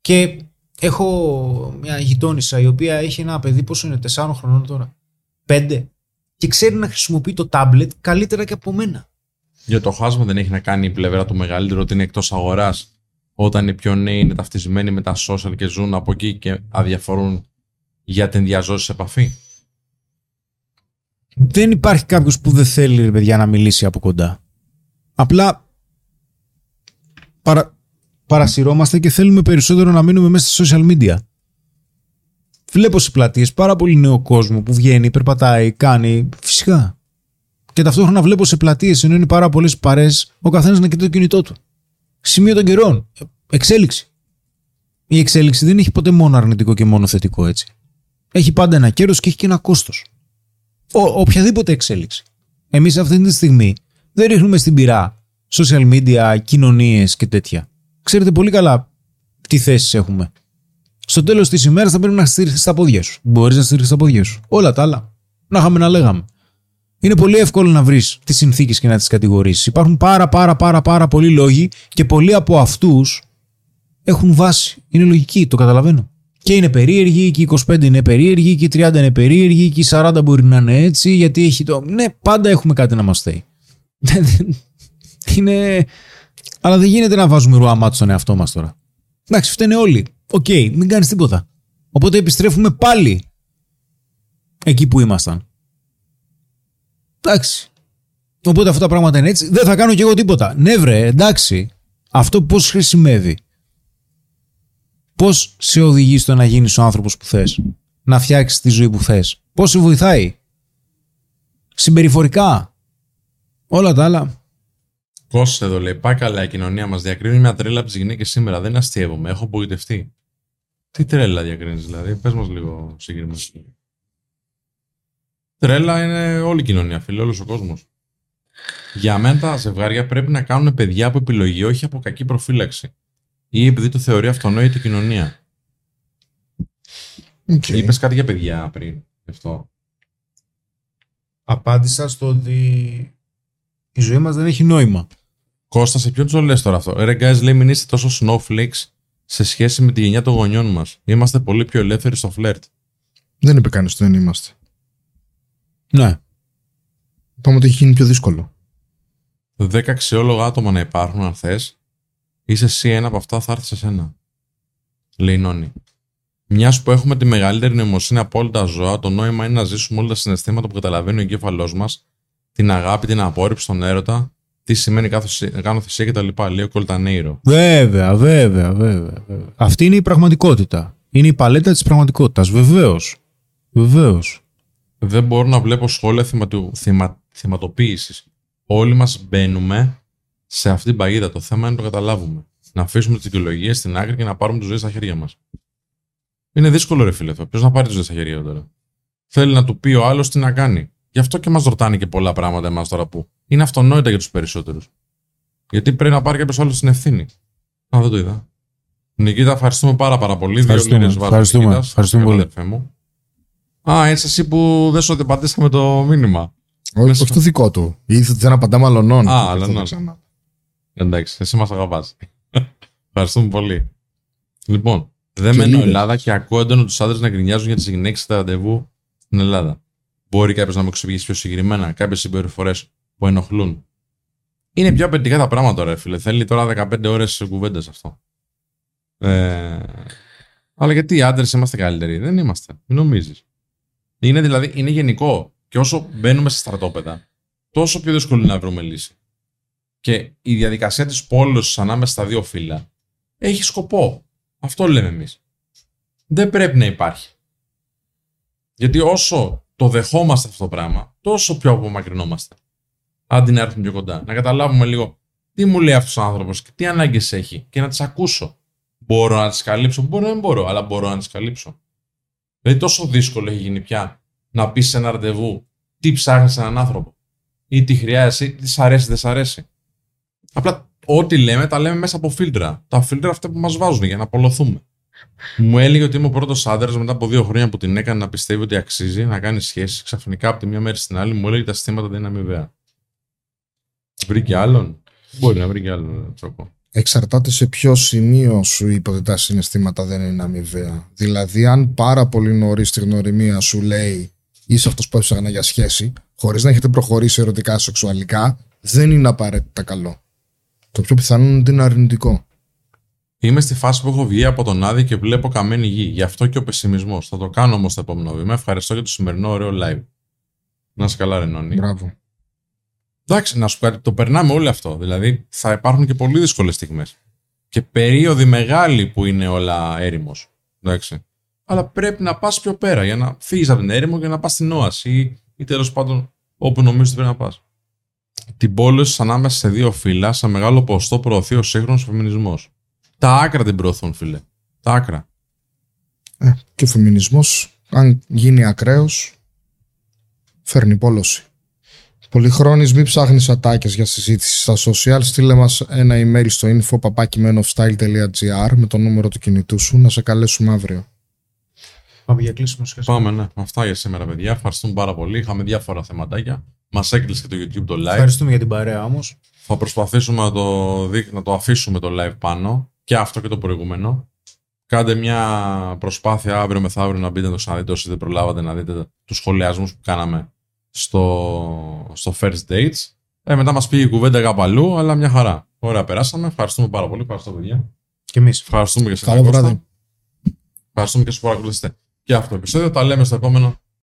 Speaker 2: Και έχω μια γειτόνισσα η οποία έχει ένα παιδί, πόσο είναι, 4 χρονών τώρα. 5. Και ξέρει να χρησιμοποιεί το tablet καλύτερα και από μένα.
Speaker 1: Για το χάσμα δεν έχει να κάνει η πλευρά του μεγαλύτερου ότι είναι εκτός αγοράς όταν οι πιο νέοι είναι ταυτισμένοι με τα social και ζουν από εκεί και αδιαφορούν για την διαζώση επαφή.
Speaker 2: Δεν υπάρχει κάποιος που δεν θέλει, παιδιά, να μιλήσει από κοντά. Απλά παρα... παρασυρώμαστε και θέλουμε περισσότερο να μείνουμε μέσα στα social media. Βλέπω σε πλατείες πάρα πολύ νέο κόσμο που βγαίνει, περπατάει, κάνει. Φυσικά. Και ταυτόχρονα βλέπω σε πλατείες ενώ είναι πάρα πολλές παρέ ο καθένας να κοιτάει το κινητό του. Σημείο των καιρών. Εξέλιξη. Η εξέλιξη δεν έχει ποτέ μόνο αρνητικό και μόνο θετικό έτσι. Έχει πάντα ένα κέρδο και έχει και ένα κόστος. Οποιαδήποτε εξέλιξη. Εμείς αυτή τη στιγμή δεν ρίχνουμε στην πυρά social media, κοινωνίες και τέτοια. Ξέρετε πολύ καλά τι θέσεις έχουμε. Στο τέλος της ημέρας θα πρέπει να στηριχθεί στα πόδια σου. Μπορείς να στηριχθεί στα πόδια σου. Όλα τα άλλα. Να είχαμε να λέγαμε. Είναι πολύ εύκολο να βρεις τις συνθήκες και να τις κατηγορήσεις. Υπάρχουν πάρα πάρα πάρα πάρα πολλοί λόγοι και πολλοί από αυτούς έχουν βάση. Είναι λογική, το καταλαβαίνω. Και είναι περίεργοι, και οι 25 είναι περίεργοι, και οι 30 είναι περίεργοι, και οι 40 μπορεί να είναι έτσι, γιατί έχει το. Ναι, πάντα έχουμε κάτι να μας φταίει. είναι. Αλλά δεν γίνεται να βάζουμε ρουά ματ στον εαυτό μας τώρα. Εντάξει, φταίνε όλοι. Ok, okay, μην κάνεις τίποτα. Οπότε επιστρέφουμε πάλι εκεί που ήμασταν. Εντάξει. Οπότε αυτά τα πράγματα είναι έτσι. Δεν θα κάνω κι εγώ τίποτα. Ναι, βρε, εντάξει. Αυτό πώς χρησιμεύει. Πώς σε οδηγεί στο να γίνεις ο άνθρωπος που θες, να φτιάξεις τη ζωή που θες, Πώς σε βοηθάει. Συμπεριφορικά. Όλα τα άλλα.
Speaker 1: Κώστα εδώ λέει: Πάει καλά η κοινωνία μας. Διακρίνει μια τρέλα από τις γυναίκες σήμερα. Δεν αστείευομαι. Έχω απογοητευτεί. Τι τρέλα διακρίνεις, δηλαδή. Πες μας λίγο συγκεκριμένα. Τρέλα είναι όλη η κοινωνία, φίλε, όλος ο κόσμος. Για μένα τα ζευγάρια πρέπει να κάνουν παιδιά από επιλογή, όχι από κακή προφύλαξη. Ή επειδή το θεωρεί αυτονόητη η κοινωνία. Okay. Είπες κάτι για παιδιά πριν. Αυτό.
Speaker 2: Απάντησα στο ότι η ζωή μας δεν έχει νόημα.
Speaker 1: Κώστα, σε ποιον το λε τώρα αυτό; Ρε, guys, λέει μην είστε τόσο snowflakes σε σχέση με τη γενιά των γονιών μας. Είμαστε πολύ πιο ελεύθεροι στο φλερτ.
Speaker 3: Δεν είπε κανείς ότι δεν είμαστε.
Speaker 2: Ναι.
Speaker 3: Είπαμε ότι έχει γίνει πιο δύσκολο.
Speaker 1: Δέκα αξιόλογα άτομα να υπάρχουν, αν θες, είσαι εσύ ένα από αυτά, θα έρθεις σε σένα. Λέει η Νόνη. Μιας που έχουμε τη μεγαλύτερη νοημοσύνη από όλα τα ζώα, το νόημα είναι να ζήσουμε όλα τα συναισθήματα που καταλαβαίνει ο εγκέφαλός μας, την αγάπη, την απόρριψη, τον έρωτα, τι σημαίνει κάνω θυσία κτλ. Λέει ο Κολτανέιρο.
Speaker 2: Βέβαια, βέβαια, βέβαια, βέβαια. Αυτή είναι η πραγματικότητα. Είναι η παλέτα της πραγματικότητας. Βεβαίως. Βεβαίως.
Speaker 1: Δεν μπορώ να βλέπω σχόλια θυμα... θυματοποίησης. Όλοι μας μπαίνουμε σε αυτήν την παγίδα. Το θέμα είναι να το καταλάβουμε. Να αφήσουμε τις δικαιολογίες στην άκρη και να πάρουμε του ζωή στα χέρια μας. Είναι δύσκολο, ρε φίλε. Ποιος να πάρει του ζωή στα χέρια τώρα; Θέλει να του πει ο άλλος τι να κάνει. Γι' αυτό και μας ρωτάνε και πολλά πράγματα εμάς τώρα που είναι αυτονόητα για τους περισσότερους. Γιατί πρέπει να πάρει κάποιος άλλος την ευθύνη. Α, δεν το είδα. Νικήτα, ευχαριστούμε πάρα, πάρα πολύ.
Speaker 2: Ευχαριστούμε. Δύο ευχαριστούμε. ευχαριστούμε πολύ.
Speaker 1: Μου. Α, έτσι εσύ που δεν σου αντιπατήσαμε το μήνυμα.
Speaker 3: Όχι, όχι το δικό του. Ήρθε ότι δεν απαντάμε αλλονών.
Speaker 1: Α, αλλονών. Εντάξει, εσύ μας αγαπάς. Ευχαριστούμε πολύ. Λοιπόν, δεν μένω Ελλάδα και ακούω έντονο τους άντρες να γκρινιάζουν για τις γυναίκες στα ραντεβού στην Ελλάδα. Μπορεί κάποιος να μου εξηγήσει πιο συγκεκριμένα κάποιες συμπεριφορές που ενοχλούν. Είναι πιο απαιτητικά τα πράγματα, ρε φίλε. Θέλει τώρα 15 ώρες κουβέντα αυτό. Ε... Αλλά γιατί οι άντρες είμαστε καλύτεροι; Δεν είμαστε. Μην νομίζεις. Είναι δηλαδή είναι γενικό. Και όσο μπαίνουμε σε στρατόπεδα, τόσο πιο δύσκολο είναι να βρούμε λύση. Και η διαδικασία της πόλωσης ανάμεσα στα δύο φύλλα έχει σκοπό. Αυτό λέμε εμείς. Δεν πρέπει να υπάρχει. Γιατί όσο το δεχόμαστε αυτό το πράγμα, τόσο πιο απομακρυνόμαστε. Αντί να έρθουμε πιο κοντά. Να καταλάβουμε λίγο τι μου λέει αυτός ο άνθρωπος και τι ανάγκες έχει και να τις ακούσω. Μπορώ να τις καλύψω, μπορώ να μην μπορώ, αλλά μπορώ να τις καλύψω. Δηλαδή τόσο δύσκολο έχει γίνει πια να πεις σε ένα ραντεβού τι ψάχνεις έναν άνθρωπο ή τι χρειάζεσαι, τι σ' αρέσει, δεν σ' αρέσει. Απλά ό,τι λέμε τα λέμε μέσα από φίλτρα. Τα φίλτρα αυτά που μας βάζουν για να απολωθούμε. Μου έλεγε ότι είμαι ο πρώτος άντρας μετά από δύο χρόνια που την έκανε να πιστεύει ότι αξίζει να κάνει σχέσεις. Ξαφνικά από τη μία μέρα στην άλλη μου έλεγε τα συστήματα δεν είναι αμοιβαία. Βρήκε άλλον; Μπορεί να βρει και άλλον τσόκο.
Speaker 3: Εξαρτάται σε ποιο σημείο σου είπε ότι τα συναισθήματα δεν είναι αμοιβαία. Δηλαδή, αν πάρα πολύ νωρίς τη γνωριμία σου λέει είσαι αυτός που έψαχνα για σχέση, χωρίς να έχετε προχωρήσει ερωτικά σεξουαλικά, δεν είναι απαραίτητα καλό. Το πιο πιθανό είναι ότι είναι αρνητικό.
Speaker 1: Είμαι στη φάση που έχω βγει από τον Άδη και βλέπω καμένη γη. Γι' αυτό και ο πεσημισμός. Θα το κάνω όμως στο επόμενο βήμα. Ευχαριστώ για το σημερινό ωραίο live. Να σε καλά, Ρενόνι.
Speaker 3: Μπράβο.
Speaker 1: Εντάξει, να σου πω το περνάμε όλο αυτό. Δηλαδή, θα υπάρχουν και πολύ δύσκολες στιγμές. Και περίοδοι μεγάλοι που είναι όλα έρημος. Εντάξει. αλλά πρέπει να πας πιο πέρα για να φύγεις από την έρημο και να πας στην όαση ή, ή τέλος πάντων όπου νομίζεις ότι πρέπει να πας. Την πόλωση ανάμεσα σε δύο φύλλα, σε μεγάλο ποσοστό προωθεί ο σύγχρονος φεμινισμός. Τα άκρα την προωθούν, φίλε. Τα άκρα.
Speaker 3: Ε, και ο φεμινισμός, αν γίνει ακραίος, φέρνει πόλωση. Πολυχρόνης μη ψάχνεις ατάκες για συζήτηση στα social. Στείλε μας ένα email στο info papakimenoffstyle.gr με το νούμερο του κινητού σου να σε καλέσουμε αύριο.
Speaker 12: Πάμε για κλείσιμο σχέση.
Speaker 1: Πάμε, ναι. Αυτά για σήμερα, παιδιά. Ευχαριστούμε πάρα πολύ. Είχαμε διάφορα θεματάκια. Μας έκλεισε και το YouTube το live.
Speaker 12: Ευχαριστούμε για την παρέα όμως.
Speaker 1: Θα προσπαθήσουμε να το, δει- να το αφήσουμε το live πάνω και αυτό και το προηγούμενο. Κάντε μια προσπάθεια αύριο μεθαύριο να μπείτε να το ξαναδείτε όσοι δεν προλάβατε να δείτε τους σχολιασμούς που κάναμε στο, στο First Dates. Ε, μετά μας πήγε η κουβέντα κάπου αλλού, αλλά μια χαρά. Ωραία, περάσαμε. Ευχαριστούμε πάρα πολύ. Ευχαριστώ, παιδιά.
Speaker 12: Και εμείς.
Speaker 1: Ευχαριστούμε και σε
Speaker 3: Καλό βράδυ.
Speaker 1: Ευχαριστούμε και στους που παρακολουθήσετε και αυτό το επεισόδιο. Τα λέμε στο επόμενο